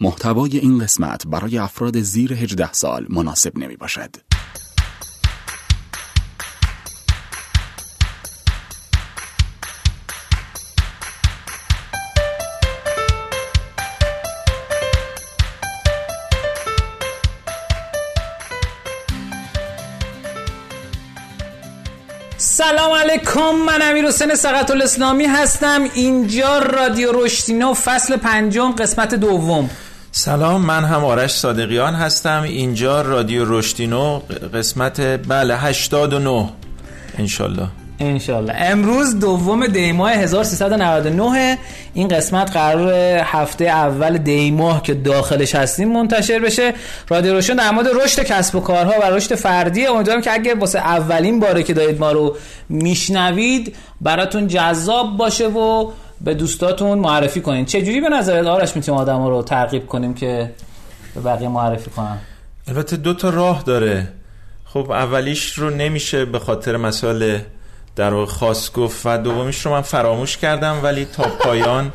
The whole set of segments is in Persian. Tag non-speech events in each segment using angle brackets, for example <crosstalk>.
محتوای این قسمت برای افراد زیر 18 سال مناسب نمی باشد. سلام علیکم من امیر حسین سقط الاسلامی هستم اینجا رادیو رشتینو فصل پنجم قسمت دوم سلام من هم آرش صادقیان هستم. اینجا رادیو رشتینو قسمت بله 89 انشالله. انشالله. امروز دوم دیماه 1399 این قسمت قرار هفته اول دیماه که داخلش هستیم منتشر بشه. رادیو روشن در مورد رشد کسب و کارها و رشد فردی. امیدوارم که اگه واسه اولین باره که دارید ما رو میشنوید براتون جذاب باشه و به دوستاتون معرفی کنین. چه جوری به نظرت آرش می‌تونیم آدم رو ترغیب کنیم که به بقیه معرفی کنن؟ البته دو تا راه داره. خب اولیش رو نمیشه به خاطر مسائل در واقع خاص گفت و دومیش رو من فراموش کردم ولی تا پایان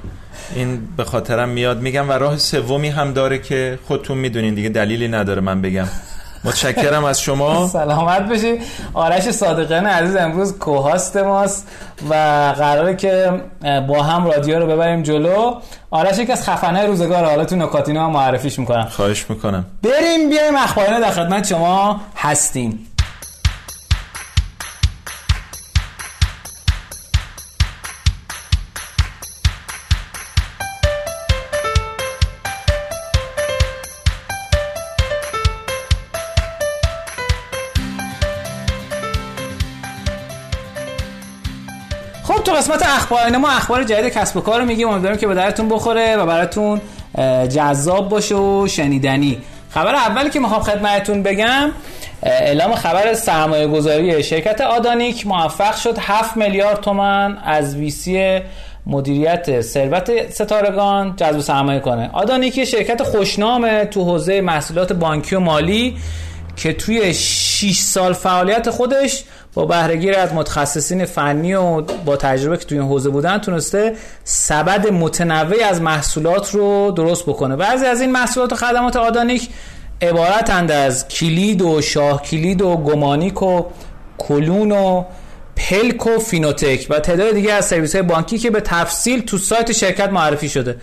این به خاطرم میاد. میگم و راه سومی هم داره که خودتون می‌دونین دیگه دلیلی نداره من بگم. متشکرم از شما. سلامت بشی آرش صادقیان عزیز امروز کوهاست ماست و قراره که با هم رادیو رو ببریم جلو. آرش یکی از خفنه روزگار حالا تو نکاتینا هم معرفیش می‌کنم. خواهش می‌کنم. بریم بیایم اخبارنا در خدمت شما هستیم. قسمت اخبار ما اخبار جدید کسب و کار رو میگیم. امیدوارم که به درتون بخوره و براتون جذاب باشه و شنیدنی. خبر اولی که می‌خوام خدمتتون بگم اعلام خبر سرمایه گذاری شرکت آدانیک موفق شد 7 میلیارد تومن از ویسی مدیریت ثروت ستارگان جذب سرمایه کنه. آدانیک شرکت خوشنامه تو حوزه محصولات بانکی و مالی که توی 6 سال فعالیت خودش با بهرهگیری از متخصصین فنی و با تجربه که توی این حوزه بودن تونسته سبد متنوعی از محصولات رو درست بکنه. بعضی از این محصولات و خدمات آدانیک عبارتند از کلید و شاه کلید و گمانیک و کلون و پلک و فینوتک و تعداد دیگه از سرویس های بانکی که به تفصیل تو سایت شرکت معرفی شده.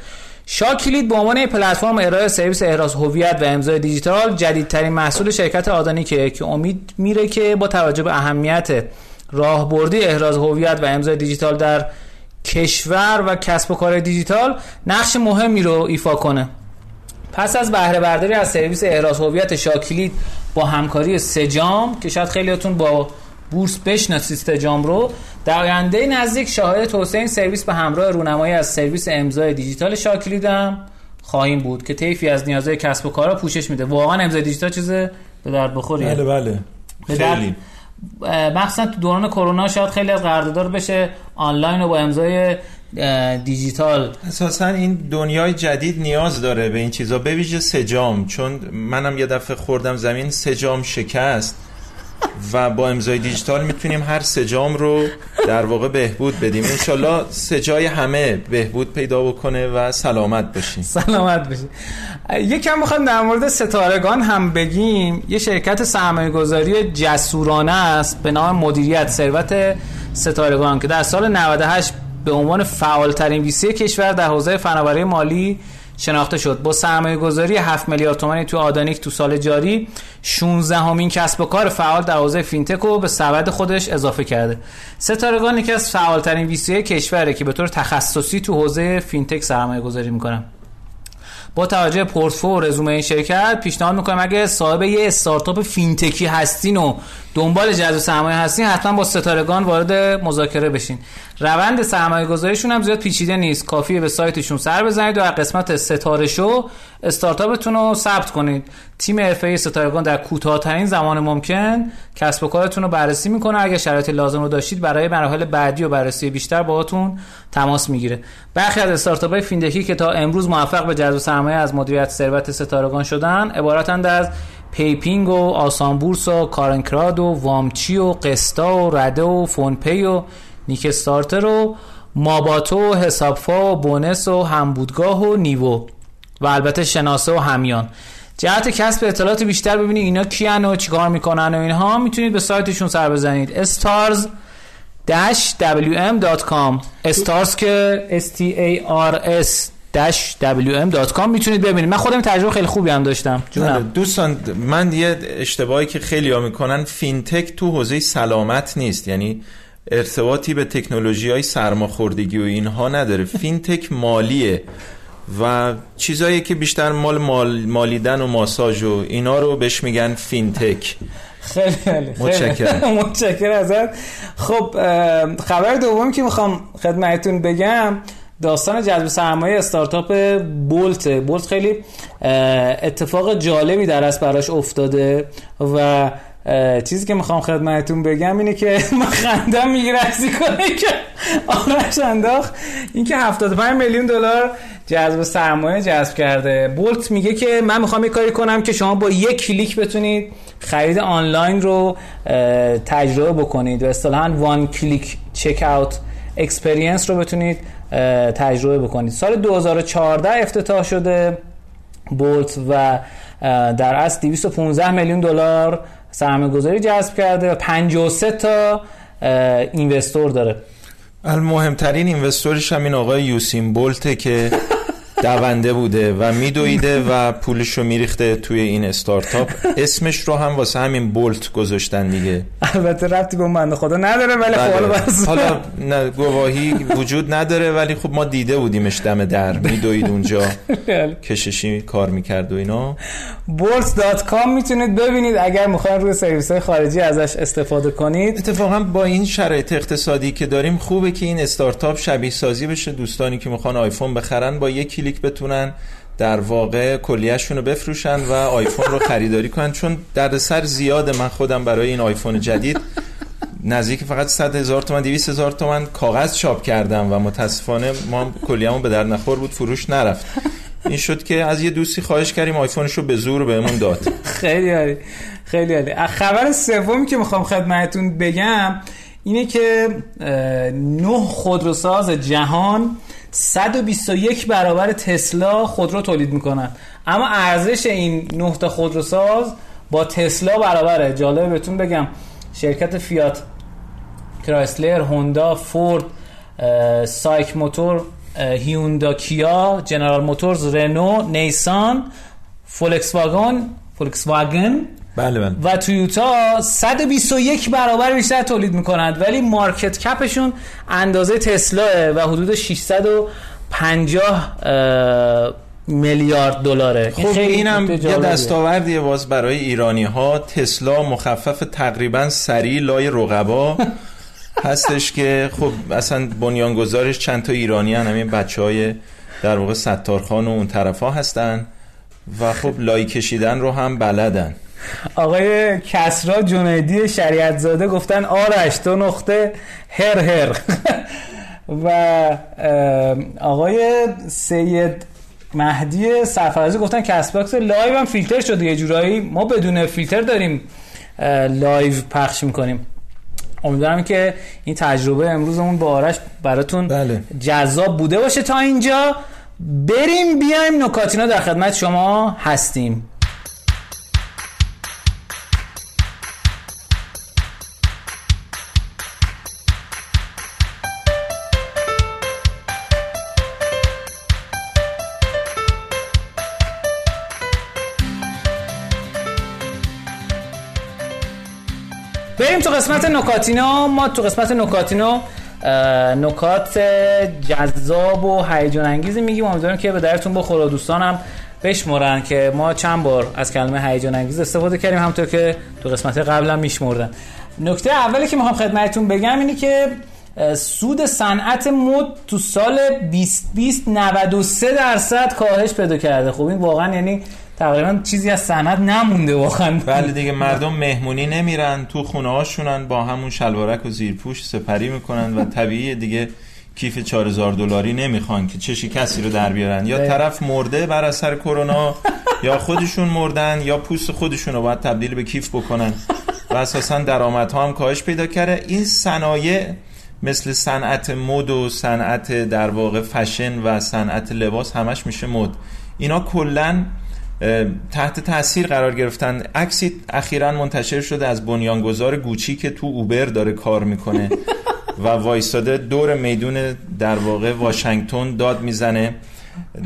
شاکلید به عنوان پلتفرم ارائه سرویس احراز هویت و امضای دیجیتال جدیدترین محصول شرکت آدانیکه که امید میره که با توجه به اهمیت راهبردی احراز هویت و امضای دیجیتال در کشور و کسب و کار دیجیتال نقش مهمی رو ایفا کنه. پس از بهره برداری از سرویس احراز هویت شاکلید با همکاری سجام که شاید خیلیاتون با بورس بشناسید سجام رو در آینده نزدیک شاهد توسعه این سرویس به همراه رونمایی از سرویس امضای دیجیتال شاکلید هم خواهیم بود که طیفی از نیازهای کسب و کارا پوشش میده. واقعا امضای دیجیتال چیز به درد بخوریه بله بله. خیلی. مخصوصا تو دوران کرونا شاید خیلی از قراردادار بشه آنلاین و با امضای دیجیتال. اساسا این دنیای جدید نیاز داره به این چیزا. به ویژه سجام چون منم یه دفعه خوردم زمین سجام شکست. <laughs> و با امضای دیجیتال می‌تونیم هر سجام رو در واقع بهبود بدیم. انشالله سجای همه بهبود پیدا بکنه و سلامت باشیم. سلامت باشیم. یکم می‌خوام در مورد ستارگان هم بگیم. یه شرکت سرمایه گذاری جسورانه است به نام مدیریت ثروت ستارگان که در سال 98 به عنوان فعالترین VC کشور در حوزه فناوری مالی شناخته شد. با سرمایه گذاری 7 میلیارد تومانی تو آدانیک تو سال جاری 16 همین کسب و کار فعال در حوزه fintech رو به سبد خودش اضافه کرده. ستارگان یکی از فعالترین VC کشوره که به طور تخصصی تو حوزه fintech سرمایه گذاری می‌کنن. با توجه پورتفو و رزومه این شرکت پیشنهاد می‌کنم اگه صاحب یه استارتاپ fintech ی هستین و دنبال جذب سرمایه هستین حتما با ستارگان وارد مذاکره بشین. روند سرمایه گذاریشون هم زیاد پیچیده نیست. کافیه به سایتشون سر بزنید و در قسمت ستاره شو استارتاپتون رو ثبت کنید. تیم حرفه‌ای ستارگان در کوتاه‌ترین زمان ممکن کسب و کارتون رو بررسی می‌کنه. اگه شرایط لازم رو داشتید برای مراحل بعدی و بررسی بیشتر باهاتون تماس می‌گیره. برخی از استارتاپ‌های فینتکی که تا امروز موفق به جذب سرمایه از مدیریت ثروت ستارگان شدن عبارتند از پیپینگ و آسان بورس و کارنکراد و وامچی و قستا و رده و فونپی و نیک استارتر و ماباتو و حسابفا و بونس و همبودگاه و نیوو. و البته شناسه و همیان. جهت کسب اطلاعات بیشتر ببینید اینا کیان و چیکار می‌کنن و اینها می‌تونید به سایتشون سر بزنید. stars wm.com stars که s t a r s wm.com می‌تونید ببینید. من خودم تجربه خیلی خوبی هم داشتم. جونم. دوستان من یه اشتباهی که خیلی ها می‌کنن فینتک تو حوزه سلامت نیست. یعنی ارتباطی به تکنولوژی های سرماخوردگی و اینها نداره. فینتک مالیه و چیزایی که بیشتر مال مال مالیدن و ماساژ و اینا رو بهش میگن فینتک. خیلی خیلی. متشکرم. <laughs> متشکرم ازت. خب خبر دوم که می‌خوام خدمتتون بگم داستان جذب سرمایه استارتاپ بولت. بولت خیلی اتفاق جالبی در از براش افتاده و چیزی که می‌خوام خدمتتون بگم اینه که <laughs> من خندم می‌گیره از کاری که آرش انداخت. اینکه 75 میلیون دلار جذب سرمایه جذب کرده. بولت میگه که من می‌خوام یه کاری کنم که شما با یک کلیک بتونید خرید آنلاین رو تجربه بکنید. و اصطلاحاً one click checkout experience رو بتونید تجربه بکنید. سال 2014 افتتاح شده بولت و در اصل 215 میلیون دلار سرمایه گذاری جذب کرده و 53 تا investor داره. المهمترین investor ش هم این آقای یوسین بولته که <laughs> دونده بوده و میدویده و پولش رو میریخته توی این استارتاپ. اسمش رو هم واسه همین بولت گذاشتن دیگه. البته ربطی به بنده خدا نداره ولی خب حالا بله. بس. حالا نه گواهی وجود نداره ولی خب ما دیده بودیمش دم در. میدوید اونجا کششی کار می‌کرد و اینا. بولت.com می‌تونید ببینید. اگر می‌خواین روی سرویس های خارجی ازش استفاده کنید. اتفاقا با این شرایط اقتصادی که داریم خوبه که این استارتاپ شبیه سازی بشه. دوستانی که می‌خوان آیفون بخرن با یک کلیک بتونن در واقع کلیهشون رو بفروشن و آیفون رو خریداری کنن. چون دردسر زیاده من خودم برای این آیفون جدید نزدیک فقط 100 هزار تومن 200 هزار تومن کاغذ چاپ کردم و متاسفانه ما کلیه‌مون به در نخور بود فروش نرفت. این شد که از یه دوستی خواهش کردیم آیفونش رو به زور بهمون داد. خیلی عالی خیلی عالی. خبر سومی که می‌خوام خدمتتون بگم اینه که نه خودروساز جهان 121 برابر تسلا خودرو تولید می‌کنن. اما ارزش این نه تا خودروساز با تسلا برابره. جالبه بهتون بگم شرکت فیات کرایسلر هوندا فورد سایک موتور هیوندا کیا جنرال موتورز رنو نیسان فولکس واگن فولکس واگن بله بله. و تویوتا 121 برابر بیشتر تولید می‌کنند ولی market cap شون اندازه تسلاه و حدود 650 اه، میلیارد دلاره. خب اینم یه. دستاوردیه باز برای ایرانی ها تسلا مخفف تقریبا سریع لای رقبا <laughs> هستش که خب اصلا بنیانگذارش چند تا ایرانی هن. همین بچه های در واقع ستارخان و اون طرف ها هستن و خب لای کشیدن رو هم بلدن. آقای کسرا جنیدی شریعت زاده گفتن آرش تو نقطه هر هر. <laughs> و آقای سید مهدی سرفرازی گفتن Castbox Live هم فیلتر شده یه جورایی. ما بدون فیلتر داریم live پخش می‌کنیم. امیدوارم که این تجربه امروزمون با آرش براتون بله. جذاب بوده باشه تا اینجا. بریم بیایم نکاتینا در خدمت شما هستیم. قسمت نکاتینا ما تو قسمت نکاتینا نکات جذاب و هیجان انگیزی میگیم. امیدوارم که به درتون بخوره دوستانم بشمرن که ما چند بار از کلمه هیجان انگیز استفاده کردیم همونطور که تو قسمت قبلا میشمردن. نکته اولی که می‌خوام خدمتتون بگم اینه که سود صنعت مد تو سال 2020 93 درصد کاهش پیدا کرده. خب این واقعا یعنی تقریبا چیزی از صنعت نمونده واقعا. بله دیگه مردم مهمونی نمیرن تو خونه هاشونن با همون شلوارک و زیرپوش سپری می‌کنن و طبیعی دیگه کیف 4000 دلاری نمی‌خوان که چه کسی رو در بیارن. یا بله. طرف مرده بر اثر کرونا یا خودشون مردن یا پوست خودشون رو باید تبدیل به کیف بکنن. و اساسا درآمدها هم کاهش پیدا کرده. این صنایع مثل صنعت مد و صنعت در واقع فشن و صنعت لباس همش میشه مد. اینا کلا تحت تاثیر قرار گرفتن. عکسی اخیرا منتشر شده از بنیانگذار گوچی که تو اوبر داره کار می‌کنه <laughs> و وایستاده دور میدون در واقع واشنگتن داد می‌زنه.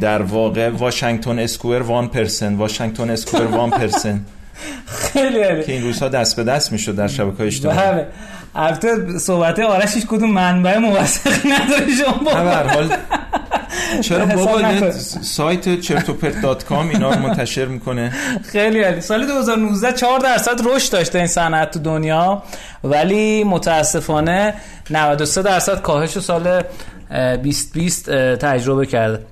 در واقع واشنگتن اسکوئر وان پرسن. واشنگتن اسکوئر وان پرسن. <laughs> خیلی که این روزها دست به دست می‌شد در شبکه های اجتماعی. بله. البته صحبت آرشش کدوم منبع موثق نداره شما. به هر حال چرا بابا سایت چرتوپرت دات کام اینا رو منتشر می‌کنه؟ خیلی عالی. سال 2019 4 درصد رشد داشته این صنعت تو دنیا ولی متاسفانه 93 درصد کاهش سال اه، 2020 اه، تجربه کرده.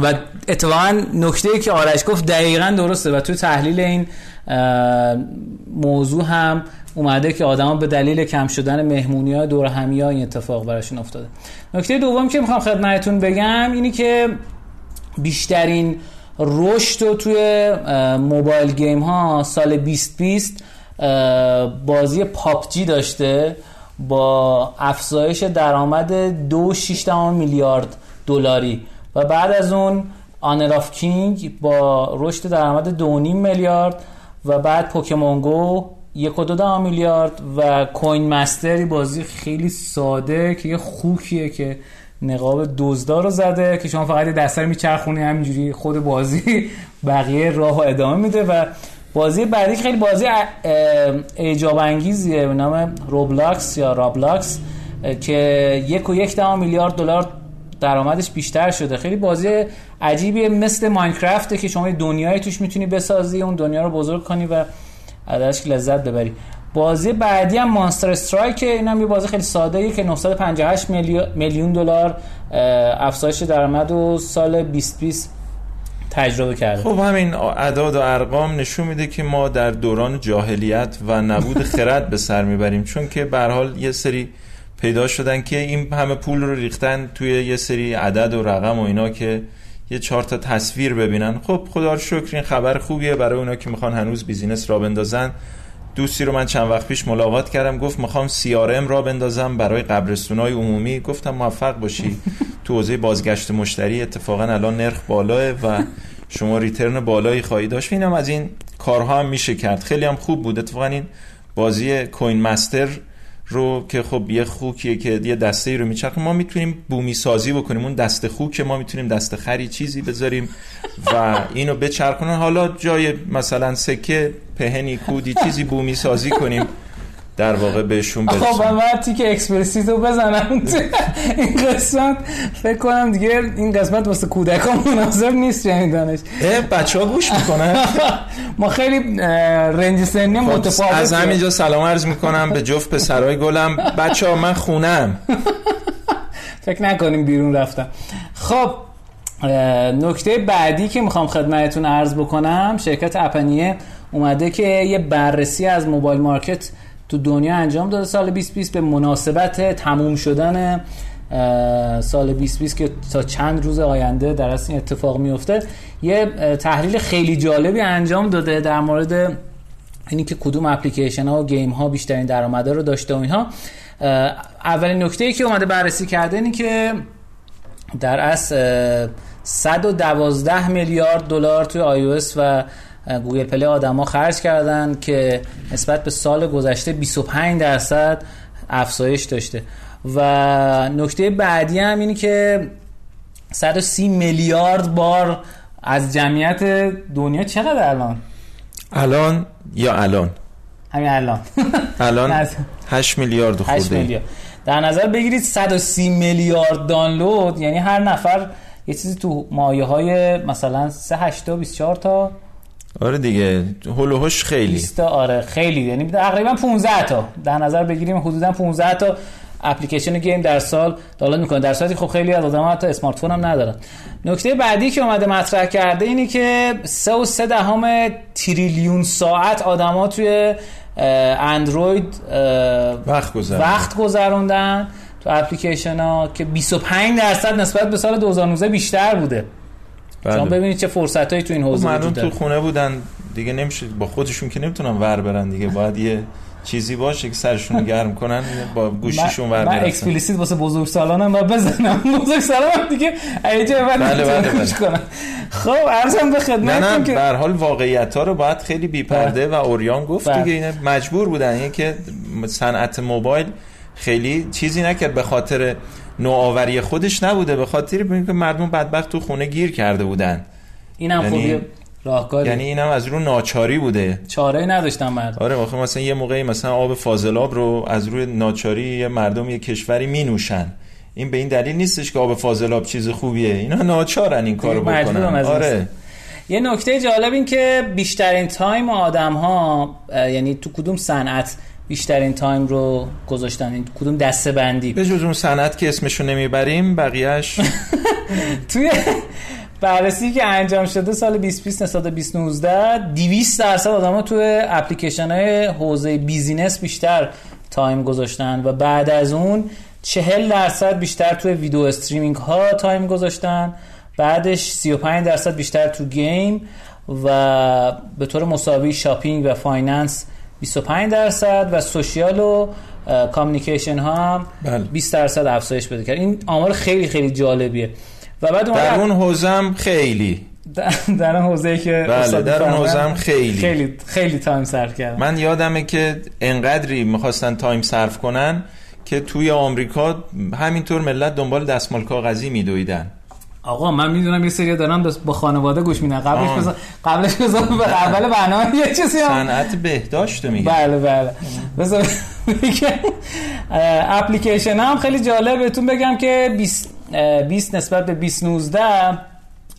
و اتفاقا نکته ای که آرش گفت دقیقا درسته و توی تحلیل این موضوع هم اومده که آدما به دلیل کم شدن مهمونی ها دور همی ها این اتفاق براشون افتاده. نکته دوم که می‌خوام خدمتتون بگم اینی که بیشترین رشد رو توی mobile game ها سال 2020 اه، بازی PUBG داشته با افزایش درآمد 2.6 میلیارد دلاری. و بعد از اون Honor of King با رشد درآمد 2.5 میلیارد و بعد Pokémon Go یک و دو میلیارد و Coin Master ی بازی خیلی ساده که یه خوکیه که نقاب دزدا رو زده که شما فقط یه دسته رو میچرخونی همینجوری خود بازی <laughs> بقیه راه و ادامه میده و بازی بعدی خیلی بازی اعجاب انگیزیه به نام Roblox یا Roblox که یک و یک دهم میلیارد دلار درآمدش بیشتر شده. خیلی بازی عجیبیه مثل Minecraft ه که شما دنیای توش می‌تونی بسازی اون دنیا رو بزرگ کنی و ازش لذت ببری. بازی بعدی هم Monster Strike این هم یه بازی خیلی ساده که 958 میلیو- میلیون دلار افزایش درآمد و سال 2020 تجربه کرده. خب همین اعداد و ارقام نشون میده که ما در دوران جاهلیت و نبود <laughs> خرد به سر می‌بریم. چون که به حال یه سری پیدا شدن که این همه پول رو ریختن توی یه سری عدد و رقم و اینا که یه چهار تا تصویر ببینن. خب خدا رو شکر این خبر خوبیه. برای اونا که می‌خوان هنوز بیزینس را بندازن. دوستی رو من چند وقت پیش ملاقات کردم. گفت می‌خوام CRM را بندازم برای قبرستونای عمومی. گفتم موفق باشی. تو حوزه بازگشت مشتری اتفاقا الان نرخ بالاه و شما ریترن بالایی خواهی داشت. اینم از این کارها هم میشه کرد. خیلی هم خوب بود. اتفاقا این بازی کوین مستر رو که خب یه خوکیه که یه دسته ای رو میچرخه. ما می‌تونیم بومی سازی بکنیم. اون دسته خوک ما می‌تونیم دسته خری چیزی بذاریم و اینو بچرخونن. حالا جای مثلا سکه پهنی کودی چیزی بومی سازی کنیم. در واقع بهشون خب برسونیم من تیک اکسپرسیت رو بزنم. این قسمت فکر کنم دیگه این قسمت واسه کودکان مناسب نیست شنیدنش. بچه ها گوش می‌کنن. <laughs> ما خیلی رنج سنی متفاوت از همینجا سلام عرض می‌کنم. به جفت پسرای گلم. بچه ها من خونم. <laughs> فکر نکنیم بیرون رفتم. خب نکته بعدی که می‌خوام خدمتتون عرض بکنم شرکت اپنیه اومده که یه بررسی از موبایل مارکت تو دنیا انجام داده سال 2020 به مناسبت تموم شدن سال 2020 که تا چند روز آینده در اصل این اتفاق میفته یه تحلیل خیلی جالبی انجام داده در مورد اینی که کدوم اپلیکیشن ها و گیم ها بیشترین درآمده رو داشته و اینها. اولین نکته ای که اومده بررسی کرده اینی که در اصل اه، 112 میلیارد دلار توی iOS و Google Play آدما خرج کردن که نسبت به سال گذشته 25 درصد افزایش داشته. و نکته بعدی هم اینی که 130 میلیارد بار از جمعیت دنیا چقدر الان؟ الان یا الان؟ همین الان. <laughs> الان نه. 8 میلیارد 8 خورده ای. میلیارد. در نظر بگیرید 130 میلیارد دانلود یعنی هر نفر یه چیزی تو مایه های مثلا 3 8 تا 24 تا آره دیگه هلوهوش خیلی. 20 تا آره خیلی. یعنی تقریبا 15 تا. در نظر بگیریم حدودا 15 تا اپلیکیشن گیم در سال دانلود می‌کنه. در صورتی خب خیلی از آدم‌ها حتی اسمارت فون هم ندارن. نکته بعدی که اومده مطرح کرده اینه که 3 و 3 دهم تریلیون ساعت آدما توی اندروید وقت گذر وقت گذروندن تو اپلیکیشن ها که 25 درصد نسبت به سال 2019 بیشتر بوده. شما ببینید چه فرصت هایی تو این خب حوزه مردم وجود تو خونه بودن دیگه نمیشه با خودشون که نمی‌تونن ور برن دیگه باید یه چیزی باشه که سرشون گرم کنن با گوشیشون ور من برسن اکسپلیسیت واسه بزرگ سالانم و بزنم. <laughs> بزرگ سالانم دیگه ایجا بله، بله بله، بله. کنم. خب عرضم به نه نه خدمتتون که به هر حال واقعیت ها رو باید خیلی بیپرده و اوریان گفت بله. دیگه اینه مجبور بودن اینه که صنعت موبایل خیلی چیزی نکرد به خاطر نوآوری خودش نبوده به خاطر اینکه مردم بدبخت تو خونه گیر کرده بودن. اینم یعنی- خوبی راهکاری. یعنی اینم از رو ناچاری بوده. چاره نداشتم مردم. آره واقعا مثلا یه موقعی مثلا آب فاضلاب رو از روی ناچاری یه مردم یه کشوری می نوشن این به این دلیل نیستش که آب فاضلاب چیز خوبیه. اینا ناچارن این کارو بکنن. آره. یه نکته جالب این که بیشترین time آدم ها یعنی تو کدوم صنعت بیشترین time رو گذاشتن. این کدوم دسته بندی؟ به جز اون صنعت که اسمشو نمی‌بریم بقیهش <laughs> توی بررسی که انجام شده سال 2020 نسبت به 2019 200 درصد آدما توی اپلیکیشن های حوزه business بیشتر time گذاشتن و بعد از اون 40 درصد بیشتر توی video streaming ها time گذاشتن. بعدش 35 درصد بیشتر تو game و به طور مساوی shopping و finance 25 درصد و social و communication ها هم بله. 20 درصد افزایش پیدا کرد این آمار خیلی خیلی جالبیه. و بعد در اون حوزم خیلی. در- اون حوزه که بله، در اون حوزه هم خیلی. خیلی خیلی time صرف کردم. من یادمه که انقدری می‌خواستن time صرف کنن که توی آمریکا همینطور ملت دنبال دستمال کاغذی میدویدن. آقا من می‌دونم یه سری دارن با خانواده گوش میدن. قبلش. بذار قبلش به اول برنامه یه چیزی هم صنعت بهداشت رو میگن بله. بله اه، اپلیکیشن هم خیلی جالب. بهتون بگم که 20 اه، 20 نسبت به 2019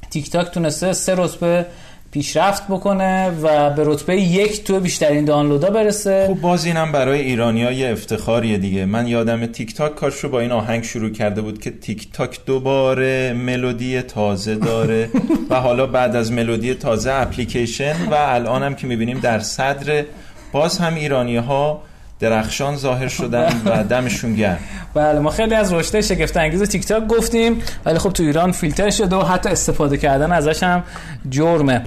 تیک تاک تونسته سه رتبه پیشرفت بکنه و به رتبه یک تو بیشترین دانلودا برسه. خب باز اینم برای ایرانیا یه افتخاریه دیگه. من یادم تیک تاک کارش رو با این آهنگ شروع کرده بود که تیک تاک دوباره ملودی تازه داره و حالا بعد از ملودی تازه اپلیکیشن و الان هم که می‌بینیم در صدر باز هم ایرانی ها درخشان ظاهر شدن و دمشون گرم. بله ما خیلی از رشد شگفت انگیز تیک تاک گفتیم ولی خب تو ایران فیلتر شده و حتی استفاده کردن ازش هم جرمه.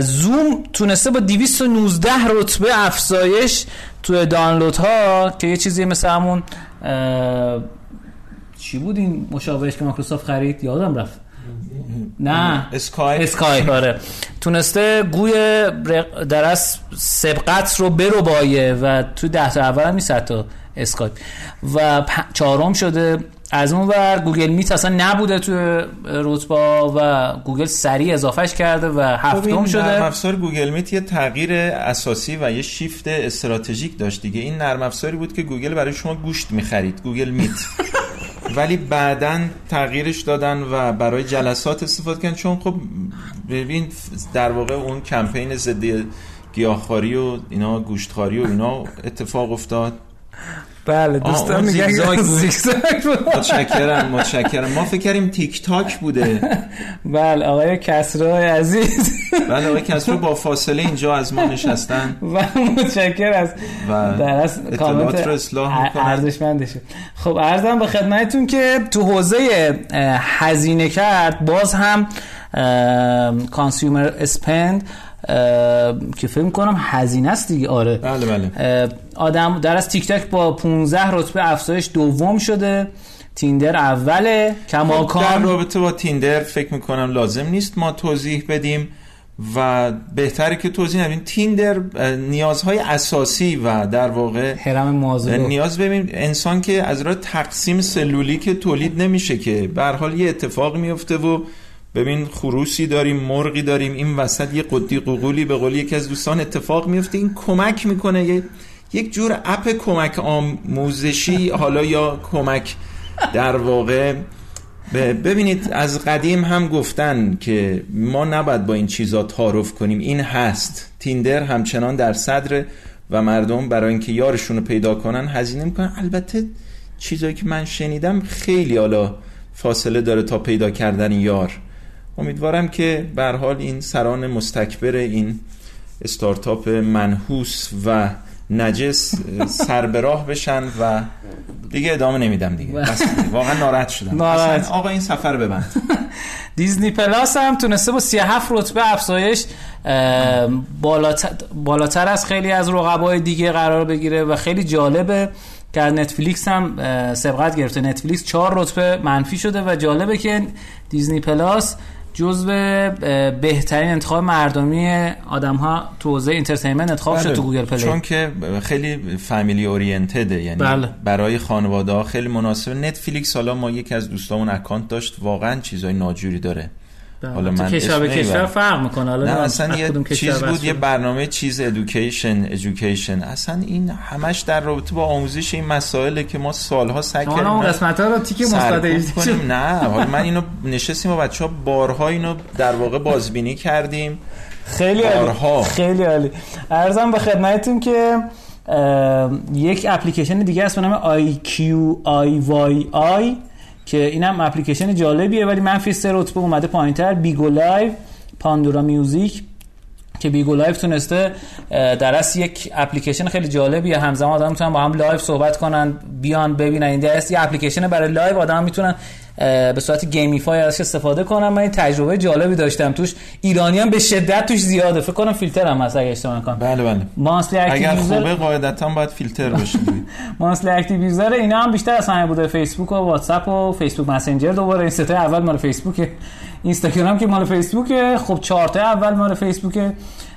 زوم تونسته با 219 رتبه افزایش تو دانلودها که یه چیزی مثل همون چی بود این مشابهش که مایکروسافت خرید؟ یادم رفت. نه. اسکای. اسکای آره. تونسته گوی رق- در از سبقت رو برو بایه و تو ده تا اول هم نیست حتی اسکای. و پ- چهارم شده از اون ور گوگل میت اصلا نبوده تو رتبه و گوگل سریع اضافهش کرده و خب هفتم هم شده. افزار گوگل میت یه تغییر اساسی و یه شیفت استراتژیک داشت دیگه. این نرم افزاری بود که گوگل برای شما گوشت می‌خرید گوگل میت. <laughs> ولی بعدا تغییرش دادن و برای جلسات استفاده کردن. چون خب ببین در واقع اون کمپین ضد گیاهخواری و اینا گوشتخواری و اینا اتفاق افتاد. بله دوستان میگن زیگزاگ. زیگزاگ. متشکرم متشکرم ما فکر کردیم تیک تاک بوده بله آقای کسرای عزیز بله آقای کسری با فاصله اینجا از ما نشستن <laughs> و متشکر از در اصل کامنت رو اصلاح. ارزشمندشه خب عرضم به خدمتتون که تو حوزه هزینه کرد باز هم consumer spend که فکر کنم هزینه است دیگه آره. بله بله. آدم در از تیک تاک با 15 رتبه افزایش دوم شده. تیندر اوله. خب، در کماکان رابطه با تیندر فکر می‌کنم لازم نیست ما توضیح بدیم و بهتره که توضیح ندیم. تیندر نیازهای اساسی و در واقع هرم مازلو نیاز ببین انسان که از راه تقسیم سلولی که تولید نمیشه که به هر حال یه اتفاق میفته و ببین خروسی داریم مرغی داریم این وسط یه قدی قوقولی به قول یکی از دوستان اتفاق میفته. این کمک می‌کنه. یه یک جور اپ کمک آموزشی حالا یا کمک در واقع. ببینید از قدیم هم گفتن که ما نباید با این چیزا تعارف کنیم. این هست. تیندر همچنان در صدر و مردم برای اینکه یارشون رو پیدا کنن هزینه می‌کنن. البته چیزایی که من شنیدم خیلی حالا فاصله داره تا پیدا کردن یار. امیدوارم که به هر حال این سران مستکبر این استارتاپ منحوس و نجس سر به راه بشن و دیگه ادامه نمیدم دیگه. بس. واقعا ناراحت شدم. ناراحت. آقا این سفره ببند. دیزنی پلاس هم تونسته با 37 رتبه افزایش بالاتر, بالاتر از خیلی از رقبای دیگه قرار بگیره و خیلی جالبه که نتفلیکس هم سبقت گرفته. نتفلیکس 4 رتبه منفی شده و جالبه که دیزنی پلاس جزو بهترین انتخاب مردمی آدم ها تو حوزه entertainment انتخاب بله. شد تو گوگل پلی چون که خیلی family oriented ه یعنی بله. برای خانواده ها خیلی مناسب نتفلیکس حالا ما یکی از دوستامون اکانت داشت واقعا چیزای ناجوری داره. حالا من کشور به کشور فرق می‌کنه. حالا نه اصلا یه چیز بود یه برنامه چیز education education اصلا این همش در رابطه با آموزش این مسائله که ما سالها سعی کردیم اون قسمت ها رو تیک مثبت نه حالا من اینو نشستیم و بچه‌ها بارها اینو در واقع بازبینی کردیم. خیلی عالی. خیلی عالی. عرضم به خدمتتون که یک اپلیکیشن دیگه هست به نام IQIYI که اینم اپلیکیشن جالبیه ولی منفی سه رتبه اومده پایینتر. بیگو لایو پاندورا میوزیک که بیگو لایو تونسته در اصل یک اپلیکیشن خیلی جالبیه. همزمان آدم می‌تونن با هم live صحبت کنن بیان ببینن. این دست یه اپلیکیشن برای live آدم می‌تونن به صورت gamify ازش استفاده کنم. من این تجربه جالبی داشتم توش. ایرانیان به شدت توش زیاده. فکر کنم فیلتر هم هست اگه اشتباه نکنم. بله بله. monthly اگر خوبه قاعدتا باید فیلتر بشه. monthly active user اینا هم بیشتر از همه بوده. فیسبوک و واتساپ و فیسبوک مسنجر دوباره این سه اول مال فیسبوک اینستاگرام که مال فیسبوک خب چهار اول مال فیسبوک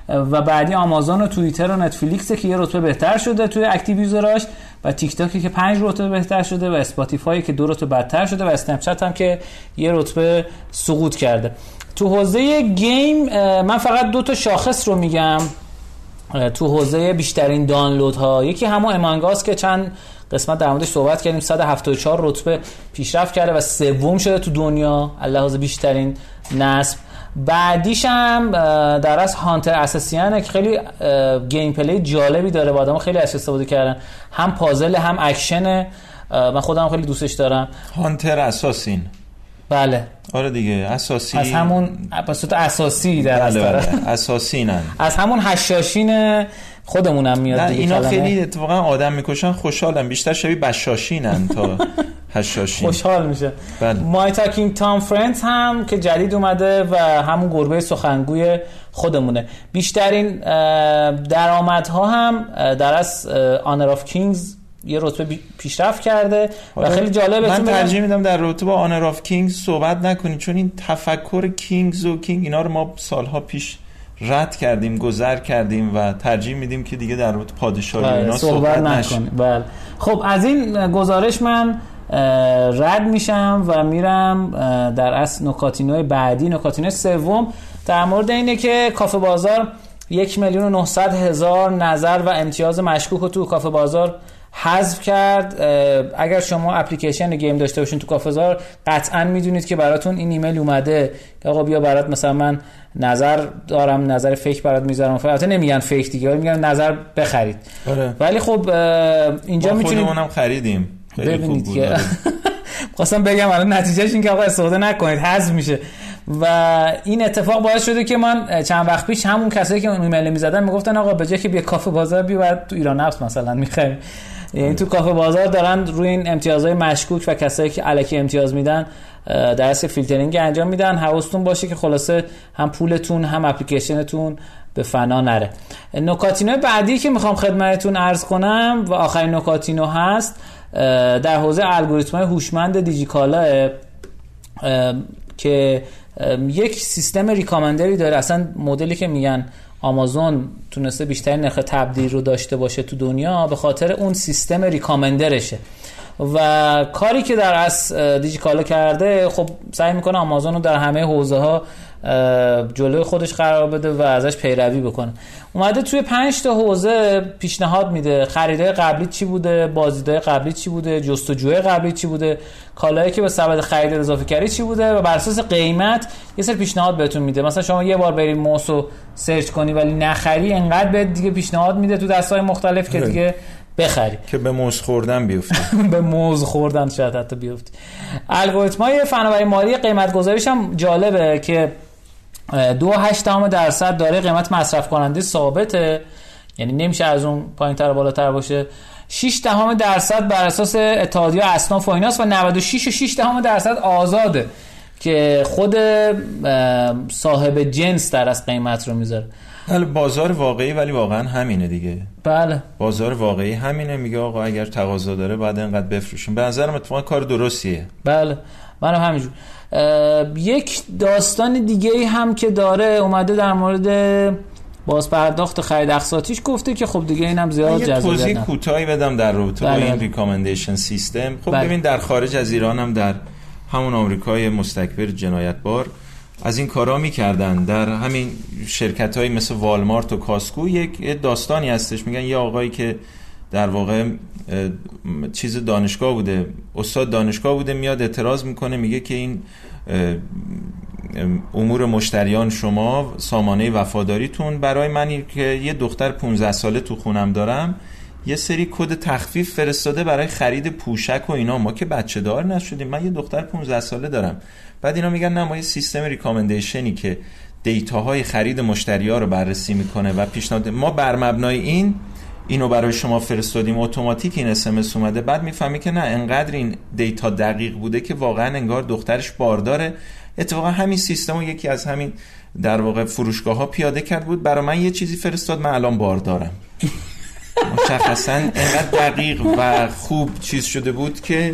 و بعدی آمازون و توییتر و نتفلیکس که یه رتبه بهتر شده توی active user اش و تیک تاکی که پنج رتبه بهتر شده و اسپاتیفای که دو رتبه بدتر شده و اسنپ هم که یه رتبه سقوط کرده. تو حوزه game من فقط دو تا شاخص رو میگم. تو حوزه بیشترین دانلود ها یکی همون Among Us که چند قسمت در موردش صحبت کردیم 174 رتبه پیشرفت کرده و سوم شده تو دنیا از لحاظ بیشترین نصب. بعدیش هم در اصل Hunter Assassin ه که خیلی gameplay جالبی داره با آدم خیلی ازش استفاده کردن. هم puzzle هم اکشن من خودم خیلی دوستش دارم. Hunter Assassin. بله. آره دیگه اساسی. از همون بساط اساسی در بله بله. assassin ن. از همون حشاشین خودمونم میاد دیگه اینا خیلی اتفاقا آدم می‌کشن خوشحالم بیشتر شبیه بشاشینن تا <laughs> حشاشین خوشحال میشه. بله. مای تاکینگ تام فرندز هم که جدید اومده و همون گربه سخنگوی خودمونه. بیشترین درآمدها هم در اصل Honor of Kings یه رتبه پیشرفت کرده و خیلی جالبه من ترجیح میدم در رتبه با آنر آف کینگز صحبت نکنید چون این تفکر kings و king اینا رو ما سالها پیش رد کردیم گذر کردیم و ترجیح میدیم که دیگه در رابطه پادشاهی بله، اینا صحبت, صحبت نکنیم. بله. خب از این گزارش من رد میشم و میرم در اصل نکاتینوی بعدی. نکاتینو سوم در مورد اینه که کافه بازار یک میلیون و هزار نظر و امتیاز مشکوک رو تو کافه بازار حذف کرد. اگر شما اپلیکیشن game داشته باشین تو کافزار قطعا می‌دونید که براتون این ایمیل اومده که آقا بیا برات مثلا من نظر دارم نظر fake برات می‌ذارم البته نمیگن fake دیگه میگن نظر بخرید. آره. ولی خب اینجا می‌تونید خودمونم خریدیم. ببینید که <laughs> خواستم بگم الان نتیجهش این که آقا استفاده نکنید حذف میشه. و این اتفاق باعث شده که من چند وقت پیش همون کسایی که اون ایمیل می‌زدن می‌گفتن آقا به جای که بیا کافه بازار بیا تو ایران نفس مثلا می‌خریم. یعنی تو کافه بازار دارن روی این امتیازهای مشکوک و کسایی که علکی امتیاز میدن درس فیلترینگ انجام میدن. حواستون باشه که خلاصه هم پولتون هم اپلیکیشنتون به فنا نره. نکاتینو بعدی که می‌خوام خدمتتون عرض کنم و آخرین نکاتینو هست در حوزه الگوریتم های هوشمند دیجیکالا که یک سیستم ریکامندری داره. اصلا مدلی که میگن آمازون تونسته بیشتر نرخ تبدیل رو داشته باشه تو دنیا به خاطر اون سیستم ریکامندرشه. و کاری که در از دیجیکالا کرده خب سعی می‌کنه آمازون رو در همه حوزه ها جلوی خودش قرار بده و ازش پیروی بکنه. اومده توی پنج تا حوزه پیشنهاد میده. خریدای قبلی چی بوده؟ بازدیدهای قبلی چی بوده؟ جستجوی قبلی چی بوده؟ کالایی که به سبد خرید اضافه کردی چی بوده؟ و بر اساس قیمت یه سر پیشنهاد بهتون میده. مثلا شما یه بار برید موسو سرچ کنی ولی نخری انقدر به دیگه پیشنهاد میده تو دستای مختلف که دیگه بخری. که به موز خوردن بیفتی. <laughs> به موز خوردن شاید حتی بیفتی. الگوریتم های فناوری مالی قیمت گذاریش هم جالبه که دو هشت درصد داره قیمت مصرف کننده ثابته. یعنی نمیشه از اون پایین تر بالاتر باشه. 6 دهم درصد بر اساس اتحادیه اسناف و ایناست و 96 و 6 دهم درصد آزاده که خود صاحب جنس در از قیمت رو می‌ذاره. بله بازار واقعی ولی واقعا همینه دیگه. بله. بازار واقعی همینه میگه آقا اگر تقاضا داره بعد اینقدر بفروشیم. به نظرم اتفاقا کار درستیه. بله. منم همینجور. یک داستان دیگه هم که داره اومده در مورد باز پرداخت خرید اقساطیش گفته که خب دیگه اینم زیاد جذاب توضیح کوتاهی بدم در رابطه با این ریکامندیشن سیستم خب بله. ببین در خارج از ایران هم در همون آمریکای مستکبر جنایتبار از این کارا می‌کردن. در همین شرکت های مثل والمارت و کاسکو یک داستانی هستش. میگن یه آقایی که در واقع چیز دانشگاه بوده استاد دانشگاه بوده میاد اعتراض می‌کنه میگه که این امور مشتریان شما سامانه وفاداریتون. برای من که یه دختر 15 ساله تو خونم دارم یه سری کد تخفیف فرستاده برای خرید پوشک و اینا. ما که بچه دار نشدیم. من یه دختر 15 ساله دارم. بعد اینا میگن نه ما یه سیستم recommendation ی که data های خرید مشتری ها رو بررسی می‌کنه و پیشنهاد ما بر مبنای این اینو برای شما فرستادیم اتوماتیک این اس‌ام‌اس اومده. بعد می‌فهمی که نه انقدر این data دقیق بوده که واقعا انگار دخترش بارداره اتفاقا همین سیستم و یکی از همین در واقع فروشگاه ها پیاده کرد بود. برای من یه چیزی فرستاد من الان باردارم مشخصا انقدر دقیق و خوب چیز شده بود که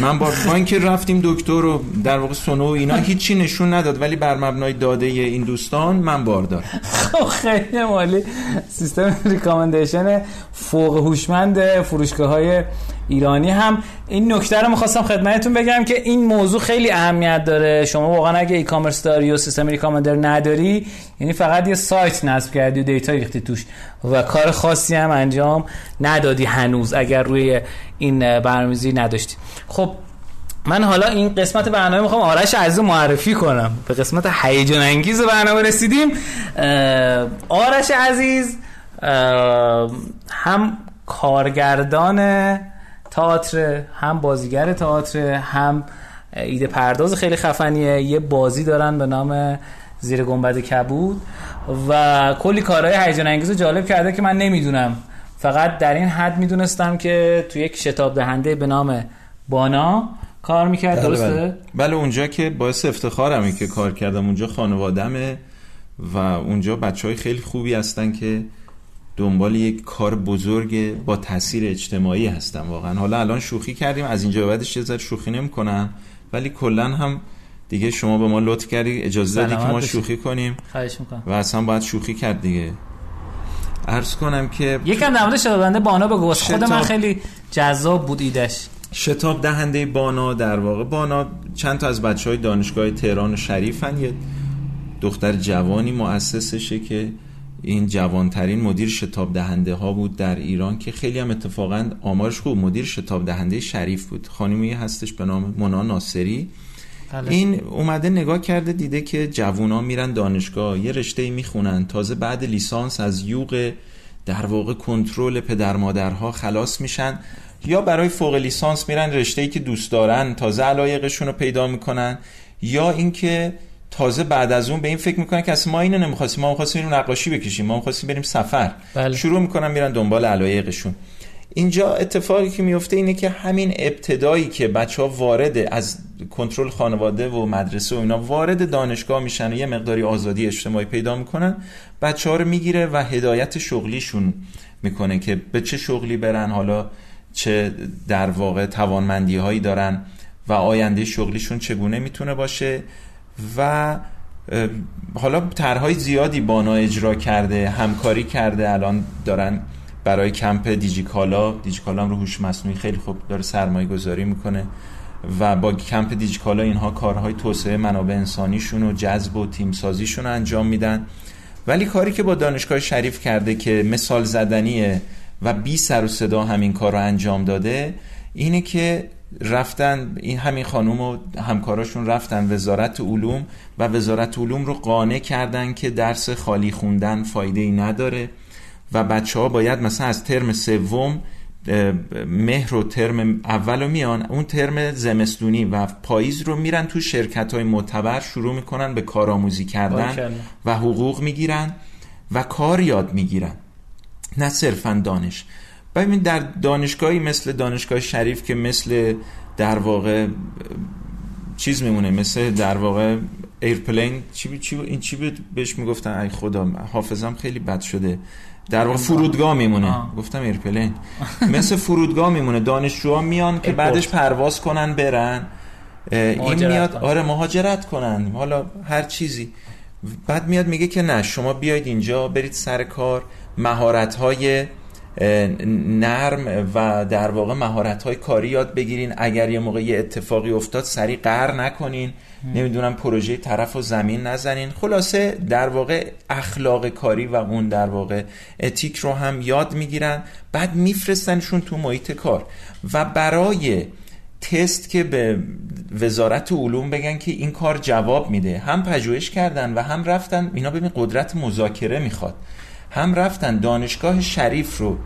من با, با اینکه رفتیم دکتر رو در واقع سونو و اینا هیچی نشون نداد ولی بر مبنای داده این دوستان من باردارم خب خیلی مالی سیستم ریکامندیشن فوق هوشمند فروشگاه های ایرانی هم این نکته رو می‌خواستم خدمتتون بگم که این موضوع خیلی اهمیت داره. شما واقعا اگه ای کامرس داری و سیستم ریکامندر نداری یعنی فقط یه سایت نصب کردی و دیتا ریختی توش و کار خاصی هم انجام ندادی هنوز اگر روی این برنامه‌ریزی نداشتی. خب من حالا این قسمت برنامه می‌خوام آرش عزیز معرفی کنم. به قسمت هیجان انگیز برنامه رسیدیم. آرش عزیز هم کارگردان تئاتر هم بازیگر تئاتر هم ایده پرداز خیلی خفنیه یه بازی دارن به نام زیر گنبد کبود و کلی کارهای هیجان انگیز جالب کرده که من نمی‌دونم فقط در این حد می‌دونستم که تو یک شتاب دهنده به نام بانا کار می‌کرد بله درسته؟ بله. بله اونجا که باعث افتخارمه که کار کردم اونجا خانوادمه و اونجا بچه های خیلی خوبی هستن که دنبال یک کار بزرگ با تاثیر اجتماعی هستم واقعا. حالا الان شوخی کردیم از اینجا بعدش یه شوخی نمی‌کنم ولی کلا هم دیگه شما به ما لطف کردی اجازه دادی که ما شوخی کنیم. و اصلا باید شوخی کرد دیگه. عرض کنم که یکم در مورد شتاب بانا بگو. خود من خیلی جذاب بود ایدش شتاب دهنده بانا در واقع. بانا چند تا از بچه های دانشگاه تهران و شریفن. یه دختر جوانی مؤسسشه که این جوانترین مدیر شتاب دهنده ها بود در ایران که خیلی هم اتفاقا آمارش خوب مدیر شتاب دهنده شریف بود. خانمی هستش به نام مونا ناصری. بله. این اومده نگاه کرده دیده که جوونا میرن دانشگاه یه رشته می‌خونن. تازه بعد لیسانس از یوغ در واقع کنترل پدر مادرها خلاص میشن. یا برای فوق لیسانس میرن رشته ای که دوست دارن تازه علایقشون رو پیدا می‌کنن. یا اینکه تازه بعد از اون به این فکر می‌کنن که اصلا ما اینو نمی‌خواستیم ما می‌خواستیم بریم نقاشی بکشیم ما می‌خواستیم بریم سفر. بله. شروع می‌کنن میرن دنبال علایقشون. اینجا اتفاقی که میفته اینه که همین ابتدایی که بچه ها وارد از کنترل خانواده و مدرسه و اینا وارد دانشگاه میشن و یه مقداری آزادی اجتماعی پیدا می‌کنن بچه ها رو می‌گیره و هدایت شغلیشون می‌کنه که به چه شغلی برن حالا چه در واقع توانمندی هایی دارن و آینده شغلیشون چگونه می‌تونه باشه. و حالا طرحهای زیادی بانا اجرا کرده همکاری کرده الان دارن برای کمپ دیجیکالا دیجیکالا هم رو هوش مصنوعی خیلی خوب داره سرمایه گذاری می‌کنه و با کمپ دیجیکالا اینها کارهای توسعه منابع انسانیشون و جذب و تیم سازیشون انجام میدن. ولی کاری که با دانشگاه شریف کرده که مثال زدنیه و بی سر و صدا همین کار رو انجام داده اینه که رفتن این همین خانوم و همکاراشون رفتن وزارت علوم و وزارت علوم رو قانع کردن که درس خالی خوندن فایده ای نداره و بچه ها باید مثلا از ترم سوم مهر و ترم اول رو میان اون ترم زمستونی و پاییز رو میرن تو شرکت های معتبر شروع می‌کنن به کارآموزی کردن و حقوق می‌گیرن و کار یاد می‌گیرن نه صرفا دانش. ببین در دانشگاهی مثل دانشگاه شریف که مثل در واقع چیز میمونه مثل در واقع airplane چی چی این چی بود بهش می‌گفتن؟ ای خدا حافظم خیلی بد شده. در واقع فرودگاه میمونه. آه. گفتم airplane. مثل فرودگاه میمونه. دانشجوها میان که بعدش پرواز کنن برن. این میاد آره مهاجرت کنن. حالا هر چیزی. بعد میاد میگه که نه شما بیاید اینجا برید سر کار. مهارت های نرم و در واقع مهارت های کاری یاد بگیرین. اگر یه موقع یه اتفاقی افتاد سریع قهر نکنین. نمی‌دونم پروژه طرف و زمین نزنین. خلاصه در واقع اخلاق کاری و اون در واقع اتیک رو هم یاد می‌گیرن. بعد میفرستنشون تو محیط کار. و برای تست که به وزارت علوم بگن که این کار جواب میده هم پژوهش کردن و هم رفتن. اینا ببین قدرت مذاکره می‌خواد. هم رفتن دانشگاه شریف رو.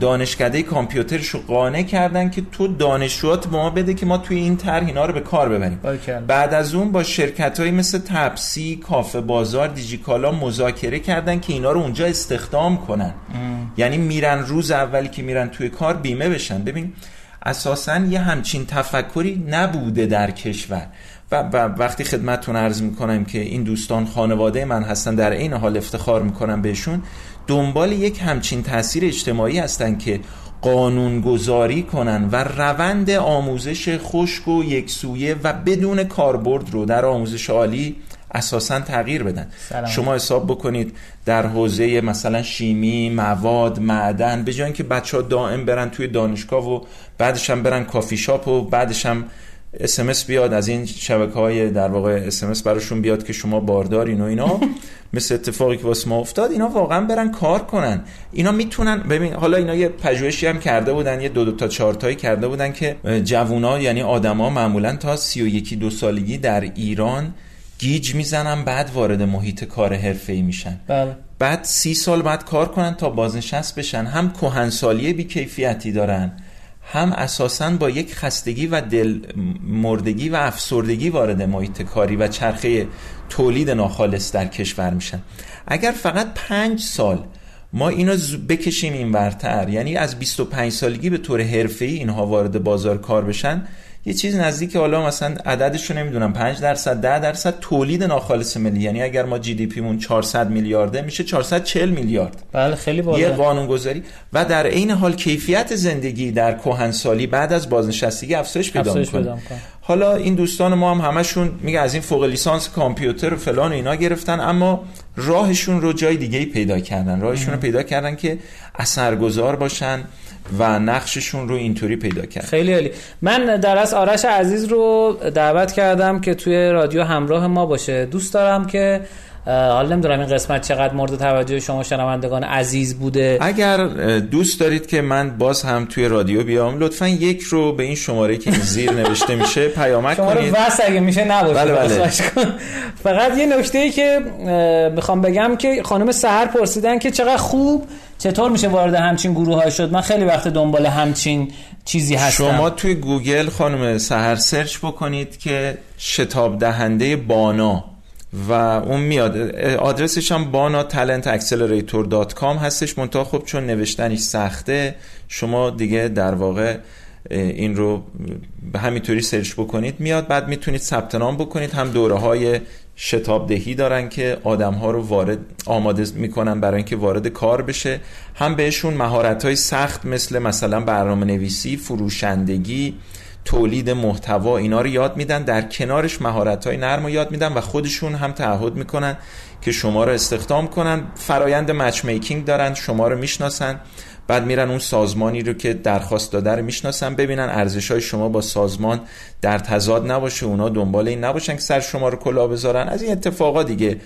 دانشکده کامپیوترش رو قانع کردن که تو دانشجوات به ما بده که ما توی این طرح اینا رو به کار ببریم. بعد از اون با شرکت های مثل تپسی کافه بازار دیجیکالا مذاکره کردن که اینا رو اونجا استخدام کنن. یعنی میرن روز اولی که میرن توی کار بیمه بشن. ببین اساسا یه همچین تفکری نبوده در کشور. و, وقتی خدمتتون عرض می‌کنم که این دوستان خانواده من هستن در این حال افتخار می‌کنم بهشون دنبال یک همچین تاثیر اجتماعی هستن که قانون گذاری کنن و روند آموزش خشک و یکسویه و بدون کاربرد رو در آموزش عالی اساسا تغییر بدن سلام. شما حساب بکنید در حوزه مثلا شیمی مواد معدن به جای اینکه بچه ها دائم برن توی دانشگاه و بعدش هم برن کافی شاپ و بعدش هم اسمس بیاد از این شبکه های در واقع اسمس براشون بیاد که شما باردارین و اینا. <laughs> مثل اتفاقی که واسه ما افتاد اینا واقعا برن کار کنن. اینا می‌تونن ببین حالا اینا یه پژوهشی هم کرده بودن یه دو دو تا چهار تایی کرده بودن که جوونا یعنی آدما معمولا تا 31 دو سالگی در ایران گیج می‌زنن بعد وارد محیط کار حرفه‌ای میشن. بله. بعد سی سال بعد کار کنن تا بازنشست بشن. هم کهنسالی بیکیفیتی دارن. هم اساسا با یک خستگی و دل مردگی و افسردگی وارد محیط کاری و چرخه تولید ناخالص در کشور میشن. اگر فقط پنج سال ما اینو بکشیم این ورتر یعنی از 25 سالگی به طور حرفه‌ای اینها وارد بازار کار بشن یه چیز نزدیک حالا مثلا عددش رو نمی‌دونم 5 درصد 10 درصد تولید ناخالص ملی. یعنی اگر ما جی دی پیمون 400 میلیارده میشه 440 میلیارد. بله خیلی بالا. یه قانون گذاری و در عین حال کیفیت زندگی در کهنسالی بعد از بازنشستگی افزایش پیدا می‌کنه. حالا این دوستان ما هم همشون میگه از این فوق لیسانس کامپیوتر و فلان و اینا گرفتن اما راهشون رو جای دیگه پیدا کردن. راهشون رو پیدا کردن که اثرگذار باشن. و نقششون رو اینطوری پیدا کرد. خیلی عالی. من در از آرش عزیز رو دعوت کردم که توی رادیو همراه ما باشه. دوست دارم که حالا نمی‌دونم این قسمت چقدر مورد توجه شما شنوندگان عزیز بوده. اگر دوست دارید که من باز هم توی رادیو بیام لطفا یک رو به این شماره که زیر نوشته میشه پیامک کنید. شماره اگه میشه نباشه. بله بله. فقط یه نکته ای که می‌خوام بگم که خانم سهر پرسیدن که چقدر خوب چطور میشه وارد همچین گروه های شد؟ من خیلی وقت دنبال همچین چیزی هستم. شما توی گوگل خانم سحر search بکنید که شتاب دهنده بانا. و اون میاد. آدرسش هم بانا talent accelerator.com هستش. منتها خب چون نوشتنش سخته شما دیگه در واقع این رو به همینطوری search بکنید. میاد بعد می‌تونید ثبت نام بکنید. هم دوره های شتاب دهی دارن که آدم ها رو وارد آماده می‌کنن برای اینکه وارد کار بشه. هم بهشون مهارت های سخت مثل مثلا برنامه نویسی فروشندگی تولید محتوا اینا رو یاد میدن. در کنارش مهارت های نرم رو یاد میدن و خودشون هم تعهد می‌کنن که شما رو استخدام کنن. فرایند مچ میکینگ دارن شما رو می‌شناسن. بعد میرن اون سازمانی رو که درخواست داده رو می‌شناسن ببینن ارزش های شما با سازمان در تضاد نباشه اونا دنبال این نباشن که سر شما رو کلا بذارن. از این اتفاقا دیگه.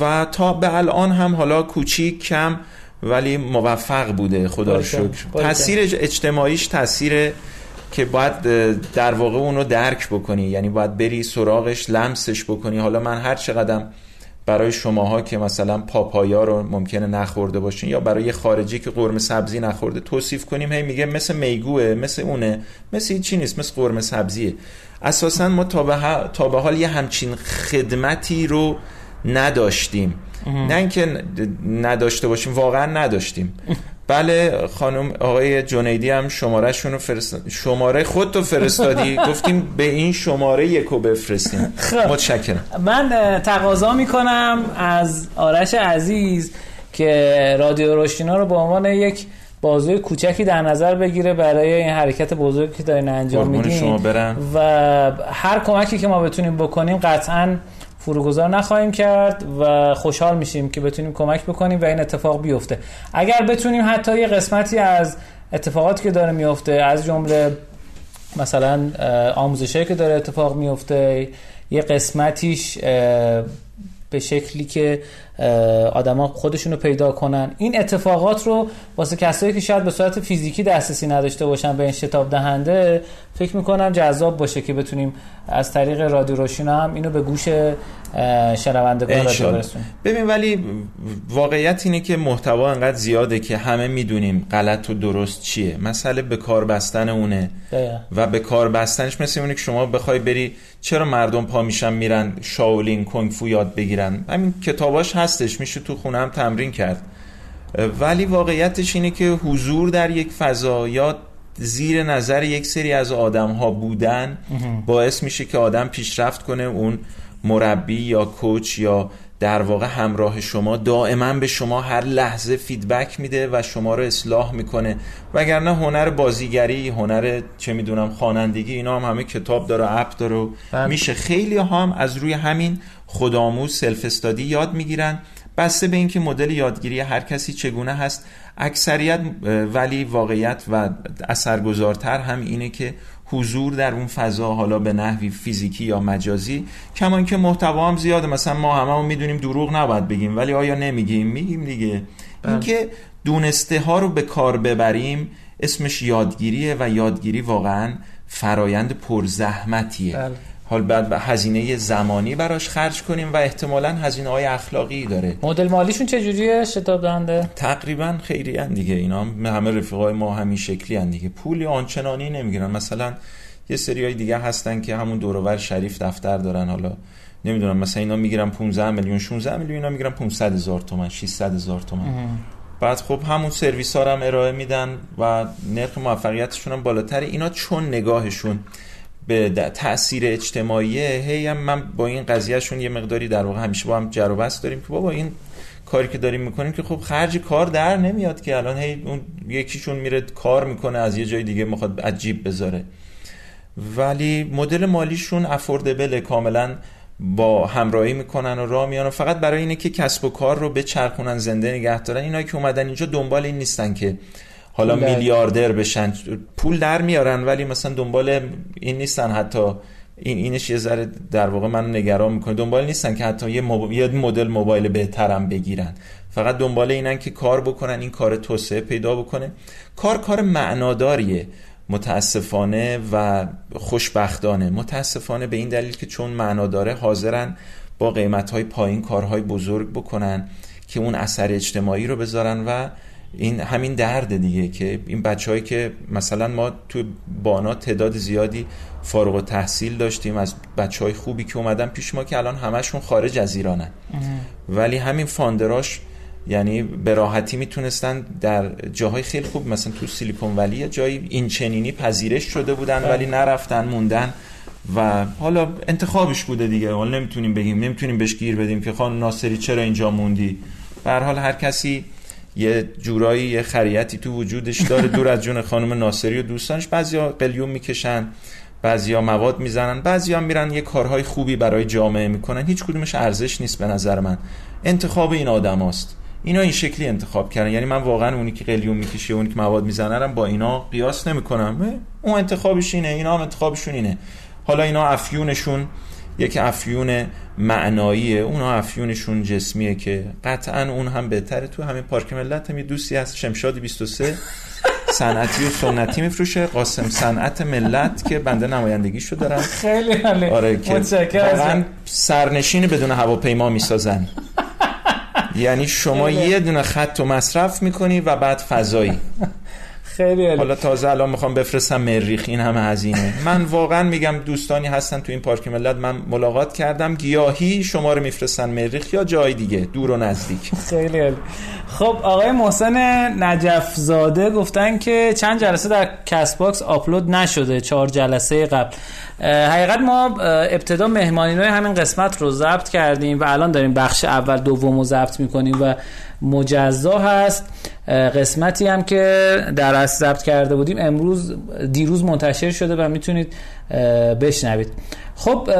و تا به الان هم حالا کوچیک کم ولی موفق بوده. خدا شکر. تاثیر اجتماعیش تاثیر که باید در واقع اونو درک بکنی. یعنی باید بری سراغش لمسش بکنی. حالا من هر چقدر برای شماها که مثلا پاپایا رو ممکنه نخورده باشین یا برای خارجی که قرمه سبزی نخورده توصیف کنیم. هی میگه مثل میگوه مثل اونه مثل چی نیست مثل قرمه سبزیه. اساسا ما تا به, تا به حال یه همچین خدمتی رو نداشتیم. نه اینکه نداشته باشیم واقعا نداشتیم. <laughs> بله خانم آقای جنیدی هم شماره شونو فرست... شماره خودتو فرستادی <laughs> گفتیم به این شماره یکو بفرستیم خب. متشکرم من تقاضا می‌کنم از آرش عزیز که رادیو روشینا رو به عنوان یک بازوی کوچکی در نظر بگیره برای این حرکت بزرگی که دارین انجام میدین. و هر کمکی که ما بتونیم بکنیم قطعا فروگذار نخواهیم کرد و خوشحال میشیم که بتونیم کمک بکنیم و این اتفاق بیفته. اگر بتونیم حتی یه قسمتی از اتفاقاتی که داره میفته از جمله مثلا اه، آموزشایی که داره اتفاق میفته یه قسمتیش به شکلی که آدما خودشونو پیدا کنن. این اتفاقات رو واسه کسایی که شاید به صورت فیزیکی دسترسی نداشته باشن به این شتاب دهنده فکر می‌کنم جذاب باشه که بتونیم از طریق رادیو روشینا هم اینو به گوش شنوندگان رادیو. برسونیم. ببین ولی واقعیت اینه که محتوا انقدر زیاده که همه می‌دونیم غلط و درست چیه. مسئله به کار بستن اونه. و به کار بستنش مثل اونه که شما بخوای بری چرا مردم پا میشن میرن شاولین کنگ فو یاد بگیرن؟ همین کتاباش هستش میشه تو خونه هم تمرین کرد. ولی واقعیتش اینه که حضور در یک فضا یا زیر نظر یک سری از آدم ها بودن باعث میشه که آدم پیشرفت کنه اون مربی یا coach یا در واقع همراه شما دائما به شما هر لحظه feedback میده و شما رو اصلاح می‌کنه. وگرنه هنر بازیگری هنر چه می‌دونم خوانندگی اینا هم همه کتاب داره app داره بله. میشه. خیلی ها هم از روی همین خودآموز self study یاد می‌گیرن. بسته به اینکه مدل یادگیری هر کسی چگونه هست اکثریت ولی واقعیت و اثرگذارتر هم اینه که حضور در اون فضا حالا به نحوی فیزیکی یا مجازی کمان که محتوا هم زیاده. مثلا ما هممون می‌دونیم دروغ نباید بگیم ولی آیا نمیگیم؟ میگیم دیگه. اینکه دونسته ها رو به کار ببریم اسمش یادگیریه و یادگیری واقعا فرایند پرزحمتیه. بله. حال بعد به هزینه زمانی براش خرج کنیم و احتمالا هزینه های اخلاقی داره. مدل مالیشون چجوریه؟ شتاب دهنده؟ تقریبا خیلی هن دیگه. اینا هم همه رفیقای ما همین شکلی هن دیگه. پولی آنچنانی نمی‌گیرن. مثلا یه سری های دیگه هستن که همون دورور شریف دفتر دارن. حالا نمی‌دونم مثلا اینا می‌گیرن 15 میلیون 16 میلیون اینا می‌گیرن 500 هزار تومن 600 هزار تومن. بعد خب همون سرویس ها رو هم ارائه میدن و نرخ موفقیتشون هم بالاتره اینا چون نگاهشون به تاثیر اجتماعیه. هی هم من با این قضیهشون یه مقداری در واقع همیشه با هم جر و بحث داریم که بابا این کاری که داریم می‌کنیم که خب خرج کار در نمیاد که. الان هی اون یکیشون میره کار می‌کنه از یه جای دیگه می‌خواد عجیب بذاره. ولی مدل مالیشون افوردبل کاملا با همراهی می‌کنن و راه میان و فقط برای اینه که کسب و کار رو بچرخونن زنده نگه دارن. اینایی که اومدن اینجا دنبال این نیستن که حالا میلیاردر بشن. پول در میارن ولی مثلا دنبال این نیستن. حتی این اینش یه ذره در واقع من نگران می‌کنه. دنبال نیستن که حتی یه, موب... یه مدل موبایل بهترم بگیرن. فقط دنبال اینن که کار بکنن این کار توسعه پیدا بکنه. کار کار معناداریه. متاسفانه و خوشبختانه. متاسفانه به این دلیل که چون معنا داره حاضرن با قیمتهای پایین کارهای بزرگ بکنن که اون اثر اجتماعی رو بذارن و این همین درد دیگه که این بچههایی که مثلا ما تو بانا تعداد زیادی فارغ و تحصیل داشتیم از بچه های خوبی که اومدن پیش ما که الان همشون خارج از ایرانن. ولی همین فاندراش یعنی به راحتی می‌تونستن در جاهای خیلی خوب مثلا تو سیلیکون ولی یه جایی این چنینی پذیرش شده بودن ولی نرفتن موندن و حالا انتخابش بوده دیگه. حالا نمی‌تونیم بگیم نمی‌تونیم بهش گیر بدیم که خانم ناصری چرا اینجا موندی؟ به هر حال هر کسی یه جورایی یه خریتی تو وجودش داره. دور از جون خانم ناصری و دوستانش. بعضیا قلیون می‌کشن بعضیا مواد می‌زنن بعضیا میرن یه کارهای خوبی برای جامعه می‌کنن. هیچ کدومش ارزش نیست به نظر من. انتخاب این آدماست اینا این شکلی انتخاب کردن. یعنی من واقعا اونی که قلیون می‌کشه اونی که مواد می‌زنن با اینا قیاس نمی‌کنم. اون انتخابش اینه اینا هم انتخابشون اینه. حالا اینا افیونشون یک افیون معناییه. اونا افیونشون جسمیه که قطعا اون هم بهتره. تو همین پارک ملت هم یه دوستی هست شمشاد 23 صنعتی و سنتی میفروشه. قاسم صنعت ملت که بنده نمایندگیشو دارم خیلی عالی. آره که سرنشین بدون هواپیما می‌سازن. یعنی شما. یه دونه خط و مصرف می‌کنی و بعد فضایی. خیلی عالی. حالا تازه الان می‌خوام بفرستم مریخ این همه هزینه. من واقعا میگم دوستانی هستن تو این پارک ملت من ملاقات کردم. گیاهی شما رو میفرستن مریخ یا جای دیگه؟ دور و نزدیک. خیلی عالی. خب آقای محسن نجف زاده گفتن که چند جلسه در کست باکس آپلود نشده چهار جلسه قبل. حقیقت ما ابتدا مهمانی های همین قسمت رو ضبط کردیم و الان داریم بخش اول دوم رو ضبط می‌کنیم و مجزا هست. قسمتی هم که در اصل ضبط کرده بودیم امروز دیروز منتشر شده و می‌تونید بشنوید. خب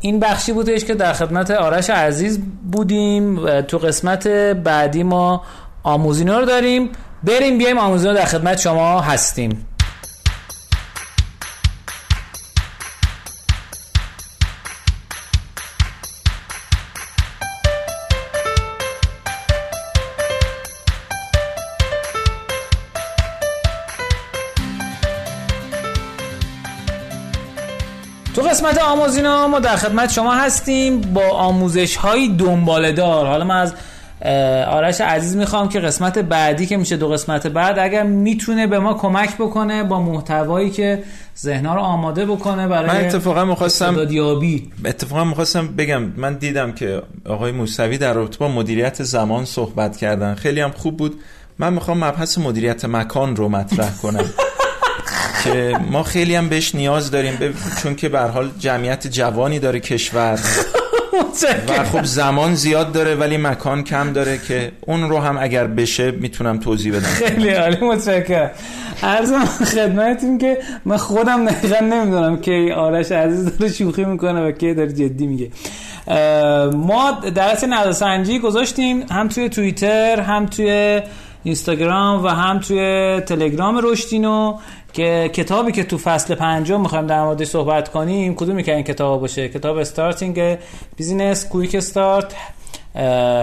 این بخشی بودش که در خدمت آرش عزیز بودیم تو قسمت بعدی ما آموزینا رو داریم. بریم بیایم آموزینا در خدمت شما هستیم. قسمت آموزینا ما در خدمت شما هستیم با آموزش های دنباله دار. حالا من از آرش عزیز می‌خوام که قسمت بعدی که میشه دو قسمت بعد اگر می‌تونه به ما کمک بکنه با محتوایی که ذهنها رو آماده بکنه برای من اتفاقا می‌خواستم اتفاقا می‌خواستم بگم من دیدم که آقای موسوی در رابطه با مدیریت زمان صحبت کردن. خیلی هم خوب بود. من می‌خوام مبحث مدیریت مکان رو مطرح کنم. <laughs> که ما خیلی هم بهش نیاز داریم ب- چون که به هر حال جمعیت جوانی داره کشور. و خب زمان زیاد داره ولی مکان کم داره که اون رو هم اگر بشه می‌تونم توضیح بدم. خیلی عالی متشکرم. عرضم خدمتتون که من خودم دقیقا نمی‌دونم که آرش عزیز داره شوخی می‌کنه و که داره جدی میگه. ما درس نظرسنجی گذاشتیم هم توی توییتر هم توی اینستاگرام و هم توی تلگرام رشدینو. که کتابی که تو فصل پنجم می‌خوایم در موردش صحبت کنیم کدومی که این کتاب باشه؟ کتاب starting business quick start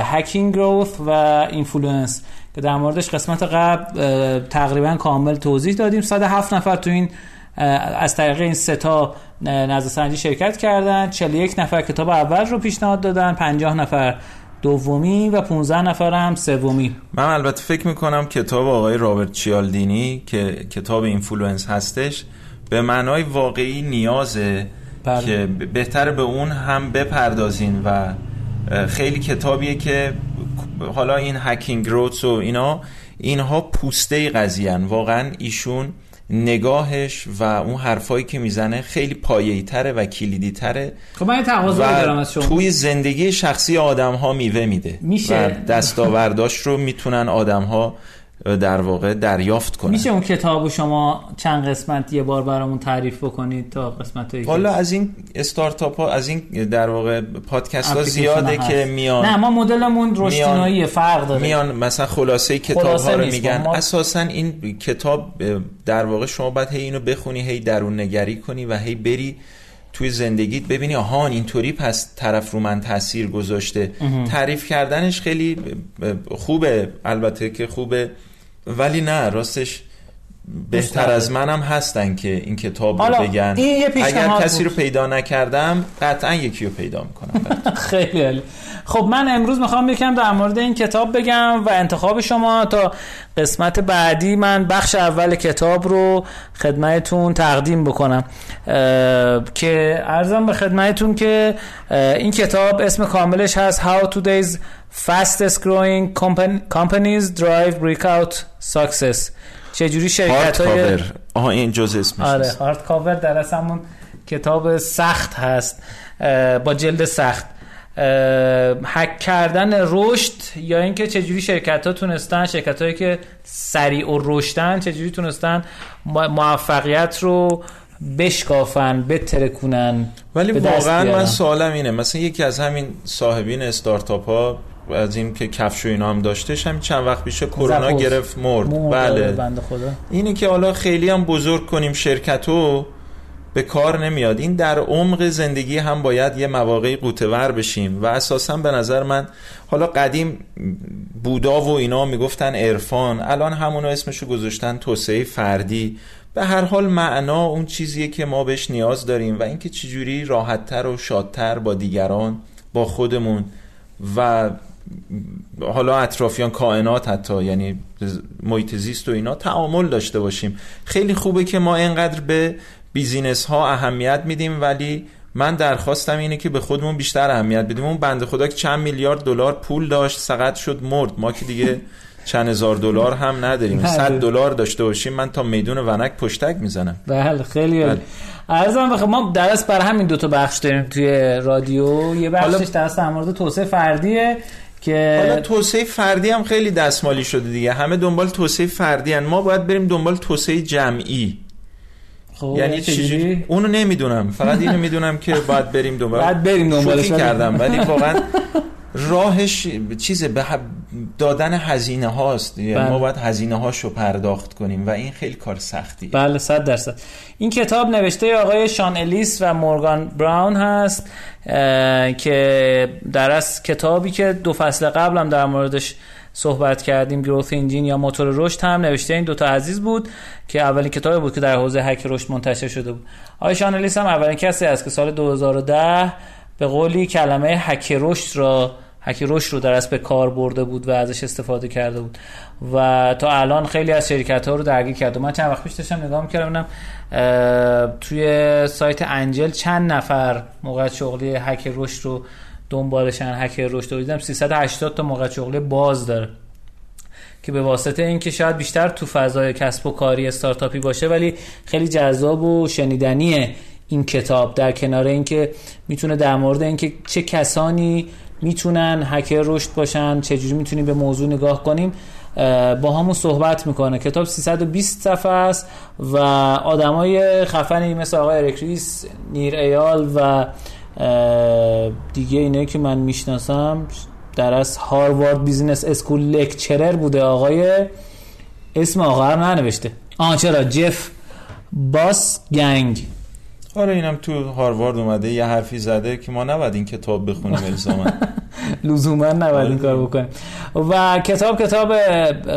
hacking growth و influence که در موردش قسمت قبل تقریبا کامل توضیح دادیم. 107 نفر تو این از طریق این سه تا نظرسنجی شرکت کردن. 41 نفر کتاب اول رو پیشنهاد دادن. 50 نفر دومی و 15 نفر هم سومی من البته فکر می‌کنم کتاب آقای رابرت چیالدینی که کتاب influence هستش به معنای واقعی نیازه بله. که بهتر به اون هم بپردازین و خیلی کتابیه که حالا این hacking growth و اینا اینها پوسته قضیه‌ن واقعا ایشون نگاهش و اون حرفایی که می‌زنه خیلی پایه‌ای تره و کلیدی تره خب من تقاضا دارم از شما توی زندگی شخصی آدم ها میوه میده میشه. و دستاورداش رو می‌تونن آدم ها در واقع دریافت کنن میشه اون کتاب شما چند قسمت یه بار برامون تعریف بکنید تا قسمت هایی حالا از این استارتاپ ها از این در واقع پادکست ها زیاده هست. که میان نه ما مدلمون رشدینایی فرق داره. میان مثلا خلاصه کتاب خلاصه ها رو. میگن. ما- اساسا این کتاب در واقع شما باید هی اینو بخونی هی درون نگری کنی و هی بری توی زندگیت ببینی آها اینطوری پس طرف رو من تاثیر گذاشته. تعریف کردنش خیلی خوبه. البته که خوبه ولی نه راستش بهتر. از منم هستن که این کتاب رو بگن این یه اگر کسی رو. پیدا نکردم قطعا یکی رو پیدا می‌کنم <laughs> خیلی عالی خب من امروز می‌خوام یکم در مورد این کتاب بگم و انتخاب شما تا قسمت بعدی من بخش اول کتاب رو خدمتتون تقدیم بکنم که ارزم به خدمتتون که این کتاب اسم کاملش هست How Today's Fastest Growing Compan- Companies Drive Breakout Success چجوری شرکت های آها این جز اسمش آره. هارد کاور در همون کتاب سخت هست با جلد سخت هک کردن رشد یا اینکه چجوری شرکت ها تونستن شرکت هایی که سریع و رشدن چجوری تونستن مو- موفقیت رو بشکافن بترکونن ولی واقعا. من سوالم اینه مثلا یکی از همین صاحبین استارتاپ ها از این که کفش و اینا هم داشتش همین چند وقت پیش کرونا. گرفت مرد. مرد، بله. بنده خدا. اینه که حالا خیلی هم بزرگ کنیم شرکتو به کار نمیاد. این در عمق زندگی هم باید یه مواقعی قوتور بشیم. و اساسا به نظر من حالا قدیم بودا و اینا می‌گفتن عرفان الان همونو اسمشو گذاشتن توسعه فردی. به هر حال معنا اون چیزیه که ما بهش نیاز داریم و اینکه چجوری راحتتر و شادتر با دیگران با خودمون. و حالا اطرافیان کائنات حتی یعنی محیط زیست و اینا تعامل داشته باشیم. خیلی خوبه که ما اینقدر به بیزینس ها اهمیت میدیم ولی من درخواستم اینه که به خودمون بیشتر اهمیت بدیم. اون بنده خدا که چند میلیارد دلار پول داشت سقط شد مرد. ما که دیگه چند هزار دلار هم نداریم. بله. 100 دلار داشته باشیم من تا میدون ونک پشتک می‌زنم. بله خیلی. بله. ارزم بخیر ما درس بر همین دو تا بخش داریم توی رادیو. یه بخشش درس در مورد توسعه فردیه. که حالا توسعه فردی هم خیلی دستمالی شده دیگه. همه دنبال توسعه فردی هن. ما باید بریم دنبال توسعه جمعی. خب یعنی چجوری؟ چجوری؟ اونو نمی‌دونم. فقط اینو می‌دونم که باید بریم دنبال. باید بریم دنبالش، کردم. ولی واقعا <laughs> راهش چیزه به دادن هزینه هاست. یعنی بله. ما باید هزینه هاشو پرداخت کنیم و این خیلی کار سختیه. بله صد درصد. این کتاب نوشته آقای شان الیس و مورگان براون هست که در از کتابی که دو فصل قبل هم در موردش صحبت کردیم گروث انجین یا موتور رشد هم نوشته. این دوتا عزیز بود که اولین کتابی بود که در حوزه هک رشد منتشر شده بود. آقای شان الیس هم اولین کسی است که سال 2010 به قولی کلمه هک رشد را هک رشد رو در به کار برده بود و ازش استفاده کرده بود. و تا الان خیلی از شرکت ها رو درگیر کرده من چند وقت پیش داشتم نگاه می‌کردم توی سایت انجل چند نفر موقع شغلی هک رشد رو دنبالشن هک رشد رو دیدم. 380 تا موقع شغلی باز داره. که به واسطه اینکه شاید بیشتر تو فضای کسب و کاری استارتاپی باشه ولی خیلی جذاب و شنیدنیه این کتاب. در کنار اینکه می‌تونه در مورد اینکه چه کسانی می‌تونن hacker رشد باشن چجوری می‌تونیم به موضوع نگاه کنیم با همون صحبت می‌کنه. کتاب 320 صفحه است و آدمای خفنی مثل آقای اریک ریس نیر ایال و دیگه اینه که من می‌شناسم در از Harvard Business School lecturer بوده. آقای اسم آقا رو ننوشته. آه چرا؟ جف باس گنگ آره اینم تو هاروارد اومده یه حرفی زده که ما نباید این کتاب بخونیم الزاما. <laughs> لزوما نباید این کار بکنیم. و کتاب کتاب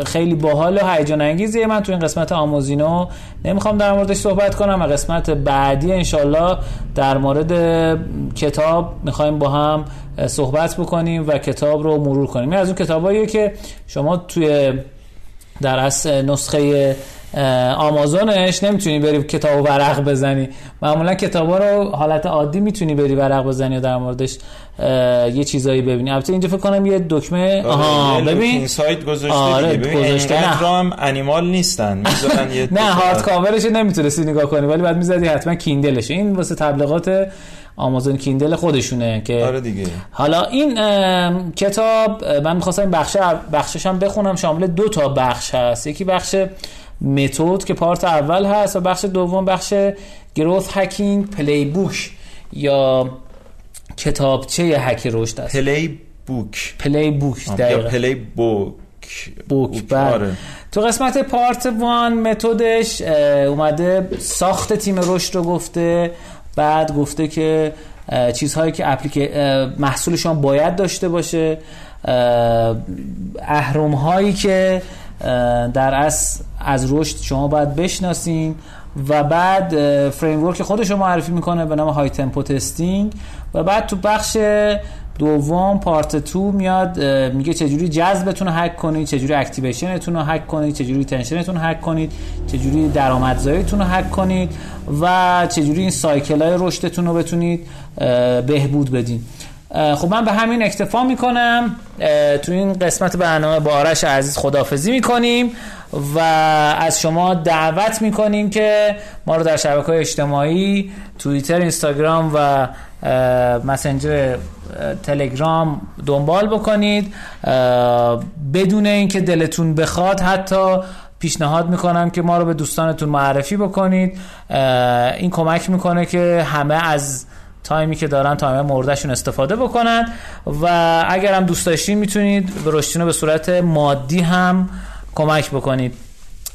خیلی باحال و هیجان انگیزیه من تو این قسمت آموزینو نمی‌خوام در موردش صحبت کنم و قسمت بعدی انشالله در مورد کتاب می‌خوایم با هم صحبت بکنیم و کتاب رو مرور کنیم. این از اون کتاباییه که شما توی در اصل نسخه آمازونش نمی‌تونی بری کتاب و ورق بزنی. معمولا کتابا رو حالت عادی می‌تونی بری ورق بزنی و در موردش یه چیزایی ببینی. البته اینجا فکر کنم یه دکمه آها آره، یه ببین. سایت گذاشته آره، دیگه. ببین گذاشته. نه. هم انیمال نیستن. می‌ذارن یه <laughs> نه هارد کاورش نمی‌تونستی نگاه کنی ولی بعد می‌زدی حتما کیندلش این واسه تبلیغات آمازون کیندل خودشونه که آره دیگه. حالا این کتاب من می‌خواستم این بخش بخشش هم بخونم. شامل دو تا بخش هست. یکی بخش method که part اول هست و بخش دوم بخش growth hacking playbook یا کتابچه هک رشد است. playbook playbook یا playbook book بله. آره. تو قسمت part one method ش اومده ساخت تیم رشد رو گفته بعد گفته که چیزهایی که اپلیک اه، محصولشان باید داشته باشه اه، اهرم هایی که در از از رشد شما باید بشناسین و بعد framework خودش رو معرفی می‌کنه به نام های tempo testing و بعد تو بخش دوم part two میاد میگه چجوری جذبتون رو هک کنید چجوری activation تون رو هک کنید چجوری retention تون رو هک کنید چجوری درآمدزاییتون رو هک کنید و چجوری این سایکل های رشدتون رو بتونید بهبود بدین. خب من به همین اکتفا می‌کنم. تو این قسمت برنامه با آرش عزیز خدافزی می‌کنیم و از شما دعوت می‌کنیم که ما رو در شبکه های اجتماعی توییتر اینستاگرام و مسنجر تلگرام دنبال بکنید. بدون اینکه دلتون بخواد حتی پیشنهاد می‌کنم که ما رو به دوستانتون معرفی بکنید. این کمک می‌کنه که همه از time ی که دارن تایم مرده‌شون استفاده بکنن و اگر هم دوست داشتین می‌تونید به رشدینو به صورت مادی هم کمک بکنید.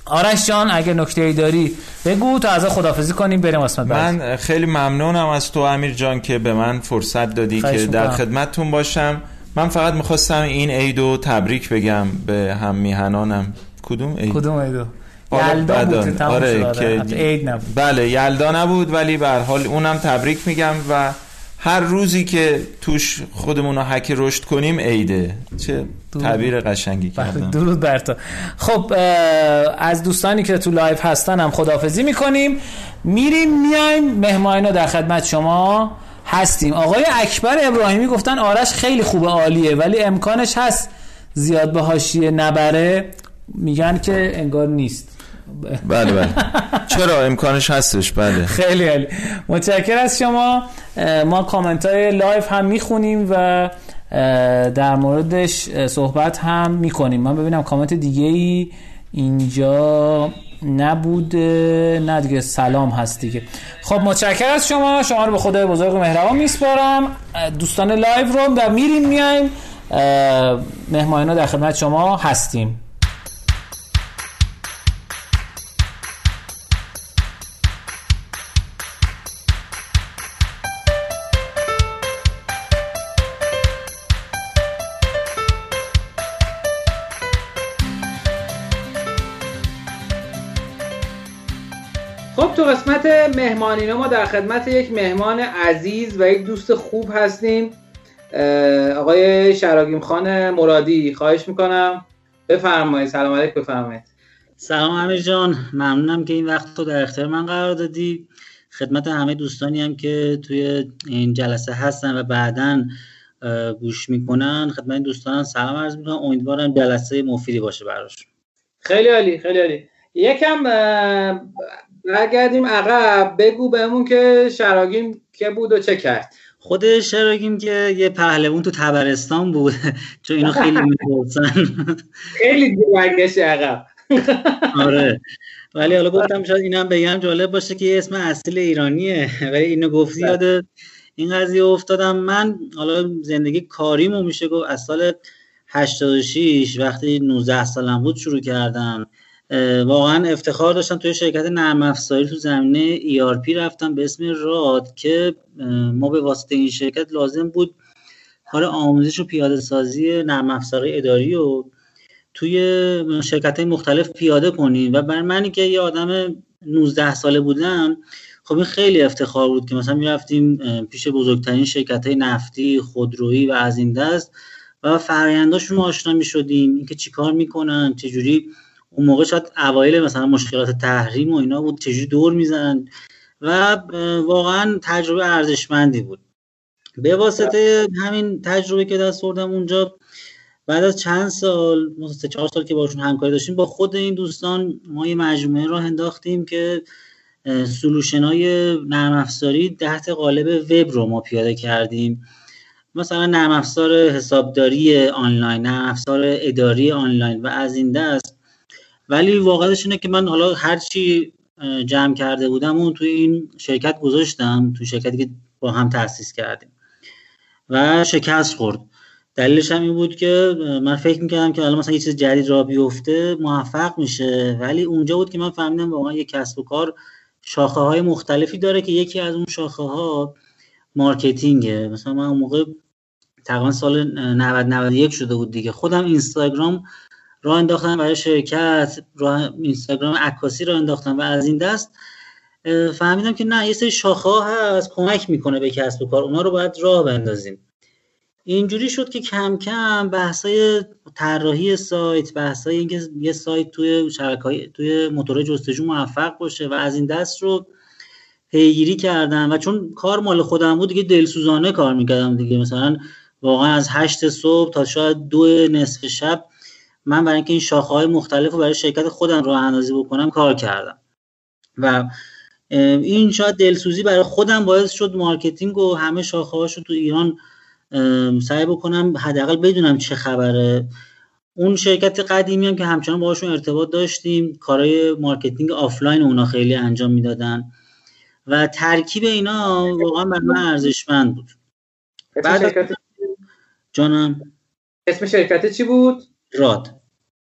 آرش جان اگر نکته ای داری بگو تا از خدافظی کنیم بریم قسمت بعد من خیلی ممنونم از تو امیر جان که به من فرصت دادی که در. خدمتتون باشم. من فقط می‌خواستم این عیدو تبریک بگم به هم‌میهنانم. کدوم عید؟ کدوم آره، یلدا بعداً. بود آره، آره. که- عید نبود. بله یلدا نبود ولی به هر حال اونم تبریک میگم و هر روزی که توش خودمون رو حک رشد کنیم عیده. چه تعبیر قشنگی بله، کردم. درود بر تو. خب از دوستانی که تو live هستن هم خداحافظی می‌کنیم. میریم میایم. مهمان اینا در خدمت شما هستیم. آقای اکبر ابراهیمی گفتن آرش خیلی خوبه عالیه ولی امکانش هست زیاد به حاشیه نبره. میگن که انگار نیست. بله بله. چرا؟ امکانش هستش. بله. خیلی عالی. متشکر از شما. ما کامنت های لایو هم می‌خونیم و در موردش صحبت هم می‌کنیم. من ببینم کامنت دیگه ای اینجا نبوده. نه دیگه سلام هست دیگه. خب متشکر از شما. شما رو به خدای بزرگ و مهربان میسپارم. دوستان لایو رو و میریم میایم. مهمانینا در خدمت شما هستیم. قسمت مهمانینا ما در خدمت یک مهمان عزیز و یک دوست خوب هستیم آقای شراگیم خان مرادی. خواهش می‌کنم. بفرمایید. سلام علیک بفرمایید. سلام امیر جان. ممنونم که این وقت رو در اختیار من قرار دادی. خدمت همه دوستانی هم که توی این جلسه هستن و بعدا گوش می‌کنن. خدمت دوستان سلام عرض می‌کنم. امیدوارم جلسه مفیدی باشه براشون خیلی عالی خیلی عالی. یکم برگردیم عقب. بگو بهمون که شراگیم که بود و چه کرد. خود شراگیم که یه پهلوون تو تبرستان بود. <laughs> چون اینو خیلی می‌پرسن. <laughs> خیلی برگشت عقب. <laughs> آره. ولی حالا گفتم شاید اینم بگم جالب باشه که یه اسم اصیل ایرانیه. ولی اینو گفتی یاد این قضیه افتادم. من حالا زندگی کاریمو میشه گفت از سال 86 وقتی 19 سالم بود شروع کردم واقعا افتخار داشتم توی شرکت نرم افزاری تو زمینه ERP رفتم به اسم راد که ما به واسطه این شرکت لازم بود کار آموزش و پیاده سازی نرم افزارهای اداری و توی شرکت مختلف پیاده کنیم. و برای منی که یه آدم 19 ساله بودم خب این خیلی افتخار بود که مثلا می‌رفتیم پیش بزرگترین شرکت های نفتی خودرویی و از این دست و فرآینداشون آشنا می‌شدیم. اینکه چیکار می‌کنن چجوری اون موقع شاید اوایل مثلا مشکلات تحریم و اینا بود چجوری دور می‌زنن؟ و واقعا تجربه ارزشمندی بود. به واسطه همین تجربه که دست آوردم اونجا بعد از چند سال سه چهار سال که باشون همکاری داشتیم با خود این دوستان ما یه مجموعه راه انداختیم که سلوشن های نرم افزاری تحت قالب وب رو ما پیاده کردیم. مثلا نرم افزار حسابداری آنلاین نرم افزار اداری آنلاین و از این دست ولی واقعیتش اینه که من حالا هر چی جمع کرده بودم اون توی این شرکت گذاشتم توی شرکتی که با هم تأسیس کردیم و شکست خورد. دلیلش هم این بود که من فکر می‌کردم که حالا مثلا یه چیز جدید را بیفته موفق میشه ولی اونجا بود که من فهمیدم واقعا یه کسب و کار شاخه های مختلفی داره که یکی از اون شاخه ها مارکتینگه. مثلا من اون موقع تقریبا سال 90 91 شده بود دیگه. خودم اینستاگرام راه انداختم برای شرکت راه اینستاگرام عکاسی راه انداختم و از این دست فهمیدم که نه یه سری شاخه هست کمک می‌کنه به کسب و کار. اونا رو باید راه بندازیم. اینجوری شد که کم کم بحثای طراحی سایت بحثای اینکه یه سایت توی شبکه‌های توی موتور جستجو موفق باشه و از این دست رو پیگیری کردم و چون کار مال خودم بود دیگه دلسوزانه کار می‌کردم دیگه. مثلا واقعا از هشت صبح تا شاید دو نصف شب من برای اینکه این شاخه های مختلف رو برای شرکت خودم راه اندازی بکنم کار کردم. و این شاید دلسوزی برای خودم باعث شد مارکتینگ و همه شاخه هاشو تو ایران سعی بکنم حداقل بدونم چه خبره. اون شرکت قدیمی هم که همچنان باهاشون ارتباط داشتیم کارهای مارکتینگ آفلاین اونا خیلی انجام می‌دادن. و ترکیب اینا واقعا برای من ارزشمند بود. بعد- شرکت جانم. اسم شرکت چی بود؟ راد.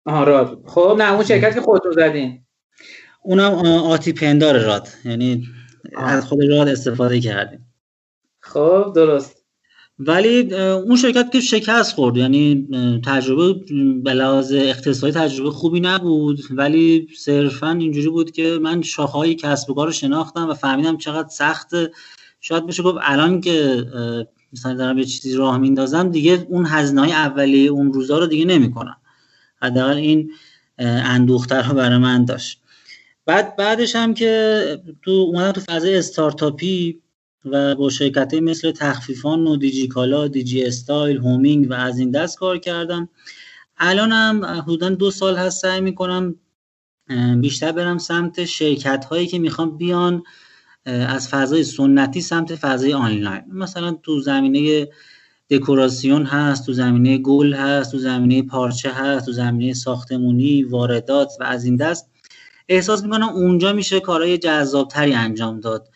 آها راد. خب نه اون شرکت که خودتون زدین. اونم آتی پندار راد. یعنی آه. از خود راد استفاده کردیم. خب درست. ولی اون شرکت که شکست خورد. یعنی تجربه به لحاظ اقتصادی تجربه خوبی نبود. ولی صرفا اینجوری بود که من شاخه‌های کسب و کار رو شناختم و فهمیدم چقدر سخت شاید بشه گفت الان که مثلا دارم یه چیزی راه میندازم دیگه اون هزینه های اولیه اون روزا رو دیگه نمی‌کنم. حداقل این اندوختر رو برای من داشت. بعد بعدش هم که تو اومدم تو فضای استارتاپی و با شرکت مثل تخفیفان و دیجی کالا دیجی استایل هومینگ و از این دست کار کردم. الانم حدودا دو سال هست سعی می‌کنم بیشتر برم سمت شرکت هایی که می‌خوام بیان از فضای سنتی سمت فضای آنلاین. مثلا تو زمینه دکوراسیون هست تو زمینه گل هست تو زمینه پارچه هست تو زمینه ساختمونی واردات و از این دست احساس می‌کنم اونجا میشه کارهای جذابتری انجام داد.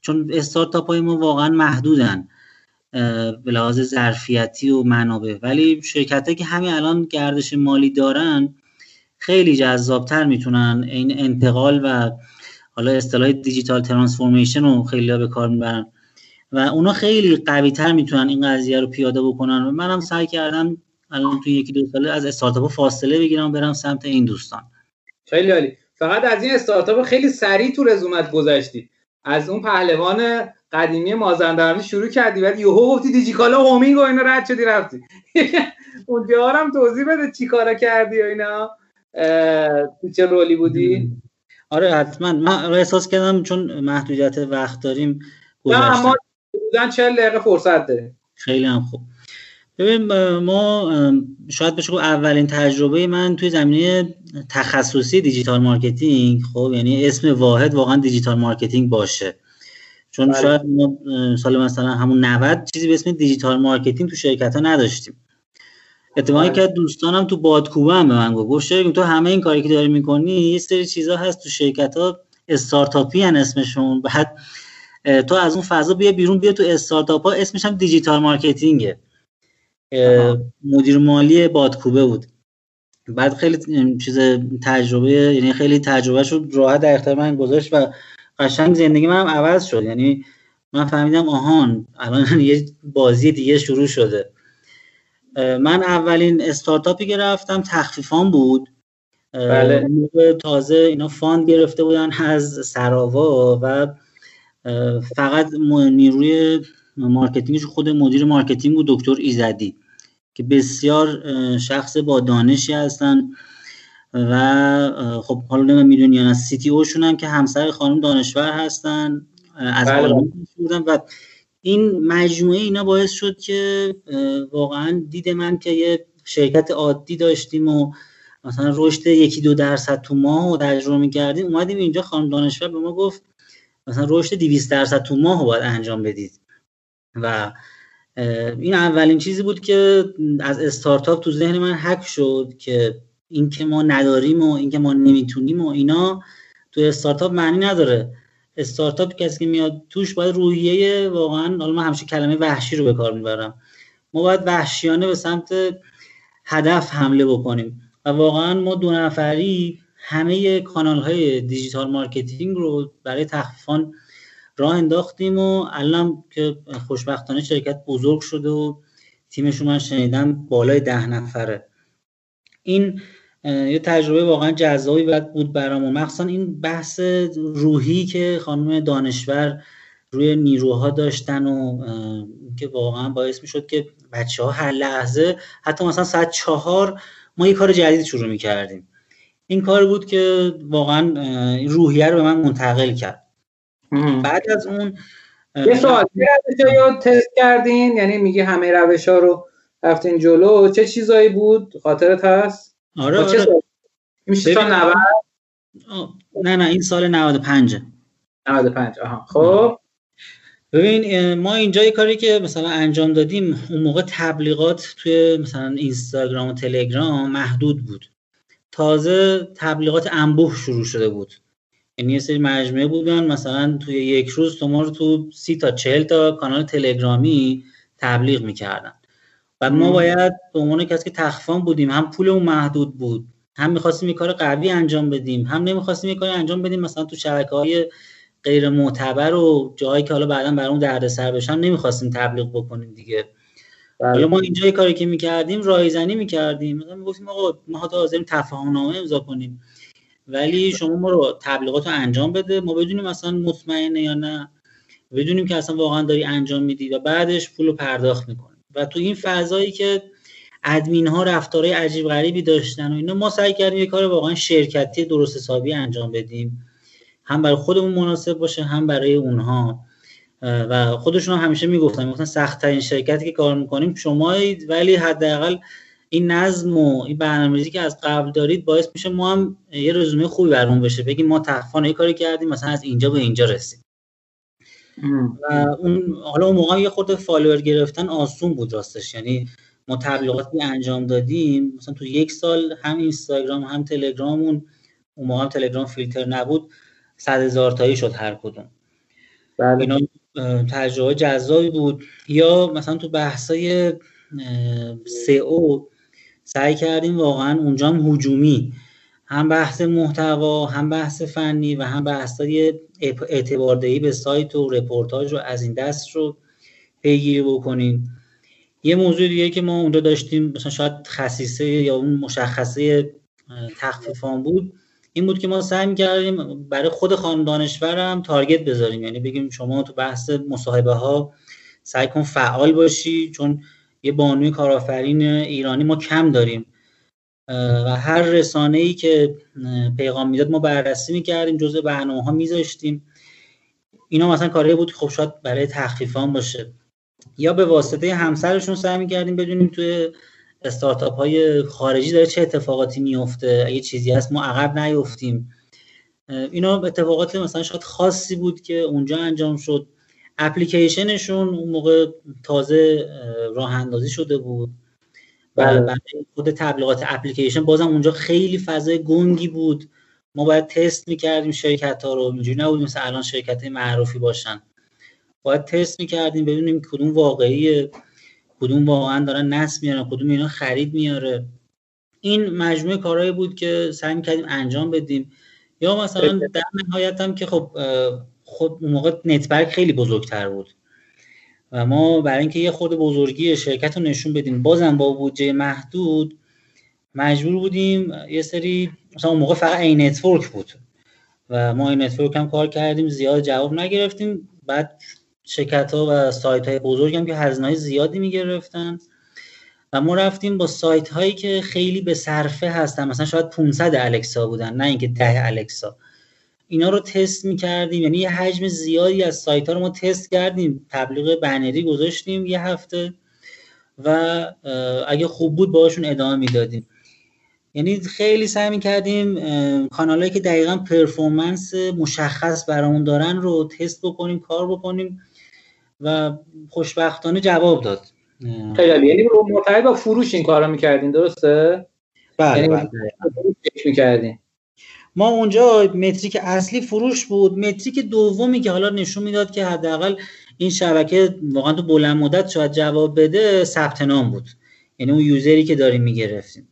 چون استارتاپ های ما واقعا محدودن به لحاظ ظرفیتی و منابع. ولی شرکت که همین الان گردش مالی دارن خیلی جذابتر می‌تونن این انتقال و حالا اصطلاح دیجیتال ترانسفورمیشن رو خیلی به کار می‌برن. و اونا خیلی قوی تر می‌تونن این قضیه رو پیاده بکنن. و منم سعی کردم الان تو یکی دو ساله از استارتاپ فاصله بگیرم برم سمت این دوستان. خیلی عالی. فقط از این استارتاپ خیلی سریع تو رزومت گذشتی. از اون پهلوان قدیمی مازندرانی شروع کردی بعد یهو گفتی دیجیکالا هومینگ و اینا رد شدی رفتی. <laughs> اونجا هم توضیح بده چی کارا کردی و اینا. تو چه role ی بودی؟ آره حتما. من احساس کردم چون محدودیت وقت داریم نه اما بودن 40 دقیقه فرصت داره. خیلی هم خوب. ببین ما شاید بشه اولین تجربه من توی زمینه تخصصی digital marketing. خب یعنی اسم واحد واقعا digital marketing باشه. چون بله. شاید ما سال مثلا همون 90 چیزی به اسم digital marketing تو شرکت ها نداشتیم. اتفاقی بله. که دوستانم تو بادکوبه هم به من گفت. تو همه این کاری که داری می‌کنی یه سری چیزا هست تو شرکت ها استارتاپی هن اسمشون. بعد تو از اون فضا بیا بیرون بیا تو استارتاپ ها اسمش هم دیجیتال مارکتینگه. مدیر مالی بادکوبه بود. بعد خیلی چیز تجربه یعنی خیلی تجربه شد راحت در اختیار من گذاشت و قشنگ زندگی من هم عوض شد. یعنی من فهمیدم آهان الان <laughs> یه بازی دیگه شروع شده. من اولین استارتاپی که رفتم تخفیفان بود بله. تازه اینا fund گرفته بودن از سراوا و فقط نیروی marketing ش خود مدیر marketing بود دکتر ایزدی که بسیار شخص با دانشی هستن و خب حالا نمی می‌دونی از CTO شون هم که همسر خانم دانشور هستن از بله. بودن و این مجموعه اینا باعث شد که واقعا دید من که یه شرکت عادی داشتیم و مثلا رشد یکی دو درصد تو ماه و تجربه می‌کردیم. اومدیم اینجا خانم دانشور به ما گفت مثلا رشد 200 درصد تو ماه باید انجام بدید. و این اولین چیزی بود که از استارتاپ تو ذهن من حک شد که اینکه ما نداریم و اینکه ما نمی‌تونیم و اینا تو استارتاپ معنی نداره. استارتاپ کسی که میاد توش باید روحیه واقعا حالا من همیشه کلمه وحشی رو به کار می‌برم. ما باید وحشیانه به سمت هدف حمله بکنیم. و واقعا ما دو نفری همه کانال های digital marketing رو برای تخفیفان راه انداختیم و الان که خوشبختانه شرکت بزرگ شده و تیمشون من شنیدم بالای ده نفره. این یه تجربه واقعا جذابی بود برامون مخصوصا این بحث روحی که خانم دانشور روی نیروها داشتن و که واقعا باعث می‌شد که بچه ها هر لحظه حتی مثلا ساعت چهار ما یه کار جدید شروع می‌کردیم. این کار بود که واقعا روحیه رو به من منتقل کرد. بعد از اون یه سوال یا تست کردین؟ یعنی میگه همه روش ها رو رفتین جلو چه چیزایی بود؟ خاطرت هست؟ آره آره. میشه سال 90 نه نه این سال 95 95 آها. خب. ببین ما اینجا یه کاری که مثلا انجام دادیم اون موقع تبلیغات توی مثلا اینستاگرام و تلگرام محدود بود. تازه تبلیغات انبوه شروع شده بود. یعنی یه سری مجموعه بودن مثلا توی یک روز تو ما رو تو سی تا چهل تا کانال تلگرامی تبلیغ می‌کردن. و ما باید به عنوان کسی که تخفان بودیم هم پولمون محدود بود هم می‌خواستیم یه کار قوی انجام بدیم هم نمی‌خواستیم یه کاری انجام بدیم مثلا تو شبکه های غیر معتبر و جایی که حالا بعدا برامون دردسر بشن نمی‌خواستیم تبلیغ بکنیم دیگه. بله. حالا ما اینجا کاری که می‌کردیم رایزنی می‌کردیم. مثلا می‌گفتیم آقا ما حاضریم تفاهم نامه امضا کنیم. ولی شما ما رو تبلیغات رو انجام بده. ما بدونیم مثلا مطمئنه یا نه. بدونیم که اصلا واقعا داری انجام میدی و بعدش پول رو پرداخت می‌کنی. و تو این فضایی که ادمین ها رفتارهای عجیب غریبی داشتن و اینا ما سعی کردیم یه کار واقعا شرکتی درست حسابی انجام بدیم. هم برای خودمون مناسب باشه هم برای اونها. و خودشون هم همیشه می‌گفتن می‌گفتن سخت ترین شرکتی که کار می‌کنیم شما ولی حداقل این نظم و این برنامه‌ریزی که از قبل دارید باعث میشه ما هم یه رزومه خوبی برمون بشه. بگیم ما تخفان یه کاری کردیم مثلا از اینجا به اینجا رسید و اون حالا اون موقع یه خورده فالوور گرفتن آسون بود راستش. یعنی ما تبلیغاتی انجام دادیم مثلا تو یک سال هم اینستاگرام هم تلگرامون اون موقع هم تلگرام فیلتر نبود صد هزار تایی شد هر کدوم. بله. اینا تجربه جذابی بود. یا مثلا تو بحثای او سعی کردیم واقعا اونجا هم هجومی هم بحث محتوا هم بحث فنی و هم بحثای اعتباردهی به سایت و رپورتاج رو از این دست رو پیگیری بکنیم. یه موضوع دیگه که ما اونجا داشتیم مثلا شاید خصیصه یا اون مشخصه تخفیفان بود این بود که ما سعی کردیم برای خود خانم دانشورم تارگت بذاریم. یعنی بگیم شما تو بحث مصاحبه ها سعی کن فعال باشی چون یه بانوی کارآفرین ایرانی ما کم داریم. و هر رسانه ای که پیغام می‌داد ما بررسی می‌کردیم جزء برنامه ها میذاشتیم. اینا مثلا کاری بود که خب شاید برای تخفیفان باشه. یا به واسطه همسرشون سعی می‌کردیم بدونیم توی استارتاپ های خارجی داره چه اتفاقاتی میفته اگه چیزی هست ما عقب نیفتیم. اینا اتفاقات مثلا شاید خاصی بود که اونجا انجام شد. اپلیکیشنشون اون موقع تازه راه اندازی شده بود. و بله. خود تبلیغات اپلیکیشن بازم اونجا خیلی فضای گنگی بود. ما باید تست می‌کردیم شرکت ها رو. اینجوری نبود مثل الان شرکت معروفی باشن. باید تست می‌کردیم ببینیم کدوم واقعی کدوم واقعا دارن نصب میارن کدوم اینا خرید میاره. این مجموعه کارهایی بود که سعی می‌کردیم انجام بدیم. یا مثلا در نهایت هم که خب خود اون موقع network خیلی بزرگتر بود. و ما برای اینکه یه خود بزرگی شرکت رو نشون بدیم بازم با بودجه محدود مجبور بودیم یه سری مثلا اون موقع فقط این network بود و ما این network هم کار کردیم زیاد جواب نگرفتیم. بعد شرکت ها و سایت های بزرگ هم که هزینه زیادی می‌گرفتن و ما رفتیم با سایت هایی که خیلی به صرفه هستن. مثلا شاید 500 الکسا بودن نه اینکه 10 الکسا. اینا رو تست می‌کردیم. یعنی یه حجم زیادی از سایت ها رو ما تست کردیم. تبلیغ بنری گذاشتیم یه هفته و اگه خوب بود باشون ادامه می‌دادیم. یعنی خیلی سعی می‌کردیم کانالهایی که دقیقا پرفورمنس مشخص برامون دارن رو تست بکنیم کار بکنیم و خوشبختانه جواب داد. خیلی یعنی رو با فروش این کارا می‌کردین درسته؟ بله یعنی بله. ما اونجا متریک اصلی فروش بود. متریک دومی که حالا نشون می‌داد که حداقل این شبکه واقعا تو بلند مدت شاید جواب بده ثبت نام بود. یعنی اون یوزری که داریم می‌گرفتیم.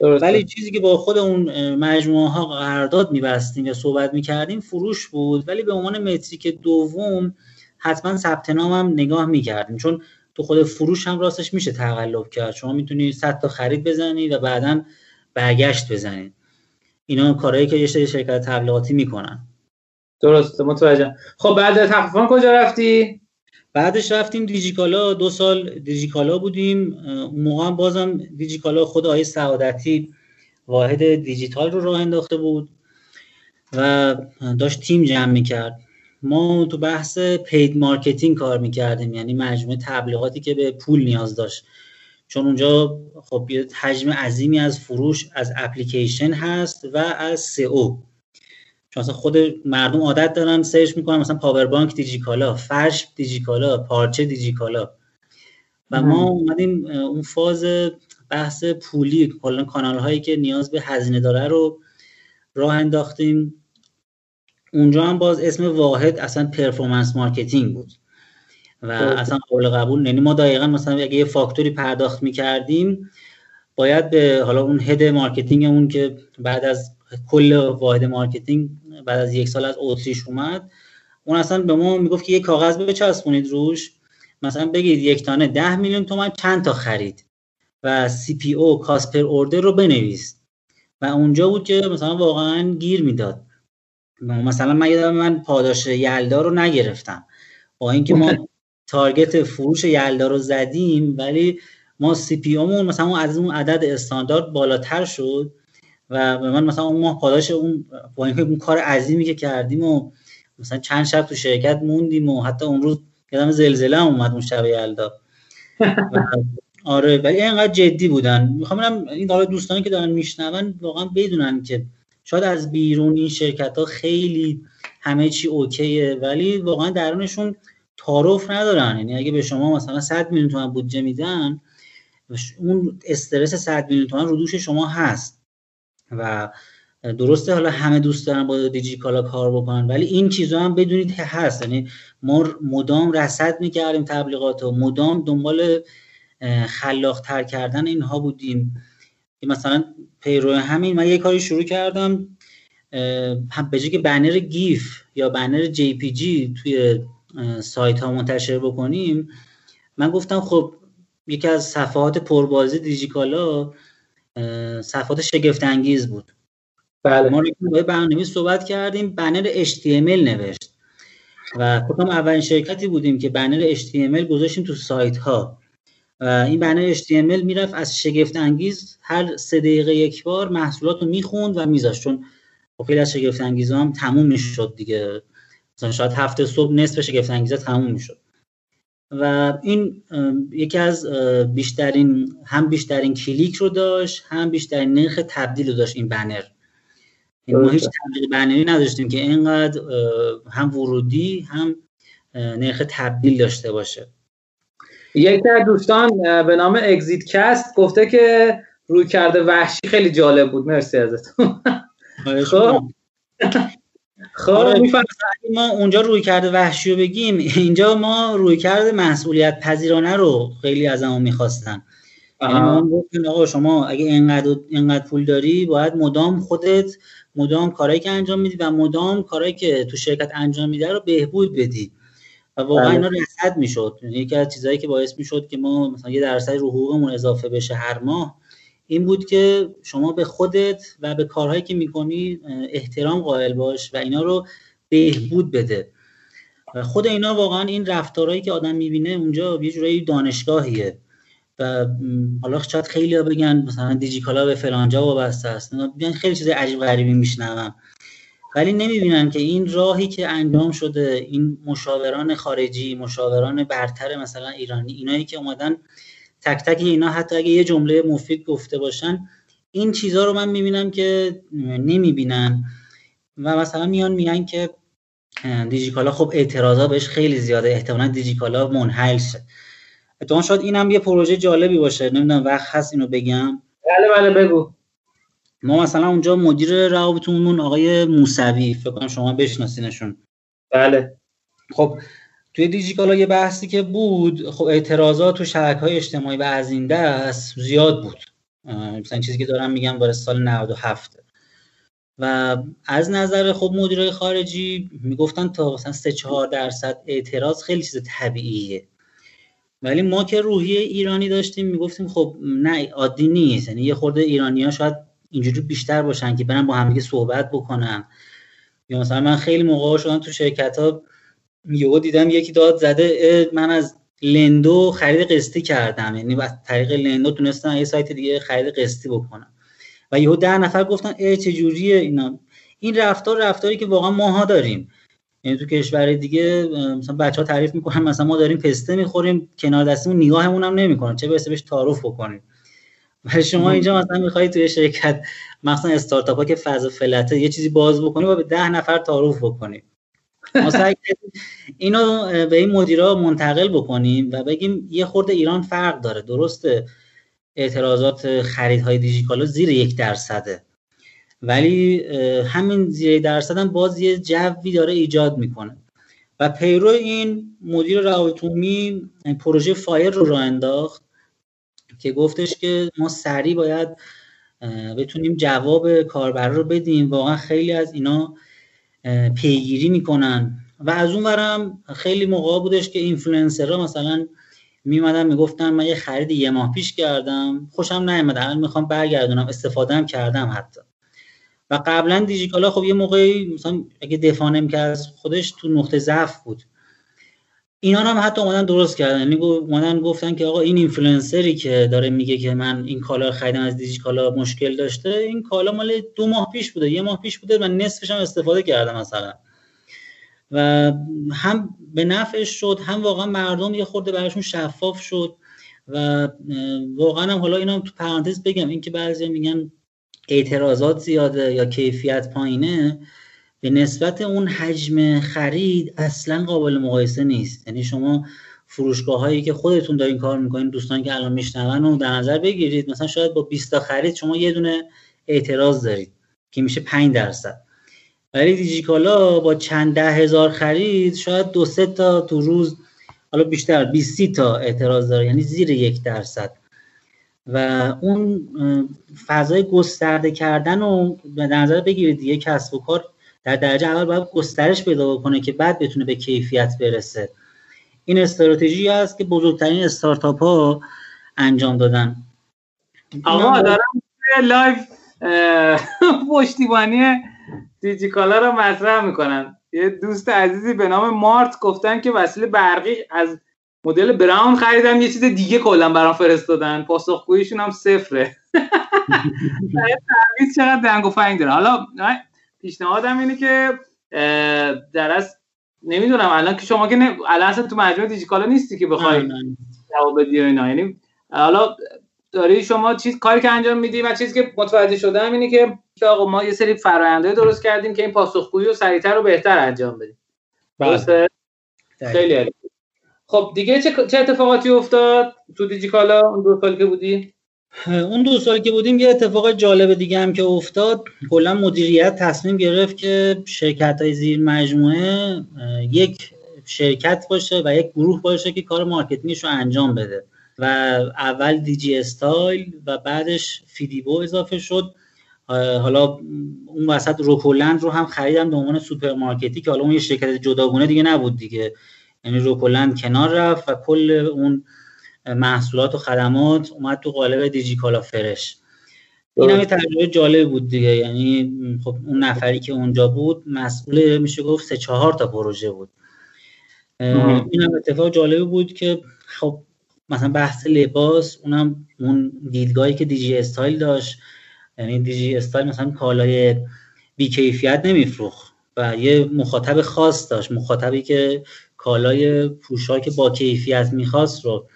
ولی چیزی که با خود اون مجموعه ها قرارداد میبستیم یا صحبت می‌کردیم فروش بود. ولی به عنوان متریک دوم حتما ثبت نام هم نگاه می‌کردیم. چون تو خود فروش هم راستش میشه تقلب کرد. شما می‌تونی 100 تا خرید بزنی و بعدا برگشت بزنید اینا کارهایی که یه شرکت تبلیغاتی می‌کنن. درسته متوجه خب بعد تخفیفان کجا رفتی؟ بعدش رفتیم دیجیکالا دو سال دیجیکالا بودیم. اون موقع هم بازم دیجیکالا خود آقای سعادتی واحد دیجیتال رو راه انداخته بود و داشت تیم جمع می‌کرد. ما تو بحث paid marketing کار می‌کردیم یعنی مجموعه تبلیغاتی که به پول نیاز داشت. چون اونجا خب یه حجم عظیمی از فروش از اپلیکیشن هست و از SEO. چون اصلا خود مردم عادت دارن search می‌کنن مثلا پاور بانک دیجیکالا فرش دیجیکالا پارچه دیجیکالا. و ما اومدیم اون فاز بحث پولی کلا کانال هایی که نیاز به هزینه داره رو راه انداختیم. اونجا هم باز اسم واحد اصلا performance marketing بود. و اصلا قابل قبول یعنی ما دقیقا مثلا اگه یه فاکتوری پرداخت می‌کردیم باید به حالا اون head marketing اون که بعد از کل واحد marketing بعد از یک سال از اتریش اومد اون اصلا به ما می‌گفت که یه کاغذ بچسبونید روش. مثلا بگید یک تا نه ده میلیون تومن چند تا خرید و CPO cost per order رو بنویس. و اونجا بود که مثلا واقعا گیر می‌داد. مثلا من یادم من پاداش یلدا رو نگرفتم. با اینکه ما <laughs> target فروش یلدا رو زدیم ولی ما CPO مون مثلا از اون عدد استاندارد بالاتر شد و به من مثلا اون ماه پاداش اون با اون کار عظیمی که کردیم و مثلا چند شب تو شرکت موندیم و حتی اون روز یادم زلزله هم اومد اون شب یلدا. <laughs> آره ولی اینقدر جدی بودن. می‌خوام این داره دوستانی که دارن میشنون واقعا بدونن که شاید از بیرون این شرکت ها خیلی همه چی اوکیه ولی واقعا درونشون تعارف ندارن. یعنی اگه به شما مثلا 100 میلیون تومن بودجه میدن اون استرس 100 میلیون تومن رو دوش شما هست. و درسته حالا همه دوست دارن با دیجیکالا کار بکنن ولی این چیزا هم بدونید که هست. یعنی ما مدام رصد می‌کردیم تبلیغات و مدام دنبال خلاق تر کردن اینها بودیم. مثلا پیرو همین من یه کاری شروع کردم هم به که بنر GIF یا بنر JPG توی سایت ها منتشر بکنیم. من گفتم خب یکی از صفحات پربازی دیجیکالا صفحات شگفت انگیز بود. بله. ما روی برنامه صحبت کردیم بنر HTML نوشت. و فکرم اولین شرکتی بودیم که بنر HTML گذاشتیم تو سایت ها و این بنر HTML می‌رفت از شگفت انگیز هر سه دقیقه یک بار محصولات رو می‌خوند و میذاشت. چون خیلی از شگفت انگیز هم تموم می‌شد دیگه. مثلا شاید هفت صبح نصف شگفت انگیزه تموم می‌شد. و این یکی از بیشترین هم بیشترین کلیک رو داشت هم بیشترین نرخ تبدیل رو داشت این بنر. این ما هیچ تبلیغ بنری نداشتیم که اینقدر هم ورودی هم نرخ تبدیل داشته باشه. یکی از دوستان به نام اگزیت کست گفته که روی کرده وحشی خیلی جالب بود. مرسی ازتون. خب. خب. آره، ما اونجا روی کرده وحشی رو بگیم اینجا ما روی کرده مسئولیت پذیرانه رو خیلی از ما می‌خواستن. یعنی آقا شما اگه اینقدر اینقدر پول داری باید مدام خودت مدام کارهایی که انجام میدی و مدام کارهایی که تو شرکت انجام میده رو بهبود بدی. و واقعا بله. اینا رصد می‌شد. یعنی یکی از چیزهایی که باعث می‌شد که ما مثلا یه درصد رو حقوقمون اضافه بشه هر ماه این بود که شما به خودت و به کارهایی که می‌کنی احترام قائل باش و اینا رو بهبود بده. خود اینا واقعا این رفتارهایی که آدم می‌بینه اونجا یه جورایی دانشگاهیه. و حالا شاید خیلی ها بگن مثلا دیجیکالا به فلانجا وابسته است. بیان خیلی چیز عجیب غریبی میشنوم ولی نمی‌بینن که این راهی که انجام شده این مشاوران خارجی مشاوران برتر مثلا ایرانی اینایی که اومدن تک تک اینا حتی اگه یه جمله مفید گفته باشن این چیزها رو من می‌بینم که نمی‌بینن. و مثلا میان میگن که دیجیکالا خب اعتراضا بهش خیلی زیاده احتمالا دیجیکالا منحل شه. اتفاقا شاید اینم یه پروژه جالبی باشه نمی‌دونم وقت هست اینو بگم. بله بله بگو. ما مثلا اونجا مدیر روابطمون آقای موسوی فکر کنم شما بشناسینشون. بله. خب توی دیجیکالا یه بحثی که بود خب اعتراضات و شبکه های اجتماعی و از این دست زیاد بود. مثلا چیزی که دارم میگم برای سال 97 و از نظر خب مدیرای خارجی می‌گفتن تا مثلا 3 4 درصد اعتراض خیلی چیز طبیعیه. ولی ما که روحیه ایرانی داشتیم می‌گفتیم خب نه عادی نیست. یعنی یه خورده ایرانی ها شاید اینجوری بیشتر باشن که برن با همدیگه صحبت بکنن. یا مثلا من خیلی موقع شدم تو شرکت ها یهو دیدم یکی داد زده من از لندو خرید قسطی کردم. یعنی از طریق لندو تونستم یه سایت دیگه خرید قسطی بکنم. و یهو ده نفر گفتن ای چه جوریه اینا. این رفتار رفتاری که واقعا ماها داریم. یعنی تو کشور دیگه مثلا بچه ها تعریف می‌کنن مثلا ما داریم پسته می‌خوریم کنار دستمون نگاهمون هم نمی‌کنن. چه برسه بهش تعارف بکنیم. و شما اینجا مثلا می‌خوای توی شرکت مثلا استارتاپ ها که فاز فلته یه چیزی باز بکنی و به ده نفر تعارف بکنی. ما سعی اینو به این مدیرا منتقل بکنیم و بگیم یه خورده ایران فرق داره. درسته اعتراضات خریدهای دیجیکالا زیر یک درصده. ولی همین زیر درصد هم باز یه جوی داره ایجاد می‌کنه. و پیرو این مدیر روابط پروژه فایر رو راه انداخت که گفتش که ما سریع باید بتونیم جواب کاربر رو بدیم. واقعا خیلی از اینا پیگیری می‌کنن. و از اون برم خیلی موقع بودش که اینفلوئنسرها مثلا میمدن می‌گفتن من یه خرید یه ماه پیش کردم خوشم نیومد الان می‌خوام برگردونم استفاده هم کردم حتی. و قبلا دیجیکالا خب یه موقعی مثلا اگه دفاع نمی‌کرد خودش تو نقطه ضعف بود. اینا هم حتی اومدن درست کردن. یعنی اومدن گفتن که آقا این اینفلوئنسری که داره میگه که من این کالا خریدم از دیجی کالا مشکل داشته این کالا مال دو ماه پیش بوده یه ماه پیش بوده من نصفش هم استفاده کردم مثلا. و هم به نفعش شد هم واقعا مردم یه خورده براشون شفاف شد و واقعا هم حالا اینا تو پرانتز بگم. اینکه بعضی میگن اعتراضات زیاده یا کیفیت پایینه. به نسبت اون حجم خرید اصلا قابل مقایسه نیست. یعنی شما فروشگاه هایی که خودتون دارین کار می‌کنین دوستان که الان میشنون رو در نظر بگیرید مثلا شاید با 20 تا خرید شما یه دونه اعتراض دارید که میشه 5 درصد. ولی دیجیکالا با چند ده هزار خرید شاید دو سه تا تو روز حالا بیشتر 20 تا اعتراض داره یعنی زیر یک درصد. و اون فضای گسترده کردن رو به نظر بگیرید دیگه کسب و کار در درجه اول باید گسترش پیدا کنه که بعد بتونه به کیفیت برسه. این استراتژی است که بزرگترین استارتاپ ها انجام دادن. آقا دارم live <laughs> پشتیبانی دیجیکالا رو مطرح می‌کنن. یه دوست عزیزی به نام مارت گفتن که وسیله برقی از مدل براون خریدم یه چیز دیگه کلا برام فرستادن. پاسخگوییشون هم صفره. <laughs> چقدر دنگ و فنگ داره حالا پیشنهادم اینه که در از نمی‌دونم الان که شما که نه... الان اصلا تو مجموعه دیجیکالا نیستی که بخوای جواب بدی اینا. یعنی حالا داری شما چیز کاری که انجام میدی و چیزی که متوجه شدم اینه که آقا ما یه سری فرآیندهای درست کردیم که این پاسخگویی و سریعتر و بهتر انجام بدیم. بله. درسته؟ خیلی عالی. خب دیگه چه, چه اتفاقاتی افتاد تو دیجیکالا اون دو سالی که بودی؟ اون دو سالی که بودیم یه اتفاق جالب دیگه هم که افتاد. کلا مدیریت تصمیم گرفت که شرکت های زیر مجموعه یک شرکت باشه و یک گروه باشه که کار marketing ش رو انجام بده. و اول دیجی استایل و بعدش فیدیبو اضافه شد. حالا اون وسط روکولند رو هم خریدم به عنوان سوپرمارکتی که حالا اون یه شرکت جداگونه دیگه نبود دیگه. یعنی روکولند کنار رفت و کل اون محصولات و خدمات اومد تو قالب دیجیکالا فرش. این هم یه تجربه جالب بود دیگه. یعنی خب اون نفری که اونجا بود مسئول میشه گفت سه چهار تا پروژه بود. این هم اتفاق جالب بود که خب مثلا بحث لباس اونم اون دیدگاهی که دیجی استایل داشت. یعنی دیجی استایل مثلا کالای بیکیفیت نمیفروخت و یه مخاطب خاص داشت. مخاطبی که کالای پوشاک با کیفیت می‌خواست رو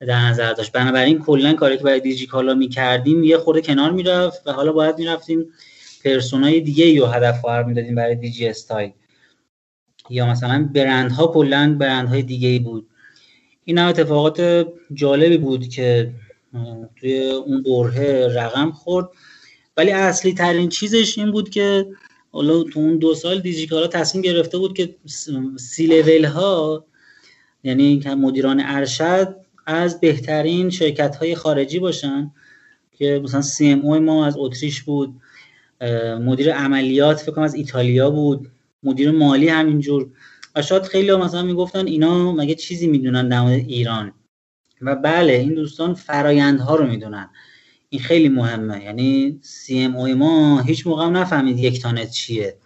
در نظر داشت. بنابراین کلا کاری که برای دیجی کالا می‌کردیم یه خورده کنار می‌رفت و حالا باید می‌رفتیم پرسونای دیگه رو هدف قرار می‌دادیم برای دیجی استایل. یا مثلا برندها کلا برندهای دیگه ای بود. این هم اتفاقات جالبی بود که توی اون برهه رقم خورد. ولی اصلی ترین چیزش این بود که حالا تو اون دو سال دیجیکالا تصمیم گرفته بود که سی لیول ها یعنی مدیران ارشد از بهترین شرکت های خارجی باشن که مثلا سی ام او ما از اتریش بود مدیر عملیات فکر کنم از ایتالیا بود مدیر مالی همینجور. و شاید خیلی ها مثلا می‌گفتن اینا مگه چیزی می‌دونن در مورد ایران. و بله این دوستان فرایندها رو می‌دونن. این خیلی مهمه. یعنی سی ام او ما هیچ موقع هم نفهمید یک تانت چیه.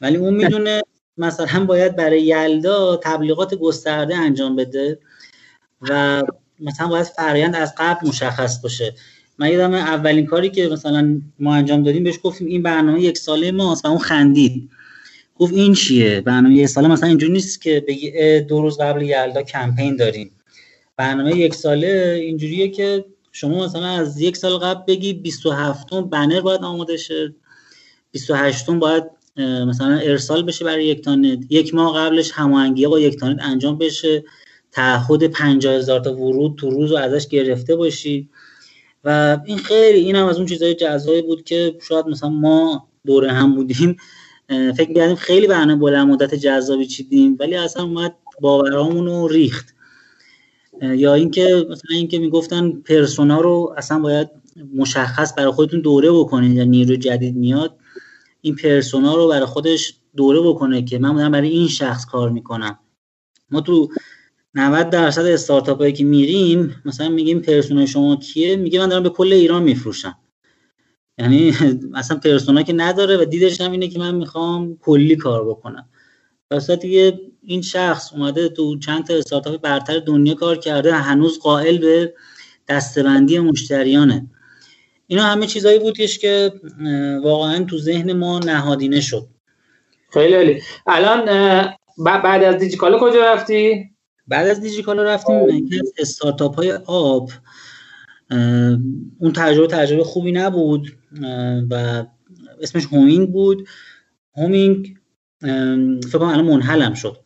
ولی اون می‌دونه مثلا باید برای یلدا تبلیغات گسترده انجام بده. و مثلا باید فرایند از قبل مشخص باشه. من یادم اولین کاری که مثلا ما انجام دادیم بهش گفتیم این برنامه یک ساله ماست و اون خندید. گفت این چیه؟ برنامه یک ساله مثلا اینجوری نیست که بگی دو روز قبل یلدا کمپین داریم. برنامه یک ساله اینجوریه که شما مثلا از یک سال قبل بگی 27 بنر باید آماده شه. 28 باید مثلا ارسال بشه برای یک تانت یک ماه قبلش هماهنگی با یک تانت انجام بشه. تعهد 50 هزار تا ورود تو روز رو ازش گرفته باشی. و این خیلی این هم از اون چیزهای جذابی بود که شاید مثلا ما دوره هم بودیم. فکر می‌کردیم خیلی برنامه بلند مدت جذابی چیدیم ولی اصلا اومد باورامون رو ریخت. یا اینکه مثلا اینکه می‌گفتن پرسونا رو اصلا باید مشخص برای خودتون دوره بکنید یا نیرو جدید میاد این پرسونا رو برای خودش دوره بکنه که من برای این شخص کار می‌کنم. ما تو 90 درصد استارتاپ هایی که میریم مثلا میگیم پرسونا شما کیه؟ میگه من دارم به کل ایران میفروشم. یعنی <laughs> مثلا پرسونا که نداره و دیدش هم اینه که من می‌خوام کلی کار بکنم. واسه دیگه این شخص اومده تو چند تا استارتاپ برتر دنیا کار کرده هنوز قائل به دستبندی مشتریانه. اینا همه چیزایی بودش که واقعا تو ذهن ما نهادینه شد. خیلی عالی. الان بعد از دیجیکالا کجا رفتی؟ بعد از دیجیکالا رفتیم از استارتاپ های آب اون تجربه تجربه خوبی نبود و اسمش هومینگ بود. هومینگ فکر کنم الان منحلم شد.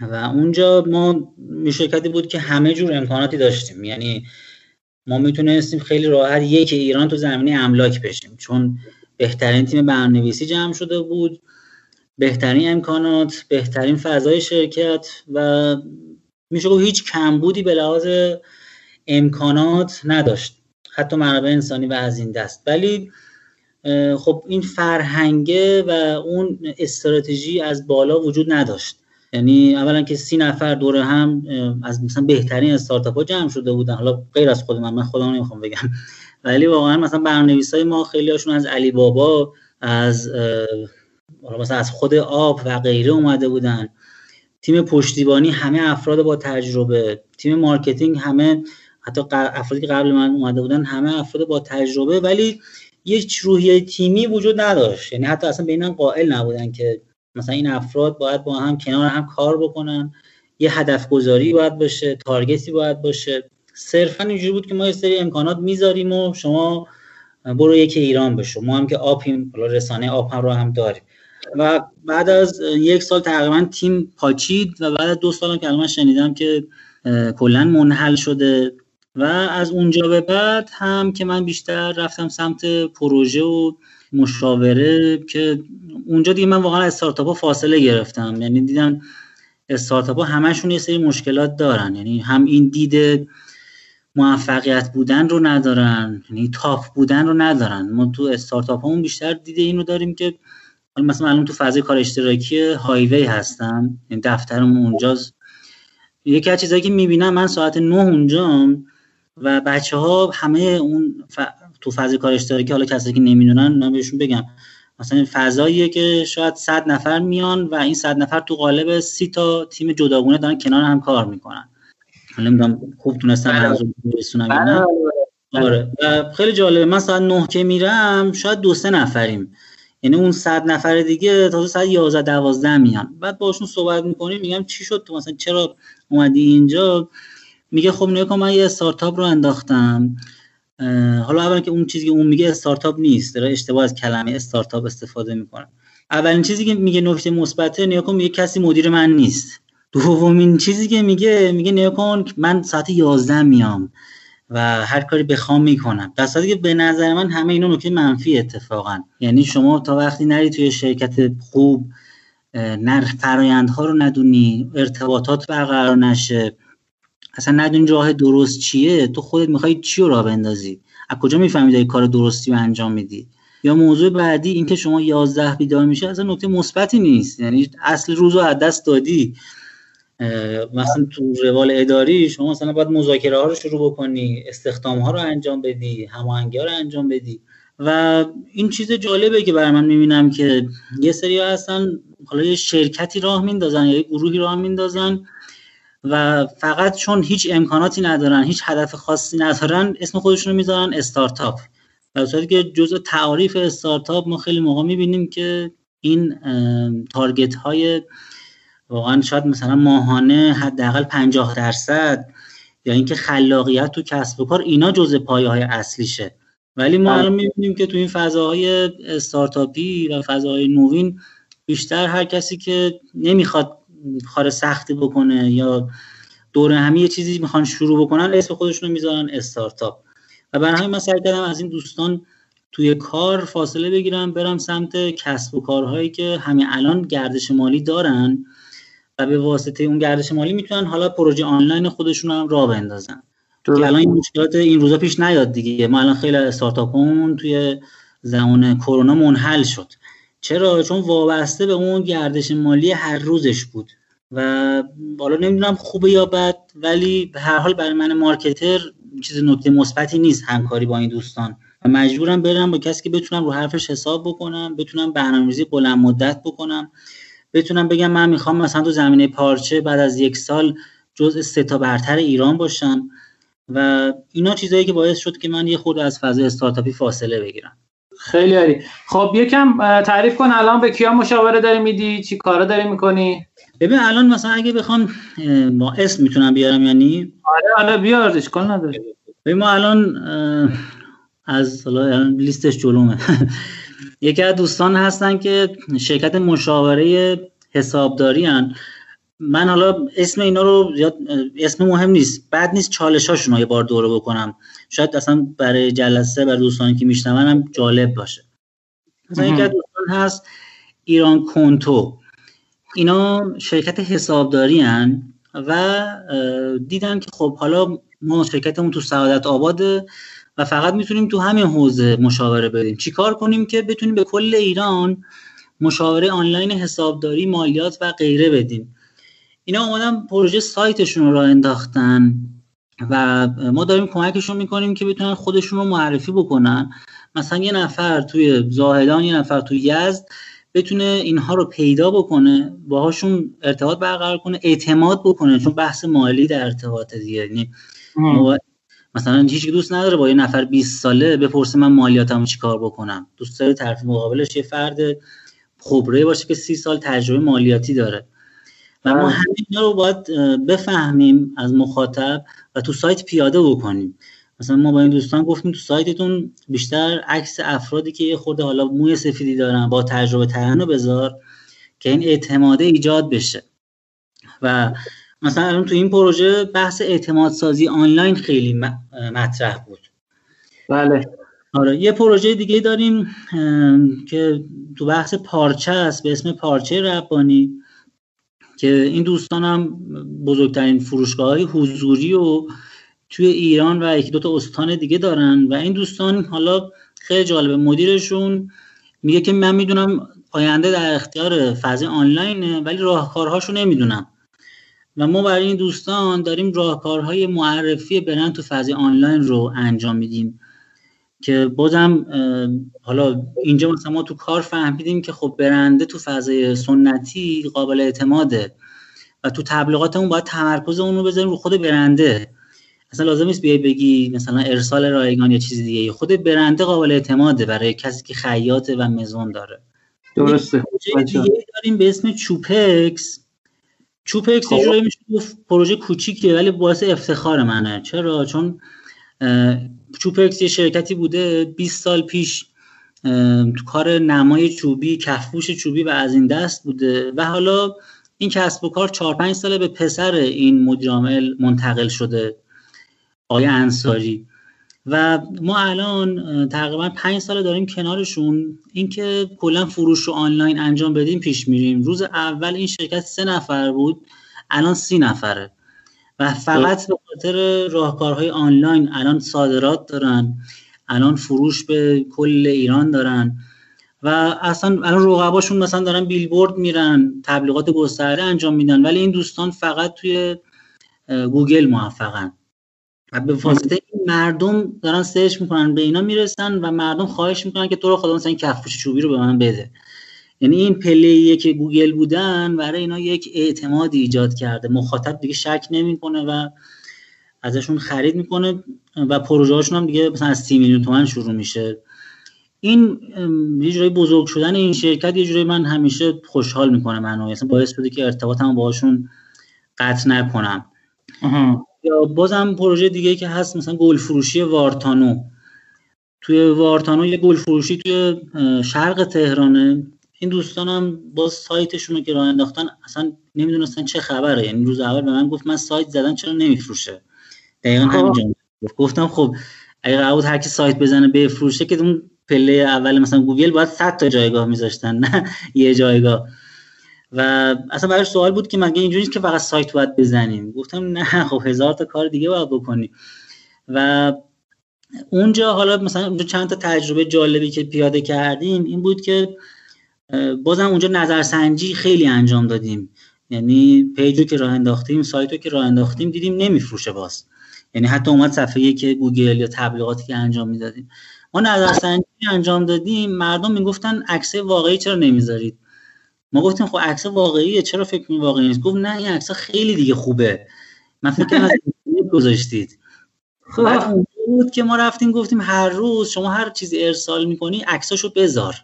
و اونجا ما شرکتی بود که همه جور امکاناتی داشتیم. یعنی ما می‌تونستیم خیلی راحت یک ایران تو زمینه املاک بشیم. چون بهترین تیم برنامه‌نویسی جمع شده بود. بهترین امکانات بهترین فضای شرکت و میشه گفت هیچ کمبودی به لحاظ امکانات نداشت. حتی منابع انسانی و از این دست. ولی خب این فرهنگه و اون استراتژی از بالا وجود نداشت. یعنی اولا که سی نفر دور هم از مثلا بهترین استارتاپ ها جمع شده بودن. حالا غیر از خود من من خودم نمی‌خوام بگم. ولی واقعا مثلا برنامه‌نویس های ما خیلی هاشون از علی بابا از مثلا از خود آب و غیره اومده بودن. تیم پشتیبانی همه افراد با تجربه تیم مارکتینگ همه حتی افرادی که قبل من اومده بودن همه افراد با تجربه ولی یک روحیه تیمی وجود نداشت. یعنی حتی اصلا بینم قائل نبودن که مثلا این افراد باید با هم کنار هم کار بکنن. یه هدف گذاری باید باشه تارگتی باید باشه. صرفا اینجوری بود که ما یه سری امکانات می‌ذاریم و شما برو یکی ایران بشو. ما هم که آپیم رسانه آب هم رو هم داریم. و بعد از یک سال تقریبا تیم پاچید و بعد از دو سال که الان شنیدم که کلا منحل شده. و از اونجا به بعد هم که من بیشتر رفتم سمت پروژه و مشاوره که اونجا دیگه من واقعا استارتاپ ها فاصله گرفتم. یعنی دیدم استارتاپ ها همشون یه سری مشکلات دارن. یعنی هم این دید موفقیت بودن رو ندارن یعنی تاپ بودن رو ندارن. ما تو استارتاپ همون بیشتر دیده این رو داریم که مثلا الان تو فضای کار اشتراکی هایوی هستم یعنی دفترمون اونجاست. یکی از چیزایی که می‌بینم من ساعت نه اونجام و بچه ها همه اون ف... تو فضای کار اشتراکی حالا کسی که نمی‌دونن من بهشون بگم. مثلا فضاییه که شاید صد نفر میان و این صد نفر تو قالب سی تا تیم جداگونه دارن کنار هم کار می‌کنن. حالا نمی‌دونم خوب تونستم منظور برسونم بله، بله. آره. و خیلی جالبه. من ساعت نه که میرم شاید دو سه نفریم. یعنی اون صد نفر دیگه تا ساعت 11 12 میان. بعد باشون صحبت می‌کنیم میگم چی شد تو؟ مثلا چرا اومدی اینجا؟ میگه خب نگاه من یه استارتاپ رو انداختم. حالا اول که اون چیزی که اون میگه استارتاپ نیست داره اشتباه از کلمه استارتاپ استفاده می‌کنه. اولین چیزی که میگه نکته مثبته نگاه میگه کسی مدیر من نیست. دومین چیزی که میگه میگه نگاه من ساعت 11 میام. و هر کاری بخوام می‌کنم. در صورتی که به نظر من همه اینا نکته منفی اتفاقا. یعنی شما تا وقتی نری توی شرکت خوب نر فرایندها رو ندونی ارتباطات برقرار نشه اصلا ندونی راه درست چیه تو خودت می‌خوای چی رو راه بندازی؟ از کجا می‌فهمی داری کار درستی رو انجام میدی؟ یا موضوع بعدی اینکه شما 11 بیدار میشه اصلا نکته مثبتی نیست. یعنی اصل روز رو از دست دادی. مثلا تو روال اداری شما مثلا باید مذاکره ها رو شروع بکنی استخدام ها رو انجام بدی هماهنگی ها رو انجام بدی. و این چیز جالبه که برای من می‌بینم که یه سری هستن حالا یه شرکتی راه میندازن یا یه گروهی راه میندازن و فقط چون هیچ امکاناتی ندارن هیچ هدف خاصی ندارن اسم خودشون رو می‌ذارن استارتاپ. در صورتی که جزء تعریف استارتاپ ما خیلی موقع می‌بینیم که این تارگت های واقعا شاید مثلا ماهانه حداقل 50 درصد یا اینکه خلاقیت تو کسب و کار اینا جزء پایه های اصلیشه. ولی ما الان می‌بینیم که تو این فضاهای استارتاپی و فضاهای نوین بیشتر هر کسی که نمی‌خواد کار سختی بکنه یا دور همی یه چیزی می‌خوان شروع بکنن اسم خودشون رو می‌ذارن استارتاپ. و برای همین من سعی کردم از این دوستان توی کار فاصله بگیرم برم سمت کسب و کارهایی که همین الان گردش مالی دارن. و به واسطه اون گردش مالی می‌تونن حالا پروژه آنلاین خودشون هم راه بندازن. که الان این مشکلات این روزا پیش نیاد دیگه. ما الان خیلی استارتاپمون توی زمان کرونا منحل شد. چرا؟ چون وابسته به اون گردش مالی هر روزش بود. و حالا نمی‌دونم خوبه یا بد ولی به هر حال برای من مارکتر چیز نکته مثبتی نیست همکاری با این دوستان. و مجبورم برم با کسی که بتونم رو حرفش حساب بکنم بتونم برنامه‌ریزی بلند مدت بکنم. بتونم بگم من می‌خوام مثلا تو زمینه پارچه بعد از یک سال جزء سه تا برتر ایران باشم و اینا چیزایی که باعث شد که من یه خود از فضای استارتاپی فاصله بگیرم. خیلی عالی. خب یکم تعریف کن الان به کیا مشاوره داری میدی؟ چی کارا داری می‌کنی؟ ببین الان مثلا اگه بخوام با اسم می‌تونم بیارم یعنی؟ آره آره بیار اشکال نداره. ببین ما الان از لیستش جلومه. <laughs> یکی از دوستان هستن که شرکت مشاوره حسابداری هن. من حالا اسم اینا رو اسم مهم نیست. بعد نیست چالش هاشون یه بار دوره بکنم. شاید اصلا برای جلسه برای دوستانی که میشنون هم جالب باشه. مثلا یکی از دوستان هست ایران کنتو. اینا شرکت حسابداری هن و دیدن که خب حالا ما شرکتمون تو سعادت آباده. و فقط می‌تونیم تو همین حوزه مشاوره بدیم. چیکار کنیم که بتونیم به کل ایران مشاوره آنلاین حسابداری مالیات و غیره بدیم. اینا اومدن پروژه سایتشون رو راه انداختن و ما داریم کمکشون می‌کنیم که بتونن خودشون رو معرفی بکنن. مثلا یه نفر توی زاهدان یه نفر توی یزد بتونه اینها رو پیدا بکنه باهاشون ارتباط برقرار کنه اعتماد بکنه چون بحث مالی در ارتباط دیگه. یعنی مثلا هیچ دوست نداره با یه نفر 20 ساله بپرسه من مالیاتمو چیکار بکنم. دوست داره طرف مقابلش یه فرد خبره باشه که سی سال تجربه مالیاتی داره. و ما همه اینا رو باید بفهمیم از مخاطب و تو سایت پیاده بکنیم. مثلا ما با این دوستان گفتیم تو سایتتون بیشتر عکس افرادی که یه خورده حالا موی سفیدی دارن با تجربه ترن بذار که این اعتماده ایجاد بشه. و مثلا الان تو این پروژه بحث اعتماد سازی آنلاین خیلی مطرح بود. بله. آره یه پروژه دیگه داریم که تو بحث پارچه است به اسم پارچه ربانی که این دوستان هم بزرگترین فروشگاه های حضوری و توی ایران و یکی دوتا استان دیگه دارن و این دوستان حالا خیلی جالبه. مدیرشون میگه که من می‌دونم آینده در اختیار فضای آنلاینه ولی راهکارهاشو نمی‌دونم. و ما برای این دوستان داریم راهکارهای معرفی برند تو فضای آنلاین رو انجام میدیم که بازم حالا اینجا مثلا ما تو کار فهمیدیم که خب برنده تو فضای سنتی قابل اعتماده و تو تبلیغاتمون باید تمرکز اون رو بذاریم رو خود برنده. اصلا لازم نیست بیای بگی مثلا ارسال رایگان یا چیز دیگه خود برنده قابل اعتماده برای کسی که خیاطه و مزون داره. درسته. داریم به اسم چوپکس. چوپکس یه جوری میشه پروژه کوچیکه ولی باعث افتخار منه. چرا؟ چون چوپکس یه شرکتی بوده 20 سال پیش تو کار نمای چوبی کفپوش چوبی و از این دست بوده و حالا این کسب و کار 4 5 ساله به پسر این مدیر عامل منتقل شده آقای انصاری. و ما الان تقریبا پنج سال داریم کنارشون. اینکه کلا فروش رو آنلاین انجام بدیم پیش میریم. روز اول این شرکت سه نفر بود الان سی نفره. و فقط به خاطر راهکارهای آنلاین الان صادرات دارن الان فروش به کل ایران دارن. و اصلا الان رقباشون مثلا دارن بیلبورد میرن تبلیغات گسترده انجام میدن. ولی این دوستان فقط توی گوگل موفقن. به واسطه این مردم دارن search می‌کنن به اینا می‌رسن و مردم خواهش می‌کنن که تو رو خدا مثلا این کفش چوبی رو به من بده. یعنی این پله که گوگل بودن برای اینا یک اعتماد ایجاد کرده. مخاطب دیگه شک نمی‌کنه و ازشون خرید می‌کنه و پروژه هاشون هم دیگه مثلا از 30 میلیون تومن شروع میشه. این یه جورایی بزرگ شدن این شرکت یه جورایی من همیشه خوشحال می‌کنه منو مثلا باعث بوده که ارتباطم باهاشون قطع نکنم. یا بازم پروژه دیگه که هست مثلا گل فروشی وارتانو. توی وارتانو یه گل فروشی توی شرق تهرانه. این دوستان هم با سایتشون رو که راه انداختن اصلا نمی‌دونستن چه خبره. یعنی روز اول به من گفت من سایت زدن چرا نمیفروشه؟ دقیقا خب. همینجا گفتم خب اگه قرار بود هر کی سایت بزنه بفروشه که اون پله اول مثلا گوگل باید 100 تا جایگاه میذاشتن نه یه جایگاه. و اصلا برای سوال بود که مگه اینجوری که فقط سایت باید بزنیم؟ گفتم نه خب هزار تا کار دیگه باید بکنی و اونجا حالا مثلا اونجا چند تا تجربه جالبی که پیاده کردیم این بود که بازم اونجا نظرسنجی خیلی انجام دادیم. یعنی پیجو که راه انداختیم سایتو که راه انداختیم دیدیم نمیفروشه باز. یعنی حتی اومد صفحه که گوگل یا تبلیغاتی که انجام می‌دادیم. ما نظرسنجی انجام دادیم مردم می‌گفتن عکس واقعی چرا نمی‌ذارید؟ ما گفتیم خب عکس واقعیه چرا فکر می‌کنی واقعی نیست؟ گفت نه این عکس خیلی دیگه خوبه. من فکر کنم <laughs> گذاشتید. خب بود که ما رفتیم گفتیم هر روز شما هر چیزی ارسال می‌کنی عکساشو بذار.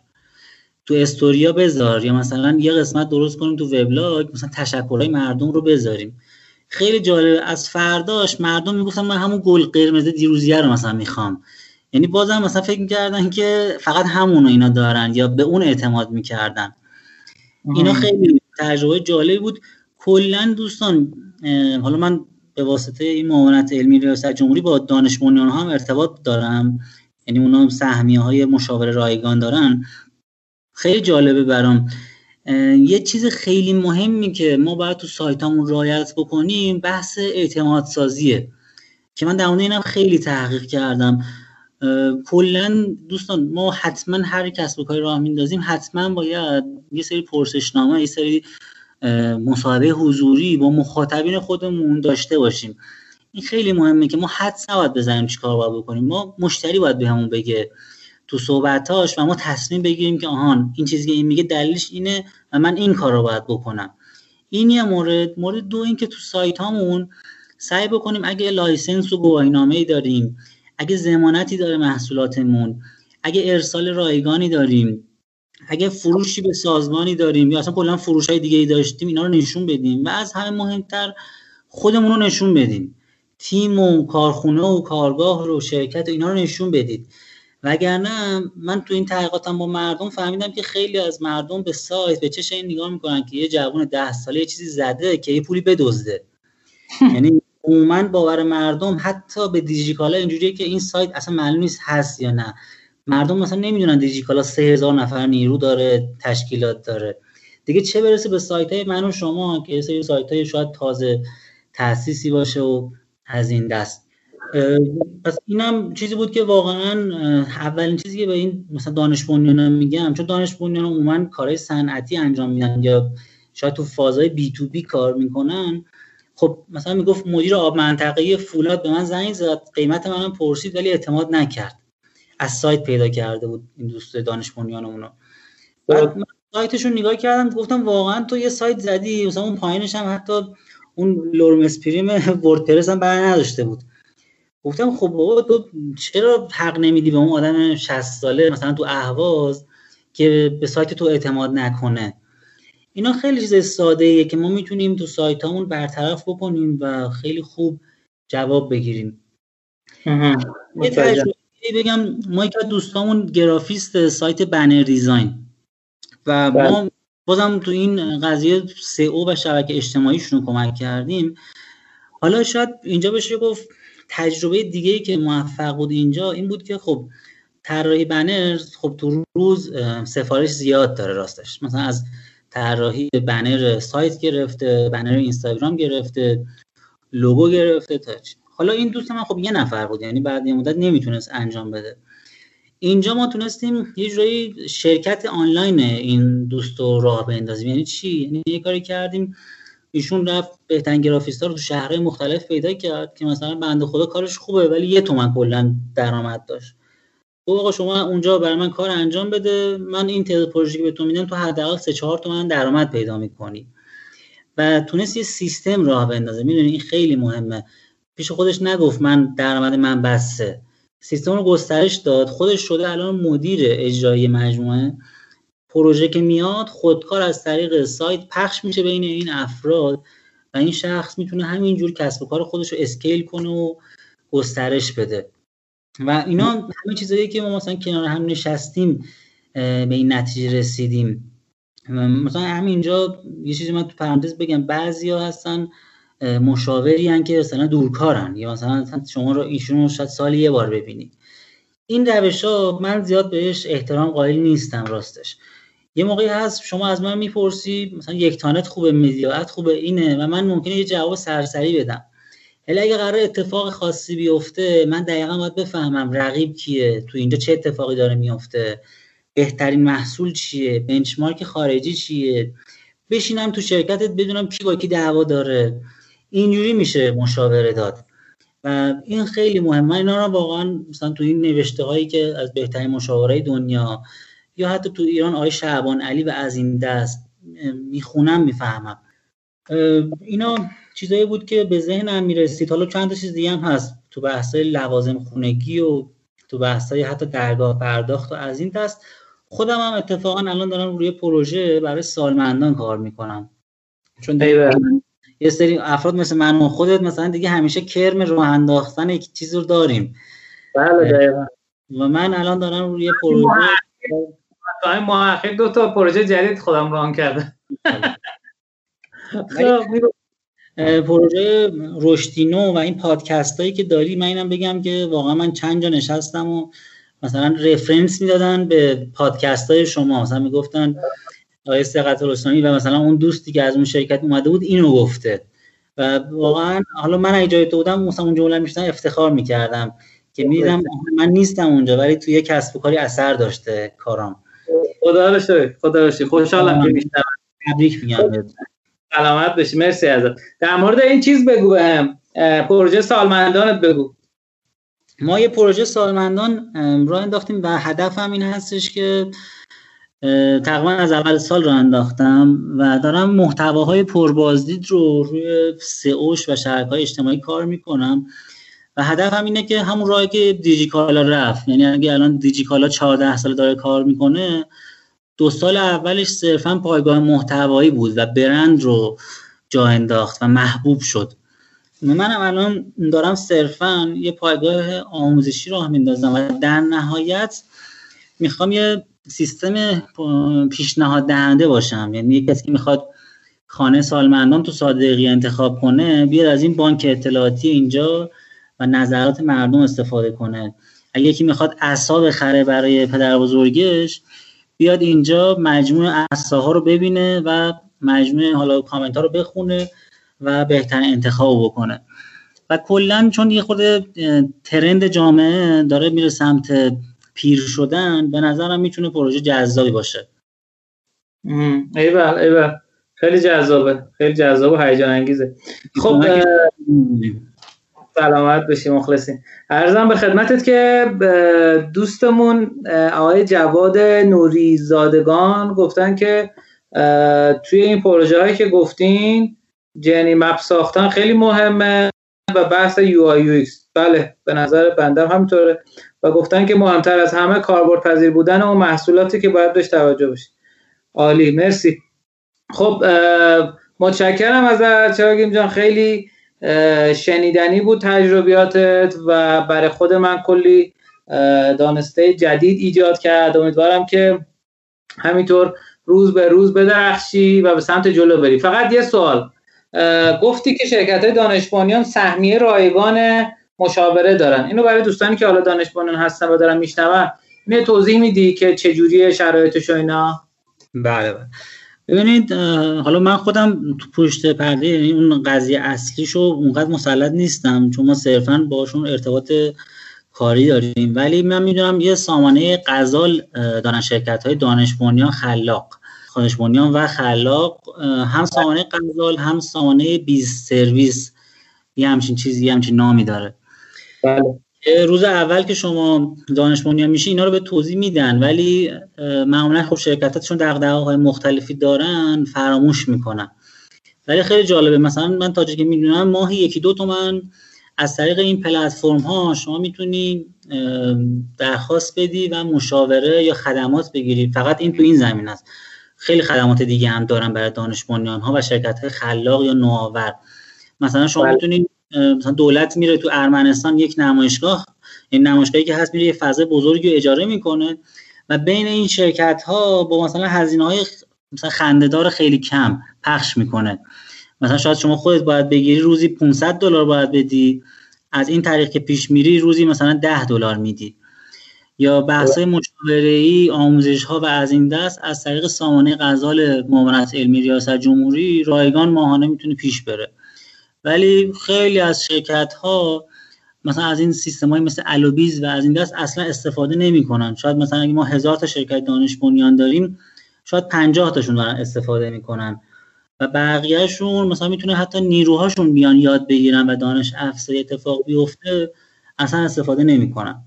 تو استوریا بذار یا مثلا یه قسمت درست کنیم تو وبلاگ مثلا تشکرهای مردم رو بذاریم. خیلی جالب از فرداش مردم می‌گفتن من همون گل قرمز دیروزیه رو مثلا می‌خوام. یعنی بازم مثلا فکر می‌کردن که فقط همونو اینا دارن یا به اون اعتماد می‌کردن. اینا خیلی تجربه جالبی بود. کلا دوستان حالا من به واسطه این معاونت علمی ریاست جمهوری با دانش بنیان هم ارتباط دارم. یعنی اونا سهمیه های مشاور رایگان دارن. خیلی جالبه برام. یه چیز خیلی مهمی که ما باید تو سایتامون رایت بکنیم بحث اعتماد سازیه که من در اینم خیلی تحقیق کردم. کلا دوستان ما حتما هر کسب و کاری راه میندازیم حتما باید یه سری پرسشنامه یه سری مصاحبه حضوری با مخاطبین خودمون داشته باشیم. این خیلی مهمه که ما حدس نباید بزنیم چیکار باید بکنیم. ما مشتری باید به همون بگه تو صحبتاش و ما تصمیم بگیریم که آهان این چیزی که این میگه دلیلش اینه و من این کار رو باید بکنم. این یه مورد. مورد دو این که تو سایت هامون سعی بکنیم اگه license و گواهینامه ای داریم اگه ضمانتی داره محصولاتمون اگه ارسال رایگانی داریم اگه فروشی به سازمانی داریم یا اصلا کلا فروش های دیگه ای داشتیم اینا رو نشون بدیم و از همه مهمتر خودمون رو نشون بدیم. تیم و کارخونه و کارگاه رو شرکت و اینا رو نشون بدید. وگرنه من تو این تحقیقاتم با مردم فهمیدم که خیلی از مردم به سایت به چش این نگاه می‌کنن که یه جوان ده ساله یه چیزی زده که یه پولی بدزده. یعنی عموما باور مردم حتی به دیجیکالا اینجوریه که این سایت اصلا معلوم نیست هست یا نه. مردم مثلا نمی‌دونن دیجیکالا سه هزار نفر نیرو داره تشکیلات داره. دیگه چه برسه به سایت های من و شما که سری سایت های شاید تازه تاسیسی باشه و از این دست. پس اینم چیزی بود که واقعا اولین چیزی که به این مثلا دانش میگم چون دانش بنیان عموما کارهای صنعتی انجام میدن یا شاید تو فازهای بی تو بی کار می‌کنن خب مثلا می‌گفت مدیر آب منطقه فولاد به من زنگ زد قیمت منم پرسید ولی اعتماد نکرد. از سایت پیدا کرده بود این دوست دانش بنیانمونو بعد من سایتشون نگاه کردم گفتم واقعا تو یه سایت زدی مثلا اون پایینش هم حتی اون لورم اسپریم <laughs> وردپرس هم برای نداشته بود. گفتم خب بابا تو چرا حق نمیدی به اون آدم 60 ساله مثلا تو اهواز که به سایت تو اعتماد نکنه؟ اینا خیلی چیز ساده ایه که ما می‌تونیم تو سایت همون برطرف بکنیم و خیلی خوب جواب بگیریم. یه بگم ما یک دوستامون گرافیست سایت بنر دیزاین و ما بله. بازم تو این قضیه او و شبکه اجتماعیشون رو کمک کردیم. حالا شاید اینجا بشه گفت تجربه دیگه که موفق بود اینجا این بود که خب طراحی بنر خب تو روز سفارش زیاد داره راستش. مثلا از طراحی بنر سایت گرفته بنر اینستاگرام گرفته لوگو گرفته تا حالا این دوست من خب یه نفر بود یعنی بعد یه مدت نمی‌تونست انجام بده. اینجا ما تونستیم یه جورایی شرکت آنلاین این دوست رو راه بندازیم. یعنی چی؟ یعنی یه کاری کردیم ایشون رفت بهترین گرافیستا رو تو شهرهای مختلف پیدا کرد که مثلا بنده خدا کارش خوبه ولی یه تومن کلا درآمد داشت. تو آقا شما اونجا برای من کار انجام بده. من این تعداد پروژه که بهتون میدم تو حداقل 3 4 تومن درآمد پیدا می‌کنی. و تونست یه سیستم راه بندازه. می‌دونی این خیلی مهمه. پیش خودش نگفت من درآمد من بسه سیستم رو گسترش داد. خودش شده الان مدیر اجرایی مجموعه. پروژه که میاد خودکار از طریق سایت پخش میشه بین این افراد و این شخص می‌تونه همینجور کسب و کار خودش رو اسکیل کنه و گسترش بده. و اینا همه چیزایی که ما مثلا کنار هم نشستیم به این نتیجه رسیدیم. مثلا همینجا یه چیزی من تو پرانتز بگم بعضیا هستن مشاوری هن که مثلا دورکارن. یا مثلا شما رو ایشون رو شاید سالی یه بار ببینید این روش ها من زیاد بهش احترام قائل نیستم راستش. یه موقعی هست شما از من می‌پرسی مثلا یک تانت خوبه مدیات خوبه اینه و من ممکنه یه جواب سرسری بدم. ولی اگه قرار اتفاق خاصی بیفته من دقیقا باید بفهمم رقیب کیه؟ تو اینجا چه اتفاقی داره میفته؟ بهترین محصول چیه؟ بنچمارک خارجی چیه؟ بشینم تو شرکتت بدونم کی با کی دعوا داره. اینجوری میشه مشاوره داد. و این خیلی مهمه. اینا رو واقعا مثلا تو این نوشته هایی که از بهترین مشاوره دنیا یا حتی تو ایران آقای شعبان علی و از این دست می‌خونم می‌فهمم. اینا چیزایی بود که به ذهنم می‌رسید. حالا چند تا چیز دیگه هم هست. تو بحثای لوازم خونگی و تو بحثای حتی درگاه پرداخت و از این دست خودم هم اتفاقا الان دارم روی پروژه برای سالمندان کار می‌کنم. چون یه سری افراد مثل من و خودت مثلا دیگه همیشه کرم راه انداختن یک چیز رو داریم. بله و من الان دارم روی پروژه تا این دو تا پروژه جدید خودم ران کرده <laughs> خب، پروژه رشدینو و این پادکست هایی که داری من اینم بگم که واقعا من چند جا نشستم و مثلا رفرنس می‌دادن به پادکست های شما. مثلا می‌گفتن آقای سقط رستمی و مثلا اون دوستی که از اون شرکت اومده بود اینو گفته. و واقعا حالا من اگه جای تو بودم مثلا اون جمله میشتم افتخار می‌کردم که میدم من نیستم اونجا ولی توی یک کسب و کاری اثر داشته کارام. خدا رو شکر خدا رو خوشحالم که تبریک میگم سلامت بشی مرسی ازت. در مورد این چیز بگو بهم پروژه سالمندانت بگو. ما یه پروژه سالمندان را انداختیم و هدف هم این هستش که تقریبا از اول سال رو انداختم و دارم محتواهای پربازدید رو روی سئوش و شبکه های اجتماعی کار می‌کنم و هدف هم اینه که همون راهی که دیجیکالا رفت. یعنی اگه الان دیجیکالا 14 سال داره کار می‌کنه دو سال اولش صرفا پایگاه محتوایی بود و برند رو جا انداخت و محبوب شد. منم الان دارم صرفا یه پایگاه آموزشی راه میندازم و در نهایت می‌خوام یه سیستم پیشنهاد دهنده باشم. یعنی کسی که می‌خواد خانه سالمندان تو صادقی انتخاب کنه بیاد از این بانک اطلاعاتی اینجا و نظرات مردم استفاده کنه. اگه یکی می‌خواد اصاب خره برای پدر بزرگش بیاد اینجا مجموع ها رو ببینه و مجموع حالا کامنت ها رو بخونه و بهترین انتخاب بکنه. و کلا چون یه خود ترند جامعه داره میره سمت پیر شدن به نظرم می‌تونه پروژه جذابی باشه. ایول ایول خیلی جذابه. خیلی جذاب و هیجان انگیزه. خب سلامت بشی مخلصی. عرضم به خدمتت که دوستمون آقای جواد نوری زادگان گفتن که توی این پروژه هایی که گفتین journey map ساختن خیلی مهمه و بحث UI UX. بله به نظر بندم همینطوره. و گفتن که مهمتر از همه کاربرد پذیر بودن و محصولاتی که باید بهش توجه بشه عالی مرسی. خب متشکرم از چراگیم جان. خیلی شنیدنی بود تجربیاتت و برای خود من کلی دانسته جدید ایجاد کرد. امیدوارم که همینطور روز به روز بدرخشی و به سمت جلو بری. فقط یه سوال. گفتی که شرکت های دانش سهمیه رایگان مشاوره دارن. اینو برای دوستانی که حالا دانش هستن و دارن میشنون اینو توضیح میدی که چجوری شرایطش و اینا؟ بله بله. ببینید حالا من خودم تو پشت پرده یعنی اون قضیه اصلیشو اونقدر مسلط نیستم چون ما صرفا باشون ارتباط کاری داریم. ولی من می‌دونم یه سامانه غزال دارن شرکت های دانش خلاق. دانش و خلاق هم سامانه غزال هم سامانه بیز سرویس یه همچین چیزی یه همچین نامی داره. بله. روز اول که شما دانش بنیان میشه اینا رو به توضیح میدن ولی معمولا خب شرکتات چون های مختلفی دارن فراموش می‌کنن. ولی خیلی جالبه مثلا من تا که می‌دونم ماهی یکی دو تومن از طریق این پلتفرم ها شما می‌تونی درخواست بدی و مشاوره یا خدمات بگیری. فقط این تو این زمین است خیلی خدمات دیگه هم دارن برای دانش ها و شرکت های خلاق یا نوآور. مثلا شما بله. می‌تونید مثلا دولت میره تو ارمنستان یک نمایشگاه این نمایشگاهی که هست میره یه فضای بزرگی رو اجاره می‌کنه و بین این شرکت ها با مثلا هزینه های مثلا خندهدار خیلی کم پخش می‌کنه. مثلا شاید شما خودت باید بگیری روزی 500 دلار باید بدی از این طریق که پیش میری روزی مثلا 10 دلار میدی. یا بحث مشاوره ای آموزش ها و از این دست از طریق سامانه غزال معاونت علمی ریاست جمهوری رایگان ماهانه می‌تونه پیش بره. ولی خیلی از شرکت ها مثلا از این سیستم های مثل الوبیز و از این دست اصلا استفاده نمی‌کنن. شاید مثلا اگه ما هزار تا شرکت دانش بنیان داریم شاید 50 تاشون دارن استفاده می‌کنن. و بقیهشون مثلا می‌تونه حتی نیروهاشون بیان یاد بگیرن و دانش افزایی اتفاق بیفته اصلا استفاده نمی‌کنن.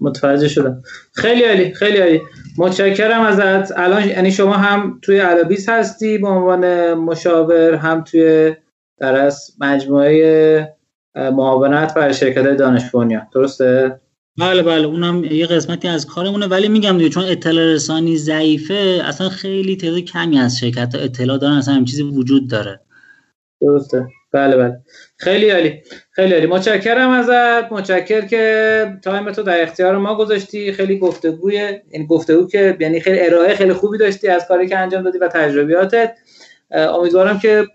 متوجه شدم. خیلی عالی خیلی عالی. متشکرم ازت. الان یعنی شما هم توی علابیس هستی به عنوان مشاور هم توی در مجموعه معاونت برای شرکت دانش درسته؟ بله بله. اونم یه قسمتی از کارمونه. ولی میگم دیگه چون اطلاع رسانی ضعیفه اصلا خیلی تعداد کمی از شرکت ها اطلاع دارن. اصلا هم چیزی وجود داره. درسته. بله بله. خیلی عالی. خیلی عالی. متشکرم ازت. متشکر که تایم تو در اختیار ما گذاشتی. خیلی گفتگوی یعنی گفتگو که یعنی خیلی ارائه خیلی خوبی داشتی از کاری که انجام دادی و تجربیاتت. امیدوارم که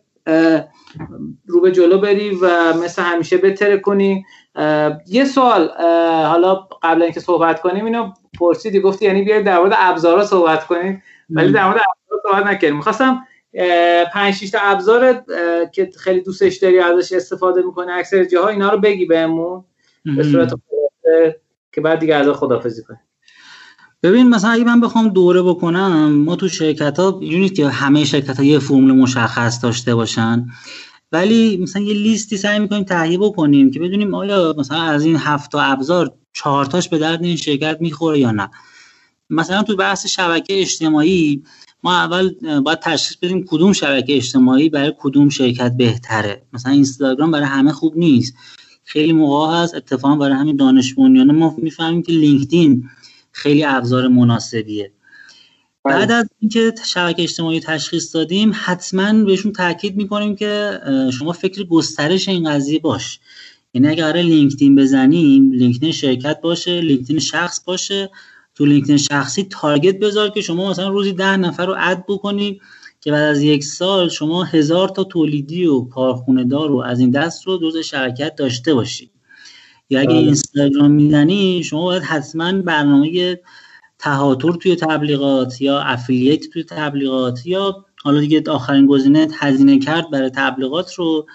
رو به جلو بری و مثل همیشه بتره کنی. یه سوال حالا قبل اینکه صحبت کنیم اینو پرسیدی گفتی یعنی بیاید در مورد ابزارا صحبت کنیم. ولی در مورد ابزار صحبت نکردیم. می‌خواستم پنج شش تا ابزار که خیلی دوستش داری ازش استفاده می‌کنه اکثر جاها اینا رو بگی بهمون. به صورت که بعد دیگه ازش خدافظی کنیم. ببین مثلا اگه من بخوام دوره بکنم ما تو شرکت ها که همه شرکت ها یه فرمول مشخص داشته باشن ولی مثلا یه لیستی سعی می‌کنیم تهیه بکنیم که بدونیم آیا مثلا از این هفت تا ابزار چهارتاش به درد این شرکت می‌خوره یا نه. مثلا تو بحث شبکه اجتماعی ما اول باید تشخیص بدیم کدوم شبکه اجتماعی برای کدوم شرکت بهتره. مثلا اینستاگرام برای همه خوب نیست. خیلی موقع هست اتفاقا برای همین دانش ما می‌فهمیم که لینکدین خیلی ابزار مناسبیه. بله. بعد از اینکه شبکه اجتماعی تشخیص دادیم حتما بهشون تاکید می‌کنیم که شما فکر گسترش این قضیه باش. یعنی اگر لینکدین بزنیم لینکدین شرکت باشه لینکدین شخص باشه تو لینکدین شخصی target بذار که شما مثلا روزی ده نفر رو add بکنی که بعد از یک سال شما هزار تا تولیدی و کارخونه دار و از این دست رو دوز شرکت داشته باشی. یا اگه بله. اینستاگرام می‌زنی شما باید حتما برنامه تهاتر توی تبلیغات یا افیلیت توی تبلیغات یا حالا دیگه آخرین گزینه هزینه کرد برای تبلیغات رو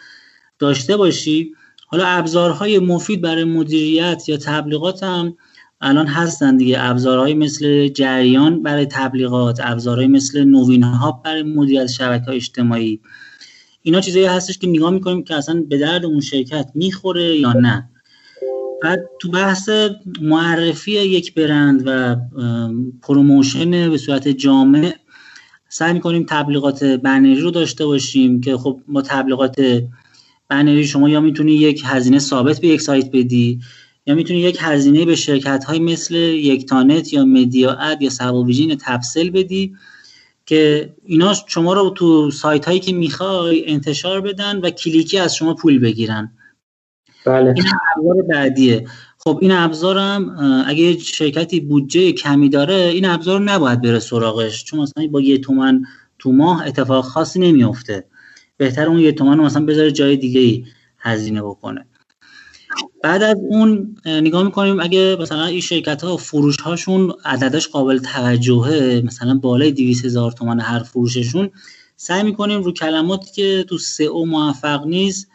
داشته باشی. حالا ابزارهای مفید برای مدیریت یا تبلیغات هم الان هستن دیگه. ابزارهای مثل جریان برای تبلیغات ابزارهای مثل نوین ها برای مدیریت شبکه های اجتماعی. اینا چیزایی هستش که نگاه می‌کنیم که اصلا به درد اون شرکت می‌خوره یا نه. بعد تو بحث معرفی یک برند و promotion به صورت جامع سعی می‌کنیم تبلیغات بنری رو داشته باشیم که خب ما تبلیغات بنری شما یا می‌تونی یک هزینه ثابت به یک سایت بدی یا می‌تونی یک هزینه به شرکت های مثل یکتانت یا مدیا اد یا صباویژن تپسل بدی که اینا شما رو تو سایت هایی که می‌خوای انتشار بدن و کلیکی از شما پول بگیرن. بله. این ابزار بعدیه. خب این ابزارم اگه شرکتی بودجه کمی داره این ابزار نباید بره سراغش چون مثلا با یه تومن تو ماه اتفاق خاصی نمیافته. بهتر اون یه تومن رو مثلا بذاره جای دیگه ای هزینه بکنه. بعد از اون نگاه می‌کنیم اگه مثلا این شرکت ها فروش هاشون عددش قابل توجهه مثلا بالای 200 هزار تومن هر فروششون سعی می‌کنیم رو کلماتی که تو سئو موفق نیست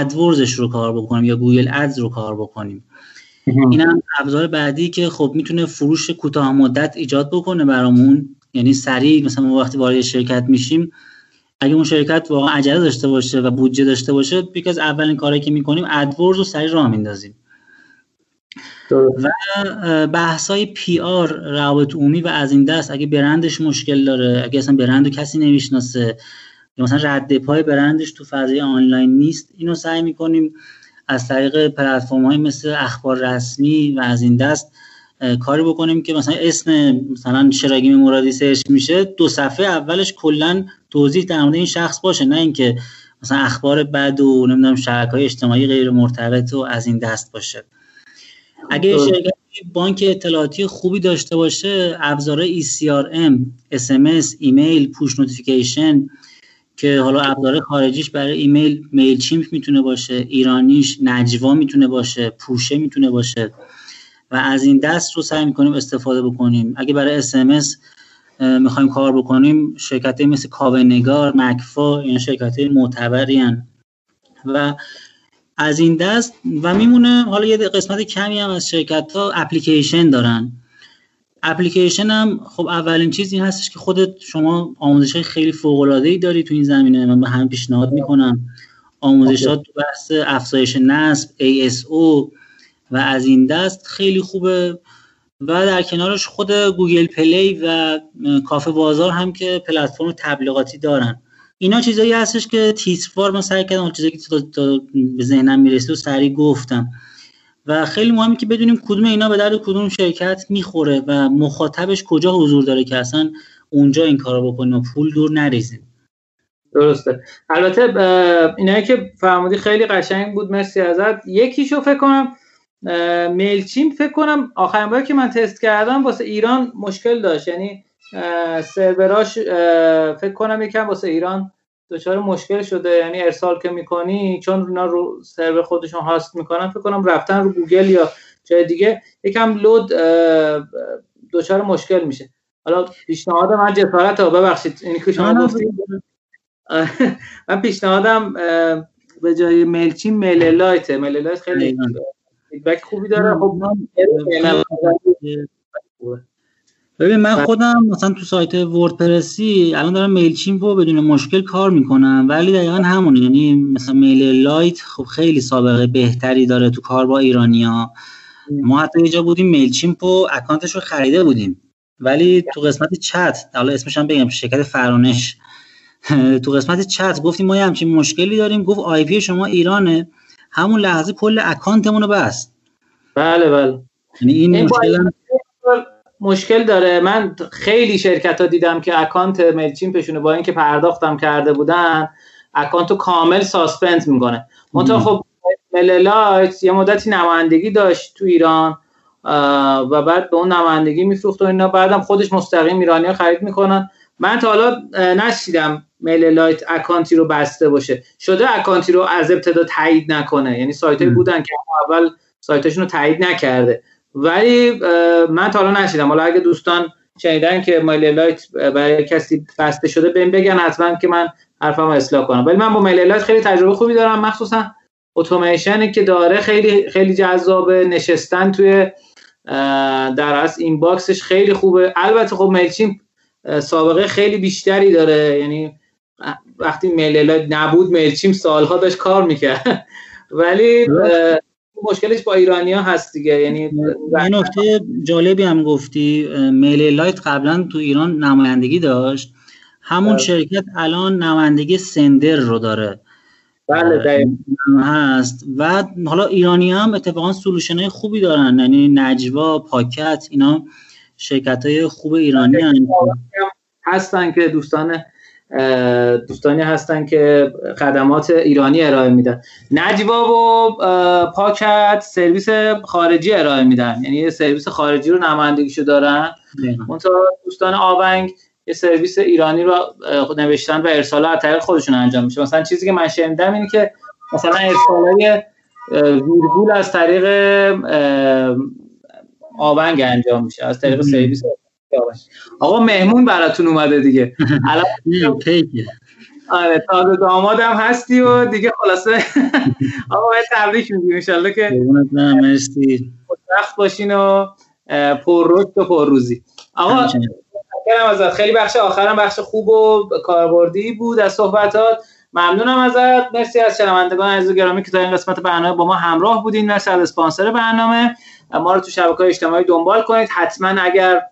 AdWords ش رو کار بکنیم یا Google Ads رو کار بکنیم. این هم ابزار بعدی که خب می‌تونه فروش کوتاه مدت ایجاد بکنه برامون. یعنی سریع مثلا ما وقتی وارد شرکت میشیم اگه اون شرکت واقعا عجله داشته باشه و بودجه داشته باشه یکی از اولین کارهایی که می‌کنیم AdWords رو سریع راه میندازیم. و بحث های PR روابط عمومی و از این دست اگه برندش مشکل داره اگه اصلا برند کسی نمی‌شناسه یا مثلا رد پای برندش تو فضای آنلاین نیست. اینو سعی می‌کنیم از طریق پلتفرم های مثل اخبار رسمی و از این دست کاری بکنیم که مثلا اسم مثلا شراگیم مرادی سرچ میشه دو صفحه اولش کلا توضیح در مورد این شخص باشه. نه اینکه مثلا اخبار بد و نمی‌دونم شبکه های اجتماعی غیر مرتبط و از این دست باشه. اگه شرکت بانک اطلاعاتی خوبی داشته باشه ابزار ECRM, SMS, ایمیل، push notification که حالا ابزار خارجیش برای ایمیل MailChimp می‌تونه باشه ایرانیش نجوا می‌تونه باشه پوشه می‌تونه باشه و از این دست رو سعی می‌کنیم استفاده بکنیم. اگه برای اس می‌خوایم کار بکنیم شرکت مثل کاوه‌نگار مگفا این شرکت معتبری و از این دست و میمونه حالا یه قسمت کمی هم از شرکت ها اپلیکیشن دارن. اپلیکیشن هم خب اولین چیز این هستش که خودت شما آموزش خیلی فوق العاده ای داری تو این زمینه. من به هم پیشنهاد می‌کنم. آموزشات تو بحث افزایش نصب ASO و از این دست خیلی خوبه. و در کنارش خود گوگل پلی و کافه بازار هم که پلتفرم تبلیغاتی دارن. اینا چیزایی هستش که تیتروار من سعی کردم چیزایی که به ذهنم می‌رسه و سریع گفتم. و خیلی مهمه که بدونیم کدوم اینا به درد کدوم شرکت می‌خوره و مخاطبش کجا حضور داره که اصلا اونجا این کارو بکنیم و پول دور نریزیم. درسته. البته اینایی که فرمودی خیلی قشنگ بود مرسی ازت. یکیشو فکر کنم میلچیم فکر کنم آخرین باری که من تست کردم واسه ایران مشکل داشت. یعنی سروراش فکر کنم یکم واسه ایران دچار مشکل شده. یعنی ارسال که می‌کنی چون اونا رو سرور خودشون هاست می‌کنن فکر کنم رفتن رو گوگل یا جای دیگه یکم load دچار مشکل میشه. حالا پیشنهاد من جسارت ها ببخشید اینی که شما گفتید <laughs> من پیشنهادم به جای MailChimp MailerLite MailerLite خیلی feedback خوبی داره. خب ببین من خودم مثلا تو سایت وردپرسی الان دارم MailChimp رو بدون مشکل کار می‌کنم ولی دقیقا همونه. یعنی مثلا MailerLite خب خیلی سابقه بهتری داره تو کار با ایرانیا. ما حتی یه جا بودیم Mailchimp رو account ش رو خریده بودیم. ولی تو قسمت چت حالا اسمش هم بگم شرکت فرانش. تو قسمت چت گفتیم ما همچین مشکلی داریم. گفت IP شما ایرانه. همون لحظه کل account مون رو بست. بله بله. یعنی این مشکل مشکل داره. من خیلی شرکت ها دیدم که account Mailchimp شونه با اینکه پرداختم کرده بودن account رو کامل suspend می‌کنه. منتها خب MailerLite یه مدتی نمایندگی داشت تو ایران و بعد به اون نمایندگی میفروخت و اینا. بعدم خودش مستقیم ایرانی ها خرید می‌کنن. من تا حالا نشیدم MailerLite account ی رو بسته باشه. شده account ی رو از ابتدا تایید نکنه. یعنی سایت بودن که اول سایتشون رو تایید نکرده. ولی من تا حالا نشیدم. حالا اگه دوستان شنیدن که MailerLite برای کسی بسته شده بهم بگن حتما که من حرفم اصلاح کنم. ولی من با MailerLite خیلی تجربه خوبی دارم. مخصوصا اتوماسیونی که داره خیلی خیلی جذابه. نشستن توی در اصل inbox ش خیلی خوبه. البته خب Mailchimp سابقه خیلی بیشتری داره. یعنی وقتی میل نبود Mailchimp سالها داشت کار می‌کرد. <laughs> ولی مشکلش با ایرانیا هست دیگه یعنی یه نکته جالبی هم گفتی MailerLite قبلا تو ایران نمایندگی داشت. همون بله. شرکت الان نمایندگی سندر رو داره. بله هست. و حالا ایرانی هم اتفاقا سلوشن های خوبی دارن یعنی نجوا پاکت اینا شرکت های خوب ایرانی هستن که دوستان دوستانی هستن که خدمات ایرانی ارائه میدن. نجوا و پاکت سرویس خارجی ارائه میدن. یعنی سرویس خارجی رو نمایندگیشو دارن. منتها دوستان آونگ یه سرویس ایرانی رو نوشتن و ارسال از طریق خودشون انجام میشه. مثلا چیزی که من شنیدم اینه که مثلا ارسال ویرگول از طریق آونگ انجام میشه. از طریق سرویس آقا مهمون براتون اومده دیگه. الان <laughs> آره تازه دامادم هستی و دیگه خلاصه. <laughs> آقا باید تبریک میگیم انشالله که مرسی. خوشبخت باشین و پر رشد و پر روزی. آقا ازت. خیلی بخش آخرم بخش خوب و کاربردی بود از صحبتات. ممنونم ازت. مرسی از شنوندگان عزیز گرامی که تا این قسمت برنامه با ما همراه بودین مرسی از اسپانسر برنامه. ما رو تو شبکه اجتماعی دنبال کنید. حتما اگر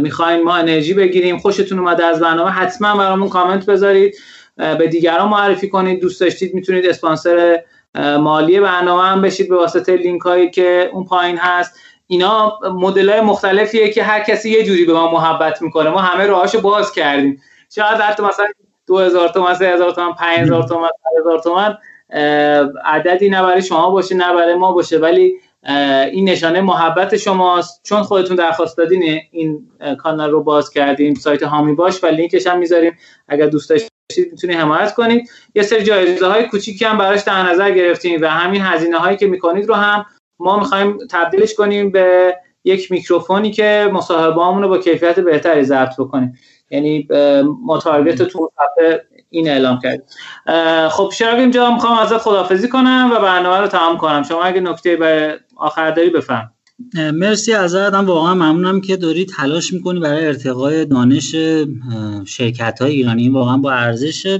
می‌خواین ما انرژی بگیریم. خوشتون اومده از برنامه حتما برامون کامنت بذارید. به دیگران معرفی کنید. دوست داشتید می‌تونید اسپانسر مالی برنامه هم بشید به واسطه لینک هایی که اون پایین هست. اینا مدل های مختلفیه که هر کسی یه جوری به ما محبت می‌کنه. ما همه راهاشو باز کردیم. شاید حتی مثلا 2000 تومن 3000 تومن 5000 تومن 5000 تومن عددی نه برای شما باشه نه برای ما باشه. ولی این نشانه محبت شماست. چون خودتون درخواست دادین این کانال رو باز کردیم سایت هامی باش و لینکش هم می‌ذاریم. اگر دوست داشتید می‌تونید حمایت کنید. یه سری جایزه های کوچیکی هم براش در نظر گرفتیم و همین هزینه هایی که می‌کنید رو هم ما می‌خوایم تبدیلش کنیم به یک میکروفونی که مصاحبه رو با کیفیت بهتری ضبط بکنیم. یعنی ما تارگت تو این اعلام کرد. خب شراق اینجا می‌خوام ازت خدافزی کنم و برنامه رو تمام کنم. شما اگه نکته به آخر داری بفهم مرسی ازت هم واقعا ممنونم که داری تلاش می‌کنی برای ارتقای دانش شرکت های ایرانی. واقعا با ارزش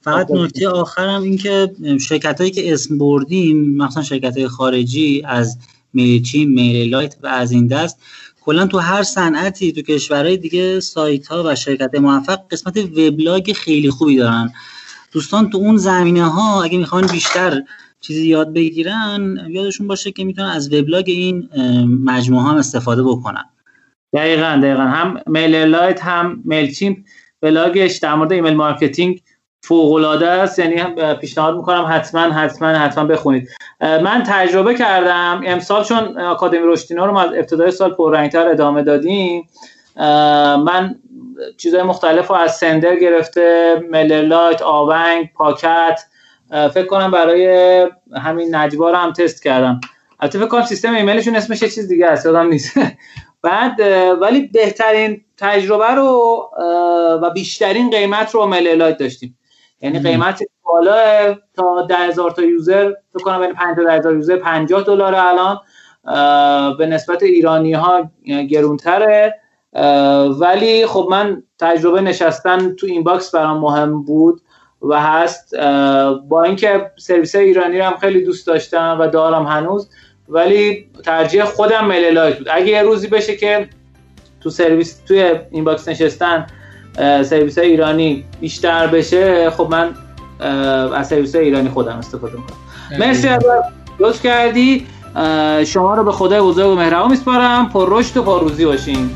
فقط نکته آخرم این که شرکت هایی که اسم بردیم مثلا شرکت های خارجی از میچی میل لایت و از این دست کلا تو هر صنعتی تو کشورهای دیگه سایت ها و شرکت موفق قسمت وبلاگ خیلی خوبی دارن. دوستان تو اون زمینه ها اگه می‌خوان بیشتر چیزی یاد بگیرن یادشون باشه که می‌تونن از وبلاگ این مجموعه هم استفاده بکنن. دقیقا دقیقا. هم میل لایت هم میل بلاگش در مورد email marketing فوق العاده است یعنی پیشنهاد می‌کنم حتما حتما حتما بخونید. من تجربه کردم امسال چون آکادمی رشدینا رو از ابتدای سال پررنگتر ادامه دادیم. من چیزهای مختلف رو از Sender گرفته MailerLite آونگ پاکت فکر کنم برای همین نجبار هم تست کردم. البته فکر کنم سیستم ایمیلشون اسمش یه چیز دیگه است یادم نیست. <laughs> بعد ولی بهترین تجربه رو و بیشترین قیمت رو MailerLite داشتیم. یعنی قیمت بالا تا 10000 تا user فکر کنم بین 5 تا 10000 user 50 دلار الان به نسبت ایرانی ها گرونتره ولی خب من تجربه نشستن تو inbox برام مهم بود و هست. با اینکه سرویس ایرانی رو هم خیلی دوست داشتم و دارم هنوز ولی ترجیح خودم MailerLite بود. اگه یه روزی بشه که تو سرویس توی inbox نشستن سرویس های ایرانی بیشتر بشه خب من از سرویس های ایرانی خودم استفاده می‌کنم. مرسی لطف کردی. شما رو به خدای بزرگ و مهربان میسپارم. پر رشد و پر روزی باشین.